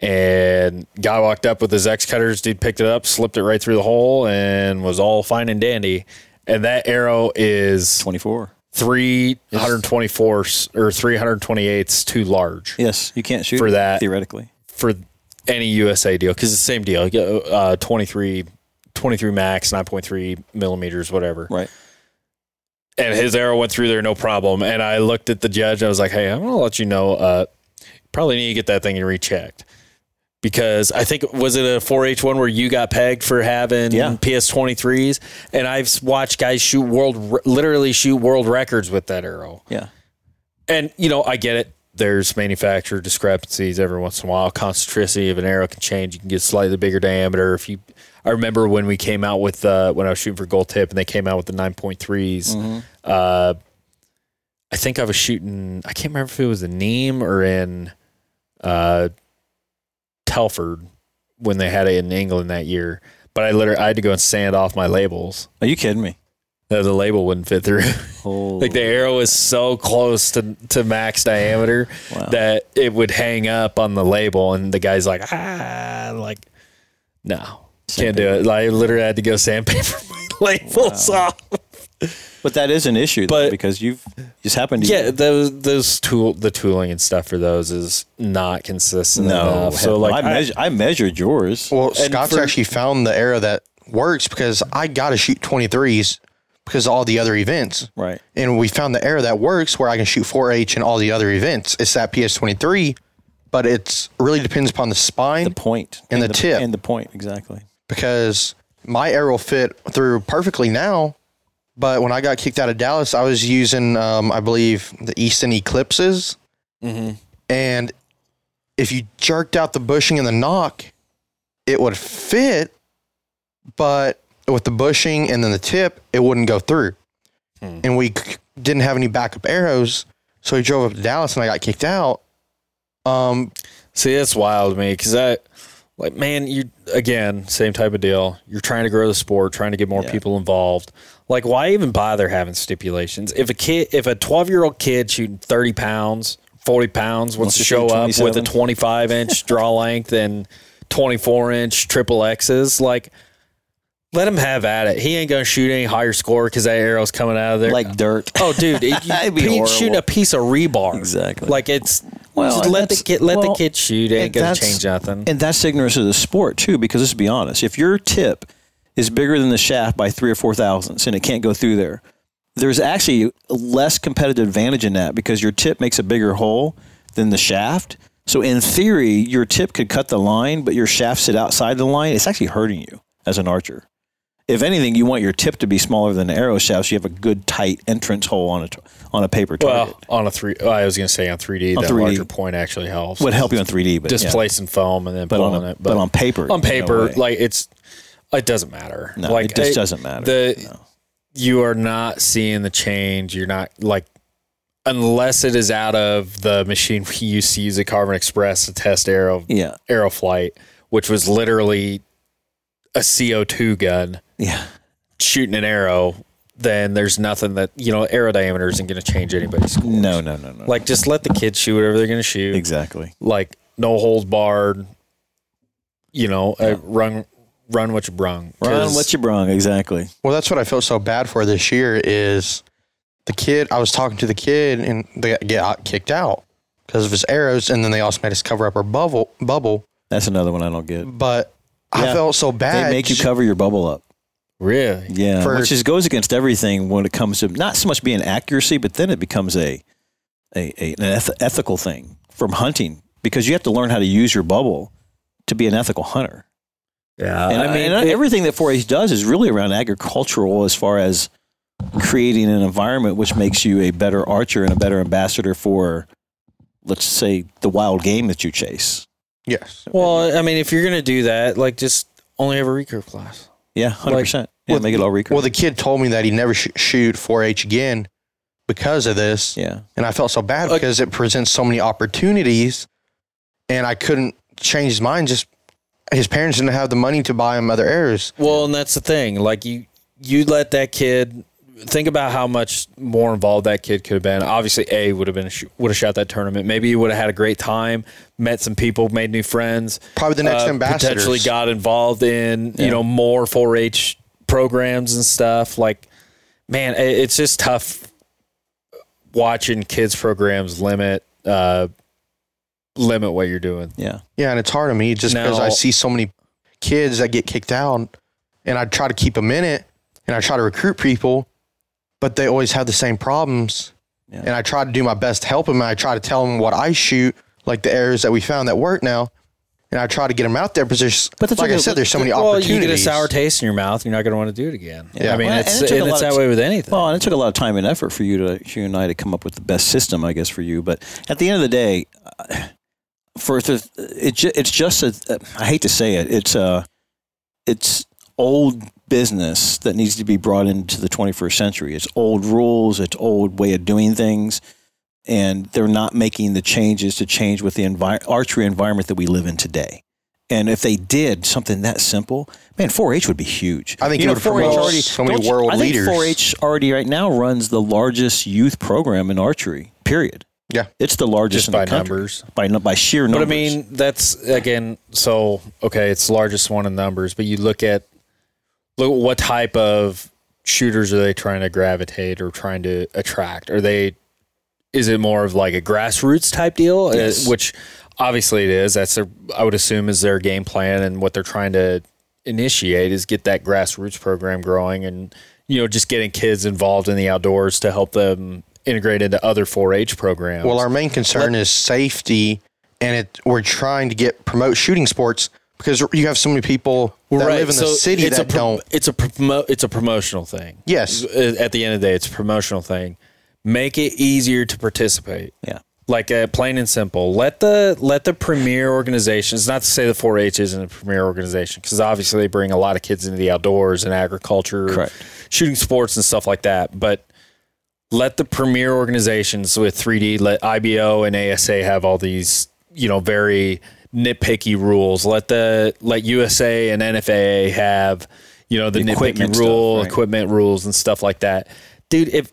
And guy walked up with his X cutters. Dude picked it up, slipped it right through the hole, and was all fine and dandy. And that arrow is twenty four. 324 or 328 too large Yes, you can't shoot For that- theoretically. for any USA deal because it's the same deal. Get, Uh, 23, 23 max, 9.3 millimeters, whatever. Right. And his arrow went through there no problem. And I looked at the judge. I was like, hey, I'm going to let you know. Uh, probably need to get that thing rechecked. Because I think was it a 4H one where you got pegged for having Yeah. PS23s, and I've watched guys shoot world, literally shoot world records with that arrow. Yeah. And you know, I get it. There's manufacturer discrepancies every once in a while. Concentricity of an arrow can change. You can get slightly bigger diameter. If you, I remember when we came out with uh, when I was shooting for gold tip, and they came out with the 9.3s. Uh, I think I was shooting. I can't remember if it was in Nîmes or in uh, Telford when they had it in England that year. But I literally I had to go and sand off my labels. Are you kidding me? that The label wouldn't fit through. Like the arrow is so close to, to max diameter Wow. that it would hang up on the label, and the guy's like, ah, like, no, can't do it. Like, I literally had to go sandpaper my labels off. but that is an issue, though, But- because you've just happened to Yeah, those those tool the tooling and stuff for those is not consistent No, enough. So like, I, I- measure, I measured yours. Well, Scott's for- actually found the arrow that works because I got to shoot 23s because of all the other events. right. And we found the arrow that works where I can shoot 4H and all the other events. It's that PS23, but it's really depends upon the spine The point And the tip. and the point exactly. Because my arrow fit through perfectly now. But when I got kicked out of Dallas, I was using, um, I believe, the Easton Eclipses. And if you jerked out the bushing and the nock, it would fit. But with the bushing and then the tip, it wouldn't go through. And we didn't have any backup arrows. So we drove up to Dallas and I got kicked out. Um, see, that's wild to me because I, like, man, you again, same type of deal. You're trying to grow the sport, trying to get more Yeah. people involved. Like, why even bother having stipulations? If a kid, if a 12 year old kid shooting 30 pounds, 40 pounds wants Wants to to show up with a 25 inch draw length and 24 inch triple X's, like, let him have at it. He ain't gonna shoot any higher score because that arrow's coming out of there. Like dirt. Oh, dude, it, you, That'd be he's horrible. shooting a piece of rebar. Exactly. Like it's Well, well, and let the that's- kid let well, the kid shoot. It ain't and gonna that's- change nothing. And that's ignorance of the sport too, because let's be honest, if your tip is bigger than the shaft by three or four thousandths and it can't go through there, there's actually less competitive advantage in that because your tip makes a bigger hole than the shaft. So in theory, your tip could cut the line, but your shaft sit outside the line. It's actually hurting you as an archer. If anything, you want your tip to be smaller than the arrow shaft, so you have a good tight entrance hole on a on a paper target. well, on a three, oh, I was gonna say on 3D, On that 3D. larger point actually helps. would help you on 3D, but yeah. displacing foam and then But on a- it. but on paper, on paper, way. like it's it doesn't matter. No, like it just doesn't matter. The No. you are not seeing the change. You're not like unless it is out of the machine we used to use at Carbon Express to test arrow Yeah, Aeroflight, which was literally a CO2 gun yeah. shooting an arrow, then there's nothing that, you know, arrow diameter isn't going to change anybody's score. No, no, no, no. Like, just let the kids shoot whatever they're going to shoot. exactly. Like, no holds barred, you know, uh, run, run what you brung. Run 'Cause- what you brung. Exactly. Well, that's what I felt so bad for this year is the kid. I was talking to the kid and they got kicked out because of his arrows, and then they also made us cover up our bubble. Bubble, That's another one I don't get. but I felt so bad. They make you cover your bubble up. Really? Yeah, For- which is goes against everything when it comes to not so much being accuracy, but then it becomes a, a, a an eth- ethical thing from hunting because you have to learn how to use your bubble to be an ethical hunter. Yeah. And I mean, everything that 4-H does is really around agricultural as far as creating an environment which makes you a better archer and a better ambassador for, let's say, the wild game that you chase. Yes. well, I mean, if you're going to do that, like, just only have a recurve class. Yeah, hundred percent. Yeah, well, make it all recurve. Well, the kid told me that he'd never sh- shoot 4-H again because of this, yeah, and I felt so bad Like- because it presents so many opportunities, and I couldn't change his mind. Just his parents didn't have the money to buy him other arrows. Well, and that's the thing. Like, you, you let that kid think about how much more involved that kid could have been. Obviously, A would have been would have shot that tournament. Maybe he would have had a great time, met some people, made new friends. Probably the next uh, ambassadors. potentially got involved in Yeah. you know more 4-H programs and stuff. Like, man, it- it's just tough. watching kids programs limit uh, limit what you're doing. Yeah. Yeah, and it's hard on me just because I see so many kids that get kicked out, and I try to keep them in it, and I try to recruit people, but they always have the same problems. Yeah. And I try to do my best to help them, and I try to tell them what I shoot, like the areas that we found that work now, and I try to get them out there. But there's, But that's like I said, there's so many well, opportunities. you get a sour taste in your mouth, you're not going to want to do it again. Yeah. I mean, Well, it's and it and it's that t- way with anything. Well, and it took a lot of time and effort for you to you and I to come up with the best system, I guess, for you. But at the end of the day, uh, for the, it, it's just a. I hate to say it, it's a, it's old business that needs to be brought into the 21st century. It's old rules, it's old way of doing things, and they're not making the changes to change with the envi- archery environment that we live in today. And if they did something that simple, man, 4-H would be huge. I think you it know, would promote so many don't you- world I think 4-H already right now runs the largest youth program in archery. Period. Yeah. it's the largest Just in by the country. numbers. by nu- by sheer But numbers. I mean, that's again. So okay, it's the largest one in numbers. But you look at look what type of shooters are they trying to gravitate or trying to attract? Are they? Is it more of like a grassroots type deal? Uh, Yes. which obviously it is. That's their. I would assume is their game plan and what they're trying to initiate is get that grassroots program growing and you know just getting kids involved in the outdoors to help them integrate into other 4-H programs. Well, our main concern is safety, and it we're trying to get promote shooting sports because you have so many people that live in the city it's that a pro- don't. It's a promo- it's a promotional thing. Yes. At the end of the day, it's a promotional thing. Make it easier to participate. Yeah. Like uh, plain and simple. Let the let the premier organizations. Not to say the 4-H isn't a premier organization, because obviously they bring a lot of kids into the outdoors and agriculture, Correct. shooting sports and stuff like that. But let the premier organizations with 3D, let IBO and ASA have all these, you know, very nitpicky rules. Let the let USA and NFAA have, you know, the, The equipment nitpicky stuff, rule, right. equipment rules and stuff like that. Dude, if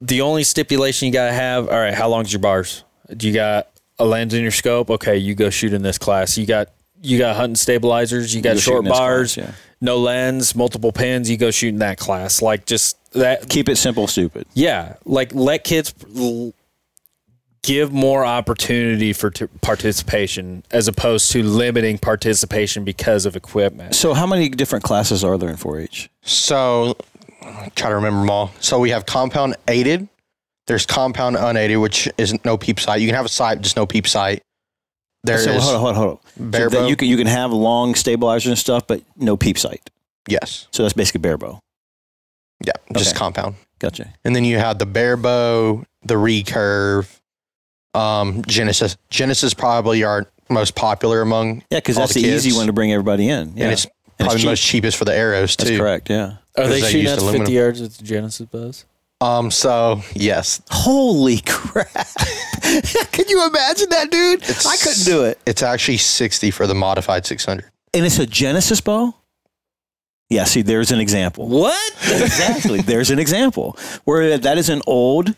the only stipulation you gotta have, all right, how long's your bars? Do you got a lens in your scope? Okay, you go shoot in this class. You got you got hunting stabilizers, you got go short bars, class, yeah. no lens, multiple pins, you go shoot in that class. Like just that Keep it simple, stupid. yeah, like let kids give more opportunity for t- participation as opposed to limiting participation because of equipment. So, how many different classes are there in 4-H? So, try to remember them all. So we have compound aided. There's compound unaided, which is no peep sight. You can have a sight, just no peep sight. There is so, hold on, hold on, hold on. bare So bow. you can you can have long stabilizers and stuff, but no peep sight. yes, So that's basically bare bow. yeah, just Okay. compound. Gotcha. And then you have the bare bow, the recurve, um, Genesis. Genesis probably our most popular among, Yeah, because that's the, the easy one to bring everybody in. Yeah, and it's And probably it's the most cheapest for the arrows too. That's correct. Yeah. Are they they shooting used at aluminum. 50 yards with the Genesis bows? Um, so yes, Holy crap! Can you imagine that, dude? It's- I couldn't do it. it's actually sixty for the modified six hundred. And it's a Genesis bow. Yeah. See, there's an example. What? exactly. There's an example where that is an old,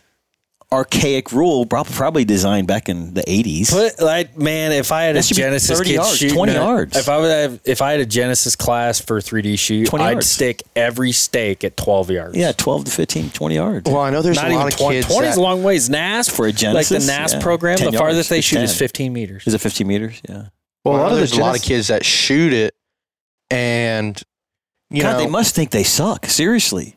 archaic rule, probably designed back in the 80s. Put like man, if I had a That should be Genesis 30 kid yards, shooting 20 yards. if I would have, if I had a Genesis class for 3D shoot, I'd yards. stick every stake at 12 yards. yeah, 12 to 15, 20 yards. Well, I know there's not a lot even of 20. kids 20 is a long ways. NASP For a Genesis, like the NASP yeah. program, 10 the farthest yards. they It's shoot is 15 meters. Is it 15 meters? Yeah. Well, a lot of the there's a lot of kids that shoot it, and you God, know, they must think they suck. Seriously.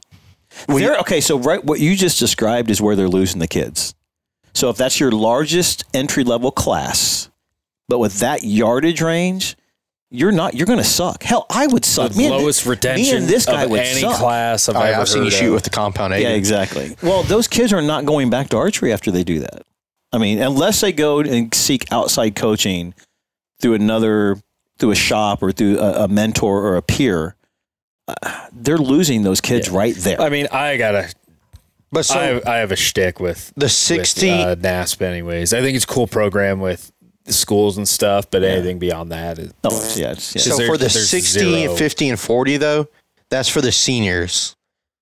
Well, They're- okay, so right, what you just described is where they're losing the kids. So if that's your largest entry level class, but with that yardage range, you're not. You're going to suck. Hell, I would suck. the Me and thi- lowest me retention and this guy of would any suck. class I've oh, I, ever I've seen you shoot of. with the compound aided. Yeah, exactly. Well, those kids are not going back to archery after they do that. I mean, unless they go and seek outside coaching through another, through a shop or through a, a mentor or a peer, they're losing those kids Yeah. right there. I mean, I gotta. But so I, have, I have a shtick with the with, 60 uh, NASP, anyways. I think it's a cool program with schools and stuff, but Yeah. anything beyond that, is, oh, yeah, it's, yeah. so there- for the there's 60 zero. 50 and 40 though that's for the seniors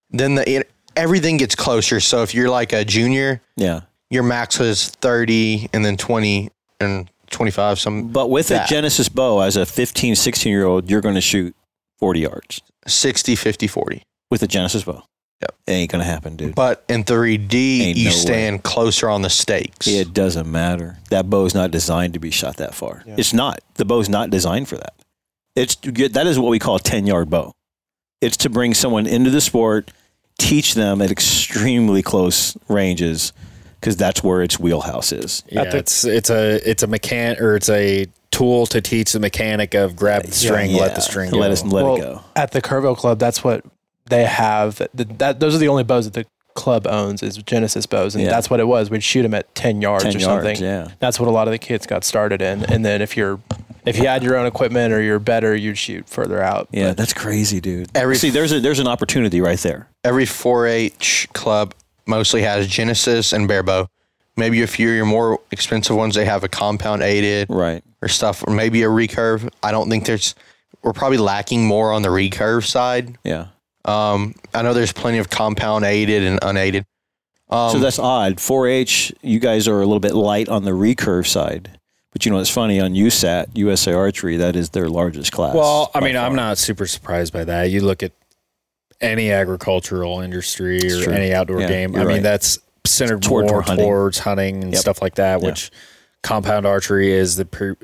then the it, everything gets closer so if you're like a junior yeah. your max is 30 and then 20 and 25 some But with that. a Genesis bow, as a 15, 16 year old, you're going to shoot 40 yards 60 50 40 with the Genesis bow. It ain't gonna happen, dude. But in 3D, Ain't you no way. stand closer on the stakes. It doesn't matter. That bow is not designed to be shot that far. It's not. The bow's not designed for that. It's to that is what we call a ten yard bow. It's to bring someone into the sport, teach them at extremely close ranges, because that's where its wheelhouse is. Yeah, the- it's it's a it's a mechan or it's a tool to teach the mechanic of grab the string, let the string go. let us let well, it go. At the Kerrville Club, that's what they have. That, that those are the only bows that the club owns is Genesis bows, and Yeah. that's what it was. We'd shoot them at ten yards 10 or yards, something. yeah. that's what a lot of the kids got started in. And then if you're if you had your own equipment or you're better, you'd shoot further out. Yeah, But that's crazy, dude. Every- See, there's a there's an opportunity right there. Every 4-H club mostly has Genesis and Barebow. Maybe a few of your more expensive ones, they have a compound aided Right. or stuff, or maybe a recurve. I don't think there's. We're probably lacking more on the recurve side. Yeah. Um, I know there's plenty of compound aided and unaided. Um, so that's odd. 4-H, you guys are a little bit light on the recurve side. But you know it's funny on USAT, USA Archery, that is their largest class. Well, I by mean, I'm not super surprised by that. You look at any agricultural industry or any outdoor Yeah, game. I you're mean, that's centered Toward- more toward hunting. towards hunting and Yep. stuff like that. Yeah. Which compound archery is the pre-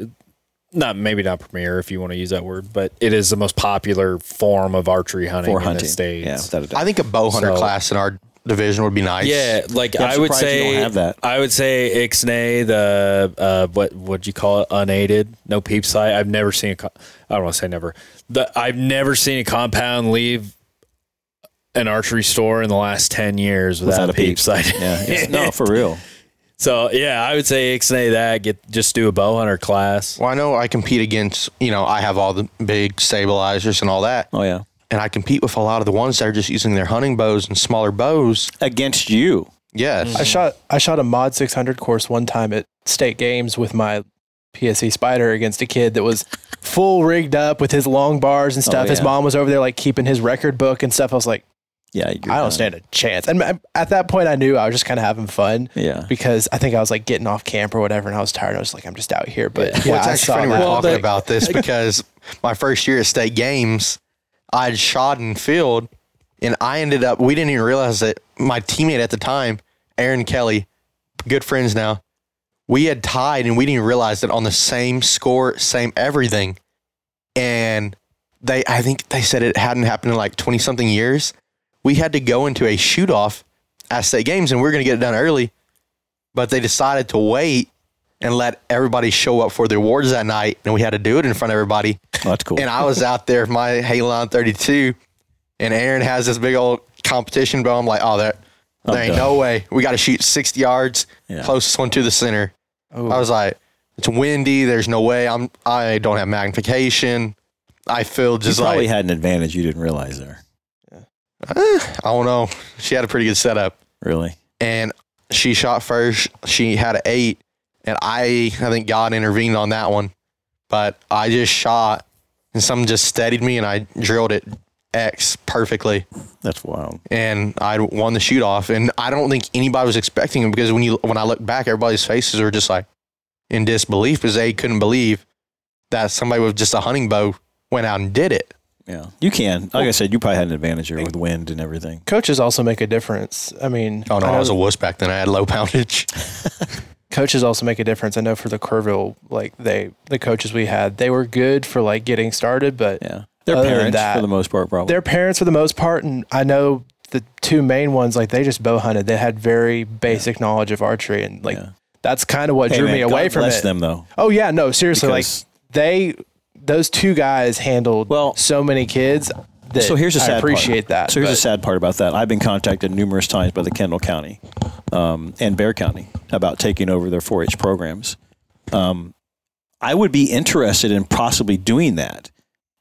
not maybe not premier if you want to use that word, but it is the most popular form of archery hunting for in hunting. the states. Yeah, without a doubt. I think a bow hunter So- class in our division would be nice. Yeah, like Yeah, I'm would surprised you say, don't have that. I would say Ixnay, the uh, what would you call it, unaided, no peep sight. I've never seen a. co- I don't want to say never. The I've never seen a compound leave an archery store in the last ten years without, a peep, sight. Yeah, yeah. no, for real. so yeah, I would say Ixnay that get just do a bow hunter class. Well, I know I compete against, you know, I have all the big stabilizers and all that. Oh yeah, And I compete with a lot of the ones that are just using their hunting bows and smaller bows. against you. Yes. I shot I shot a mod 600 course one time at state games with my PSE Spider against a kid that was full rigged up with his long bars and oh, stuff. His yeah. mom was over there like keeping his record book and stuff. I was like, Yeah, you're I don't done. stand a chance. And um, at that point, I knew I was just kind of having fun. Yeah. Because I think I was like getting off camp or whatever, and I was tired. I was like, I'm just out here. But yeah, well, it's I actually saw funny that. we're Well, talking they- about this because my first year at state games, I had shot in field and I ended up, we didn't even realize that my teammate at the time, Aaron Kelly, good friends now, we had tied and we didn't realize that on the same score, same everything. And they, I think they said it hadn't happened in like 20 something years. We had to go into a shoot off at state games and we are going to get it done early. But they decided to wait and let everybody show up for the awards that night. And we had to do it in front of everybody. Oh, that's cool. And I was out there my Halon 32, and Aaron has this big old competition bow. I'm like, oh, there, there I'm ain't done. no way. We got to shoot 60 yards, Yeah. closest one to the center. Ooh. I was like, it's windy. There's no way. I'm. I don't have magnification. I feel you just probably like had an advantage you didn't realize there. Eh, I don't know. She had a pretty good setup, Really? and she shot first. She had an eight, and I I think God intervened on that one, but I just shot, and something just steadied me, and I drilled it X perfectly. That's wild. and I won the shoot off. And I don't think anybody was expecting it because when you when I look back, everybody's faces were just like in disbelief because they couldn't believe that somebody with just a hunting bow went out and did it. Yeah, you can. Like I said, you probably had an advantage here with wind and everything. coaches also make a difference. I mean, Oh no, I I, know was a wuss back then. I had low poundage. coaches also make a difference. I know for the Kerrville, like they, the coaches we had, they were good for like getting started, but Yeah, they're Other than parents that, for the most part, probably. their parents for the most part, and I know the two main ones, like they just bow hunted. They had very basic knowledge of archery, and like Yeah. that's kind of what Hey, drew man, me away God from bless it. them though. Oh yeah, no, seriously, Because- like they, those two guys handled Well- so many kids. That So here's the sad I appreciate part. that. So here's the but- sad part about that. I've been contacted numerous times by the Kendall County um, and Bexar County about taking over their 4-H programs. Um, I would be interested in possibly doing that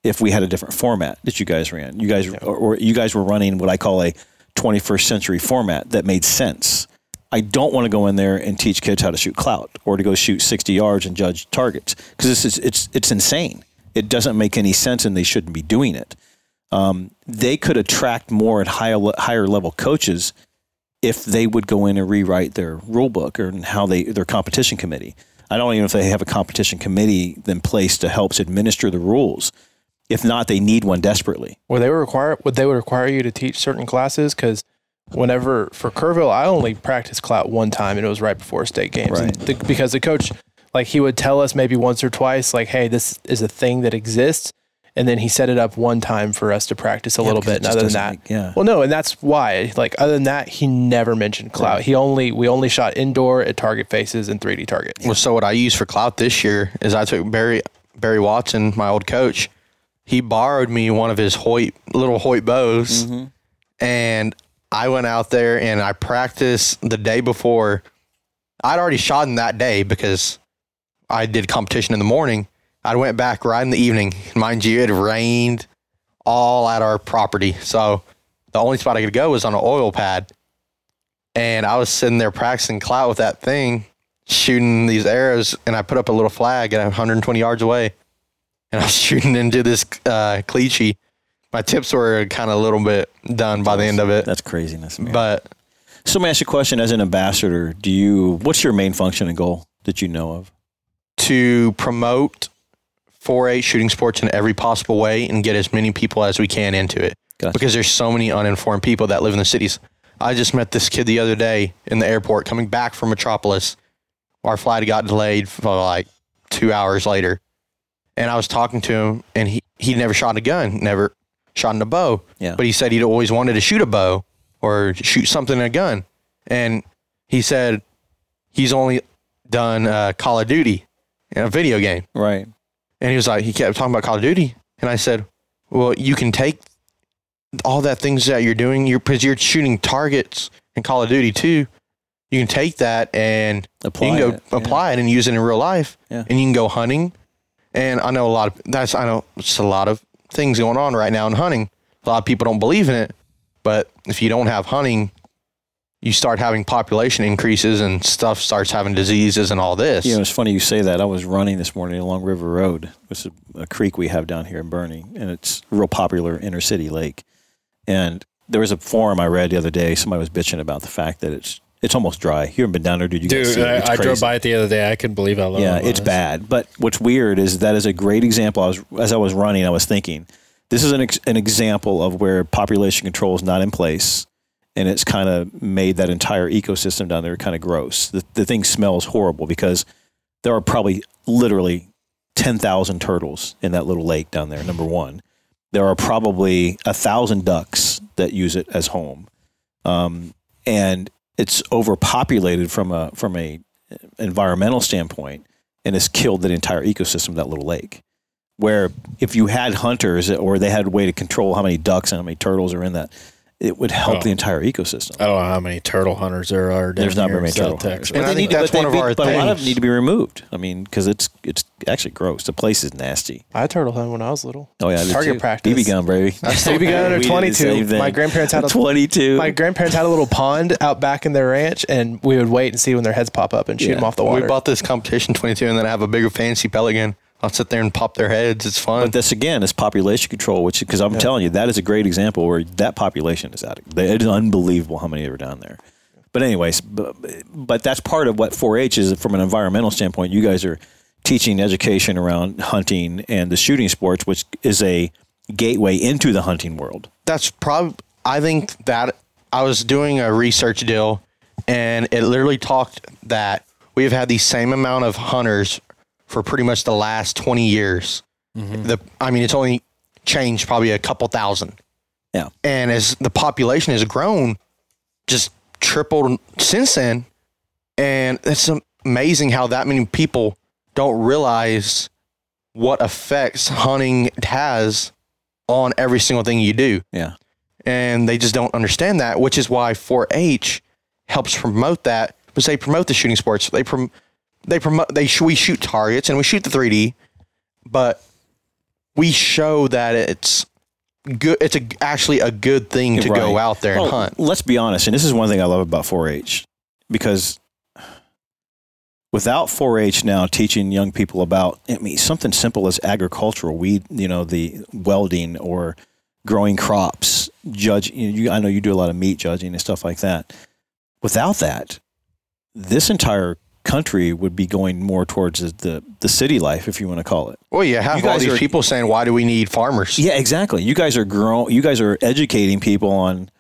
if we had a different format that you guys ran. You guys or, or you guys were running what I call a 21st century format that made sense. I don't want to go in there and teach kids how to shoot clout or to go shoot 60 yards and judge targets because this is it's it's insane. It doesn't make any sense, and they shouldn't be doing it um, they could attract more and higher higher level coaches if they would go in and rewrite their rule book or and how they their competition committee. I don't even know if they have a competition committee in place to help administer the rules. If not, they need one desperately. Would they require would they would require you to teach certain classes? Because whenever for Kerrville, I only practiced clout one time, and it was right before state games. Right. the, because the coach, like, he would tell us maybe once or twice, like, "Hey, this is a thing that exists," and then he set it up one time for us to practice a little bit. And other than that, make- yeah. well, no, and that's why. Like, other than that, he never mentioned clout. He only we only shot indoor at target faces and 3D targets. Well, so what I used for clout this year is I took Barry Barry Watson, my old coach. He borrowed me one of his Hoyt little Hoyt bows, mm-hmm. and I went out there and I practiced the day before. I'd already shot in that day because I did competition in the morning. I went back right in the evening. Mind you, it rained all at our property, so the only spot I could go was on an oil pad. And I was sitting there practicing clout with that thing, shooting these arrows, and I put up a little flag at 120 yards away, and I was shooting into this uh, caliche. My tips were kind of a little bit done by the end of it, That's craziness, man. but so let me ask you a question. As an ambassador, do you? What's your main function and goal that you know of? To promote 4-H shooting sports in every possible way and get as many people as we can into it. Gotcha. Because there's so many uninformed people that live in the cities. I just met this kid the other day in the airport coming back from Metropolis. Our flight got delayed for like two hours later. And I was talking to him and he, he never shot a gun, never shot in a bow. Yeah. But he said he'd always wanted to shoot a bow or shoot something in a gun. And he said he's only done uh, Call of Duty in a video game. Right. And he was like, he kept talking about Call of Duty. And I said, well, you can take all that things that you're doing, you're, because you're shooting targets in Call of Duty too. You can take that and Apply you can go it, yeah. apply it and use it in real life. Yeah. And you can go hunting. And I know a lot of that's I know it's a lot of things going on right now in hunting. A lot of people don't believe in it, but if you don't have hunting, you start having population increases and stuff starts having diseases and all this. You know, it's funny you say that. I was running this morning along River Road, which is a, a creek we have down here in Boerne, and it's a real popular inner city lake. And there was a forum I read the other day. Somebody was bitching about the fact that it's it's almost dry. You haven't been down there, did You Dude, see it. I, I drove by it the other day. I couldn't believe how low Yeah, it it's bad. But what's weird is that is a great example. I was as I was running, I was thinking, this is an ex- an example of where population control is not in place, and it's kind of made that entire ecosystem down there kind of gross. The the thing smells horrible because there are probably literally ten thousand turtles in that little lake down there. Number one, there are probably a thousand ducks that use it as home, um, and it's overpopulated from a from a environmental standpoint and it's killed the entire ecosystem of that little lake. Where if you had hunters or they had a way to control how many ducks and how many turtles are in that, it would help Oh. the entire ecosystem. I don't know how many turtle hunters there are. There's not very many turtle hunters. Texas. And I they need that's but one they- of our But a lot of them need to be removed. I mean, because it's it's actually gross. The place is nasty. I turtle hunted when I was little. Oh yeah, Target too. practice. BB gun, baby. BB gun We or did the 22. My grandparents had a 22. my grandparents had a little pond out back in their ranch, and we would wait and see when their heads pop up and shoot Yeah. them off the water. We bought this competition 22 and then I have a bigger fancy pellet gun. I'll sit there and pop their heads. It's fun. But this again is population control, which because I'm telling you that is a great example where that population is out. Of, it is unbelievable how many are down there. But anyways, but, but that's part of what 4-H is from an environmental standpoint. You guys are teaching education around hunting and the shooting sports, which is a gateway into the hunting world. That's probably, I think that I was doing a research deal and it literally talked that we've had the same amount of hunters for pretty much the last 20 years. Mm-hmm. The, I mean, it's only changed probably a couple thousand. Yeah. And as the population has grown, just tripled since then. And it's amazing how that many people don't realize what effects hunting has on every single thing you do. Yeah. And they just don't understand that, which is why 4-H helps promote that because they promote the shooting sports. They prom- they promote they sh- we shoot targets and we shoot the 3D, but we show that it's good. It's a, actually a good thing to go out there and hunt. Let's be honest, and this is one thing I love about 4-H because without 4-H now teaching young people about I mean something simple as agricultural weed, you know, the welding or growing crops, judge. You, you, I know you do a lot of meat judging and stuff like that. Without that, this entire country would be going more towards the the, the city life, if you want to call it. Well, you have You all these are- people saying, "Why do we need farmers?" Yeah, exactly. You guys are grow. You guys are educating people on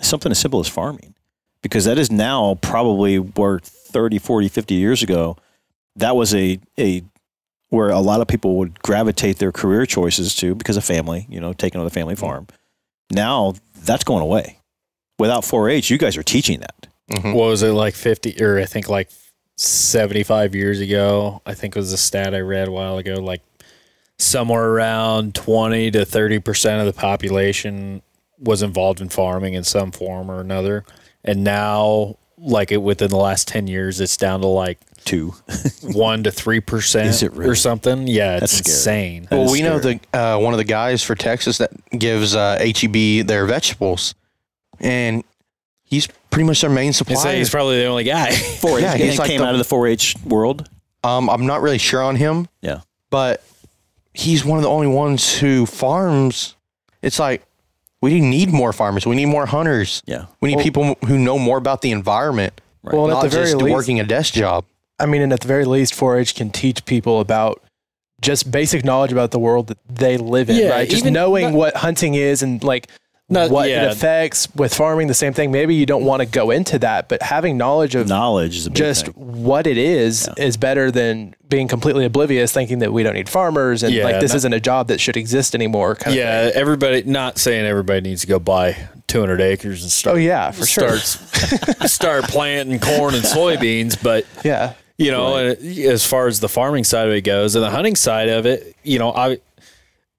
something as simple as farming because that is now probably where 30 40 50 years ago that was a a where a lot of people would gravitate their career choices to because of family you know taking on the family farm now that's going away without 4-h you guys are teaching that Mhm. what was it like 50 or I think like 75 years ago? I think was a stat I read a while ago. Like somewhere around 20 to 30% of the population was involved in farming in some form or another. And now, like it within the last 10 years, it's down to like two, 1 to 3% Is it really? or something. Yeah, it's That's insane. That Well, is we know the uh, one of the guys for Texas that gives uh, HEB their vegetables, and he's pretty much their main He's, supplier. he's probably the only guy. 4-H Yeah, he's like came the- out of the 4-H world Um, I'm not really sure on him. Yeah. But he's one of the only ones who farms. It's like we need more farmers. We need more hunters. yeah We need Well- people who know more about the environment, Right. Well, not at the very just least, working a desk job. I mean, and at the very least, 4-H can teach people about just basic knowledge about the world that they live in, Yeah, right? Just knowing not- what hunting is and like Not- what yeah. it affects with farming. The same thing. Maybe you don't want to go into that, but having knowledge of knowledge is a big just thing. what it is Yeah. is better than being completely oblivious, thinking that we don't need farmers and Yeah, like this not- isn't a job that should exist anymore. Kind yeah, thing. everybody, not saying everybody needs to go buy 200 acres and start Oh yeah, for sure. start planting corn and soybeans, but Yeah. you know, and uh, as far as the farming side of it goes, and the hunting side of it, you know, I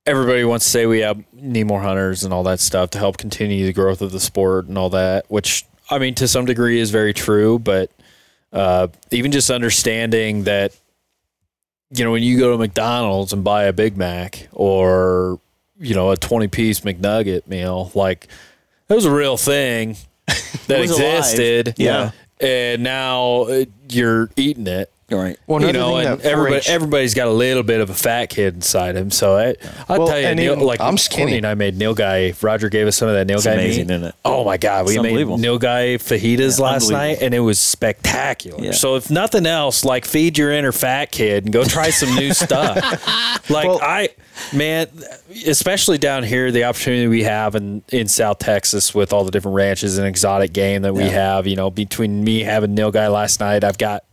everybody wants to say we have need more hunters and all that stuff to help continue the growth of the sport and all that, which I mean to some degree is very true, but uh, even just understanding that you know when you go to McDonald's and buy a Big Mac or you know a 20 piece McNugget meal, like it was a real thing that was alive. existed. Yeah. And now uh, you're eating it. Right Well, you know, thing and that everybody, 4-H everybody's got a little bit of a fat kid inside him. So I, I'll Well, tell you, Neil, even- like I'm skinny. And I made nilgai. Roger gave us some of that Neil it's Guy amazing meat. isn't it Oh my god, we made unbelievable. nilgai fajitas Yeah, last night, and it was spectacular. Yeah. So if nothing else, like feed your inner fat kid and go try some new stuff. Like Well- I, man, especially down here, the opportunity we have in in South Texas with all the different ranches and exotic game that we Yeah. have. You know, between me having nilgai last night, I've got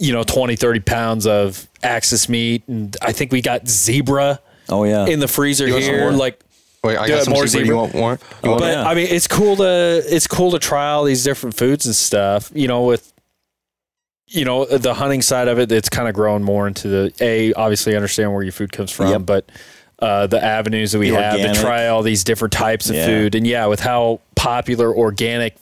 you know 20 30 pounds of axis meat and i think we got zebra oh yeah in the freezer You want some here like Wait, I got some more zebra. zebra. You want more? You want but yeah. i mean it's cool to it's cool to try all these different foods and stuff you know with you know the hunting side of it it's kind of growing more into the a obviously understand where your food comes from Yep. but uh, the avenues that we The have organic. to try all these different types of Yeah. food and yeah with how popular organic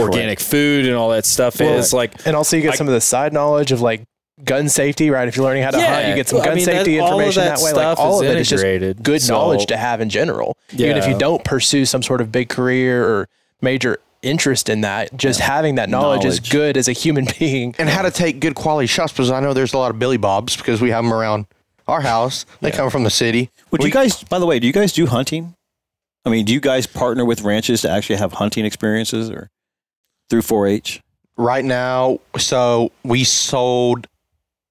organic food and all that stuff Well, is like And also you get I- some of the side knowledge of like gun safety, right? If you're learning how to hunt, you get some I gun mean, safety all of information that that, way. Like all is of it is just good So- knowledge to have in general. Even if you don't pursue some sort of big career or major interest in that, just having that knowledge, is good as a human being. and how to take good quality shots because I know there's a lot of Billy Bobs because we have them around our house. They come from the city. Would We- you guys, by the way, do you guys do hunting? I mean, do you guys partner with ranches to actually have hunting experiences or through 4-H? right now so we sold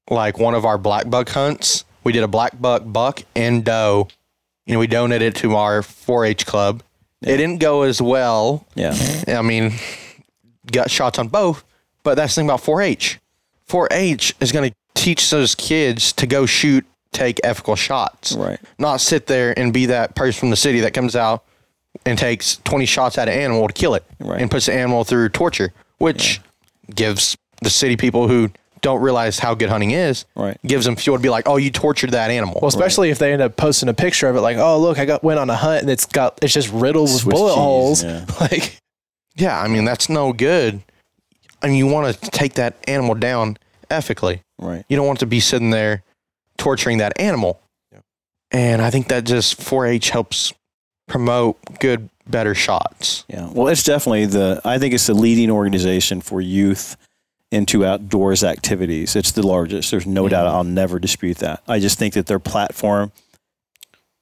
like one of our black buck hunts. We did a black buck buck and doe and we donated it to our 4-h club. It didn't go as well. Yeah, i mean got shots on both but that's the thing about 4-h 4-h is going to teach those kids to go shoot take ethical shots. Right. not sit there and be that person from the city that comes out and takes 20 shots at an animal to kill it Right. and puts the animal through torture, which gives the city people who don't realize how good hunting is, Right. gives them fuel to be like, oh, you tortured that animal. Well, especially if they end up posting a picture of it, like, oh look, I got went on a hunt and it's got it's just riddled with bullet cheese, holes. yeah. Like, yeah, I mean, that's no good. I mean, you want to take that animal down ethically. Right. You don't want to be sitting there torturing that animal. And I think that just 4 H helps promote good, better shots. Yeah. Well, it's definitely the. I think it's the leading organization for youth into outdoors activities. It's the largest. There's no mm-hmm. doubt. I'll never dispute that. I just think that their platform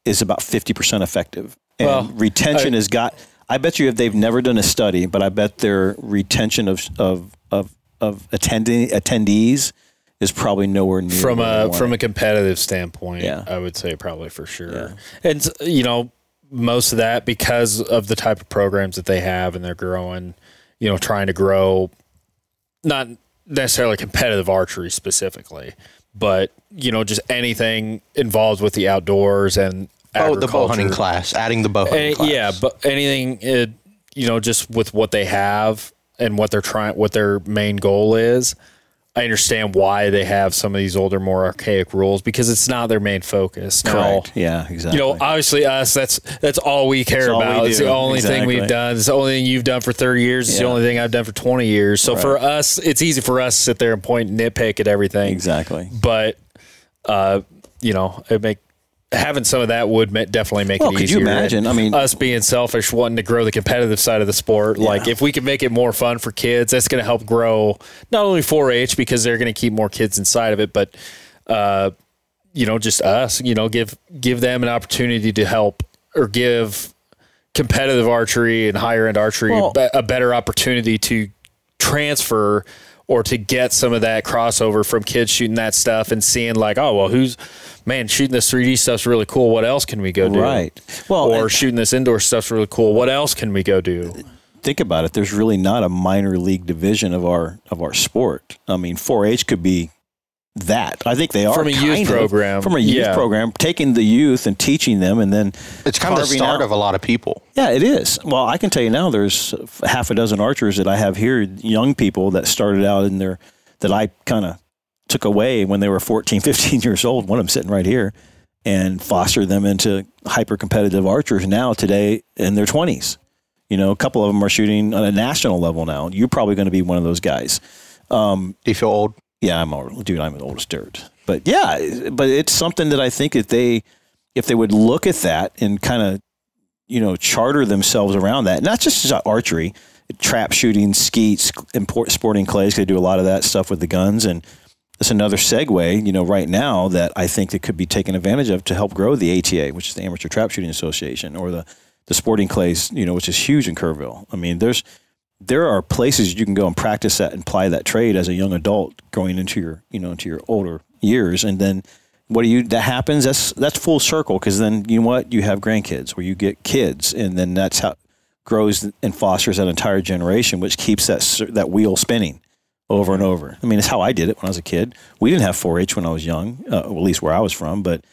is about fifty percent effective, and Well, retention I- has got. I bet you if they've never done a study, but I bet their retention of of of of attending attendees is probably nowhere near from a from a competitive standpoint, Yeah. I would say probably for sure. Yeah. And you know, most of that because of the type of programs that they have and they're growing, you know, trying to grow not necessarily competitive archery specifically, but you know, just anything involved with the outdoors and Oh, the bow hunting class, adding the bow hunting Any- class. yeah, but anything, uh, you know, just with what they have and what they're trying, what their main goal is. I understand why they have some of these older, more archaic rules because it's not their main focus. Now, Correct. Yeah, exactly. you know, obviously us, that's that's all we care all we about. It's the only thing we've done. It's the only thing you've done for 30 years. It's the only thing I've done for 20 years. So for us, it's easy for us to sit there and point and nitpick at everything. exactly. But, uh, you know, it make having some of that would definitely make Well, it could easier. you imagine? I mean, us being selfish, wanting to grow the competitive side of the sport. Like if we can make it more fun for kids, that's going to help grow not only 4-H because they're going to keep more kids inside of it, but uh, you know, just us. You know, give give them an opportunity to help or give competitive archery and higher end archery Well- a better opportunity to transfer or to get some of that crossover from kids shooting that stuff and seeing like, oh well, who's man shooting this 3D stuff's really cool. What else can we go do? Right. Well, or shooting this indoor stuff's really cool. What else can we go do? think about it. There's really not a minor league division of our of our sport. I mean, 4-H could be that. I think they are From a youth of, program, From a youth yeah. program, taking the youth and teaching them, and then It's kind of the start out- of a lot of people. Yeah, it is. Well, I can tell you now, there's half a dozen archers that I have here, young people that started out in their that I kind of took away when they were 14, 15 years old. One of them sitting right here, and fostered them into hyper competitive archers now today in their 20s. You know, a couple of them are shooting on a national level now. You're probably going to be one of those guys. Um, Do you feel old? Yeah, I'm old, dude. I'm an old as dirt. But yeah, but it's something that I think that they, if they would look at that and kind of, you know, charter themselves around that, not just archery, trap shooting, skeets, import sporting clays. They do a lot of that stuff with the guns, and it's another segue. You know, right now that I think that could be taken advantage of to help grow the ATA, which is the Amateur Trap Shooting Association, or the the sporting clays. You know, which is huge in Kerrville. I mean, there's there are places you can go and practice that and apply that trade as a young adult going into your you know into your older years. And then what do you that happens that's that's full circle because then you know what? You have grandkids where you get kids and then that's how grows and fosters that entire generation which keeps that that wheel spinning over and over. I mean it's how i did it when i was a kid. We didn't have 4-h when i was young uh, well, at least where i was from but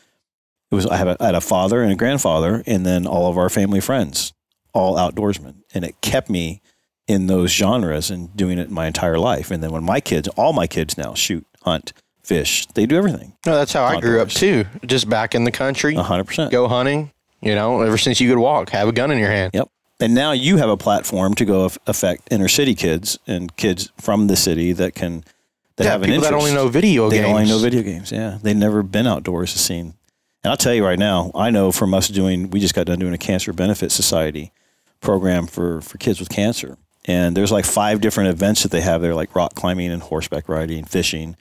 it was I, have a, I had a father and a grandfather and then all of our family friends all outdoorsmen. And it kept me in those genres and doing it my entire life. And then when my kids, all my kids now shoot, hunt, fish, they do everything. No, that's how I grew up too. Just back in the country, hundred percent. go hunting. You know, ever since you could walk, have a gun in your hand. Yep. And now you have a platform to go affect inner city kids and kids from the city that can that yeah, have an people interest. that only know video they games. only know video games. Yeah, they've never been outdoors to seen. And I'll tell you right now, I know from us doing, we just got done doing a cancer benefit society program for for kids with cancer, and there's like five different events that they have there, like rock climbing and horseback riding, fishing,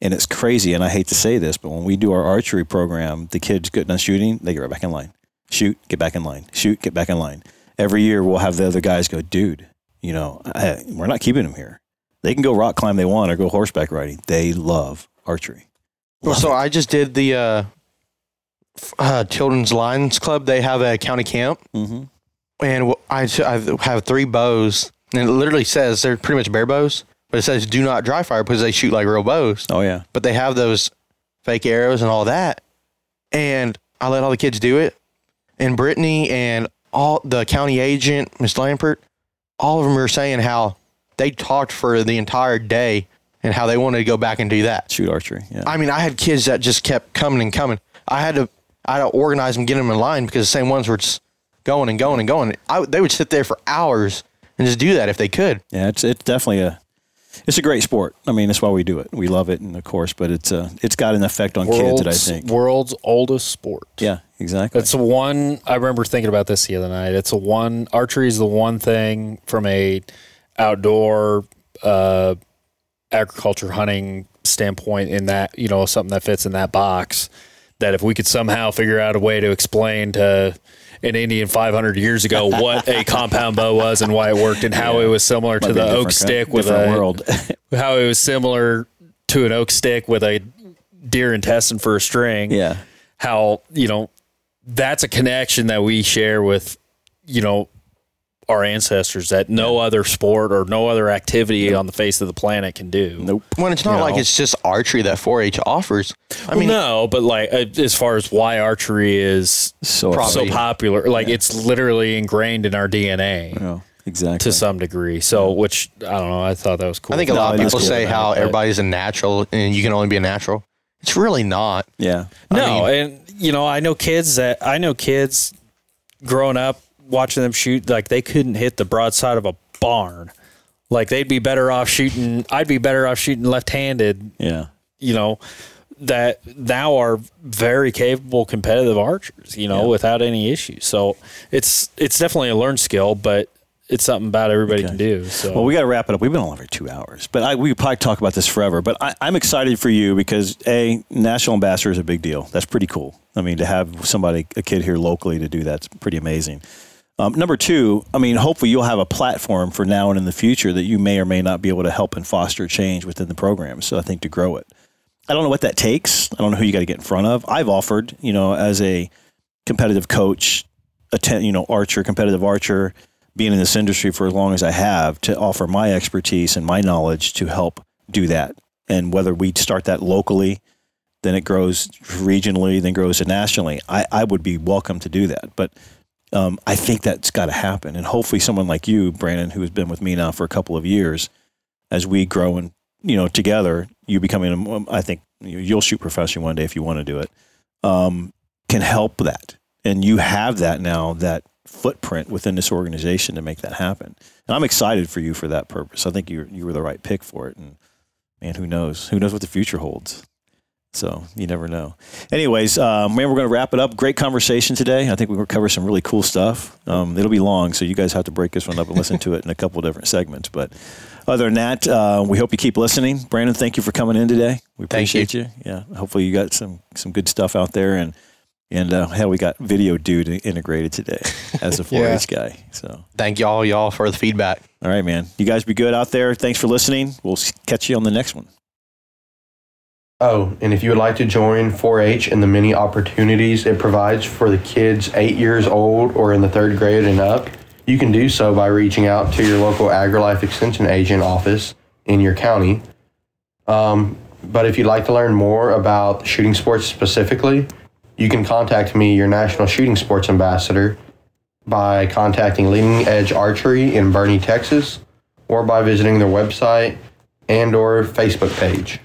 and it's crazy. And I hate to say this, but when we do our archery program, the kids get done shooting, they get right back in line. Shoot, get back in line. Shoot, get back in line. Every year we'll have the other guys go, dude, you know, I, we're not keeping them here. They can go rock climb they want or go horseback riding. They love archery. Well, so I just did the uh, uh, Children's Lions Club. They have a county camp, Mm-hmm. And I, I have three bows, and it literally says they're pretty much bare bows, but it says do not dry fire because they shoot like real bows. Oh yeah. But they have those fake arrows and all that, and I let all the kids do it, and Brittany and all the county agent, Miss Lampert, all of them were saying how they talked for the entire day and how they wanted to go back and do that. Shoot archery. Yeah. I mean, I had kids that just kept coming and coming. I had to, I had to organize them, get them in line because the same ones were just going and going and going. I, they would sit there for hours and just do that if they could. Yeah, it's it's definitely a it's a great sport. I mean, that's why we do it. We love it, and of course, but it's uh it's got an effect on kids I think. world's oldest sport. Yeah, exactly. It's one I remember thinking about this the other night. It's a one archery is the one thing from a outdoor uh, agriculture hunting standpoint in that you know something that fits in that box that if we could somehow figure out a way to explain to an Indian 500 years ago what a compound bow was and why it worked and how it was similar Might to the oak stick with a world. how it was similar to an oak stick with a deer intestine for a string. Yeah, how you know that's a connection that we share with, you know, our ancestors that no other sport or no other activity on the face of the planet can do. Nope. When it's not You like know. it's just archery that 4-H offers. I mean, no, but like uh, as far as why archery is So Probably. so popular, like it's literally ingrained in our DNA Yeah, exactly. to some degree. So, which I don't know, I thought that was cool. I think a No, lot of it is people cool, say man, how but- everybody's a natural and you can only be a natural. It's really not. yeah. No, and you know, I know kids that I know kids growing up watching them shoot like they couldn't hit the broadside of a barn. Like they'd be better off shooting. I'd be better off shooting left-handed. Yeah. You know, that now are very capable competitive archers. You know, Yeah. without any issues. So it's it's definitely a learned skill, but it's something about everybody Okay. can do. So Well, we got to wrap it up. We've been on for two hours, but I, we could probably talk about this forever. But I, I'm excited for you because a national ambassador is a big deal. That's pretty cool. I mean, to have somebody, a kid here locally, to do that's pretty amazing. Um, number two, I mean, hopefully you'll have a platform for now and in the future that you may or may not be able to help and foster change within the program. So I think to grow it. I don't know what that takes. I don't know who you got to get in front of. I've offered, you know, as a competitive coach, attend, you know, archer, competitive archer, being in this industry for as long as I have, to offer my expertise and my knowledge to help do that. And whether we start that locally, then it grows regionally, then grows nationally. I, I would be welcome to do that. But um, I think that's got to happen. And hopefully, someone like you, Brandon, who has been with me now for a couple of years, as we grow and you know together, you becoming, a, I think you- you'll shoot professionally one day if you want to do it, um, can help that. And you have that now, that footprint within this organization to make that happen. And I'm excited for you for that purpose. I think you you were the right pick for it. And man, who knows? Who knows what the future holds? So you never know. Anyways, um, man, we're going to wrap it up. Great conversation today. I think we will cover some really cool stuff. Um, it'll be long, so you guys have to break this one up and listen to it in a couple of different segments. But other than that, uh, we hope you keep listening. Brandon, thank you for coming in today. We Thank you. appreciate you. Yeah, hopefully you got some some good stuff out there, and and uh, hell, we got video dude integrated today as a 4-H guy. So Thank y'all, y'all, for the feedback. all right, man. You guys be good out there. Thanks for listening. We'll catch you on the next one. Oh, and if you would like to join 4 H and the many opportunities it provides for the kids eight years old or in the third grade and up, you can do so by reaching out to your local AgriLife Extension agent office in your county. Um, but if you'd like to learn more about shooting sports specifically, you can contact me, your National Shooting Sports Ambassador, by contacting Leading Edge Archery in Boerne, Texas, or by visiting their website and or Facebook page.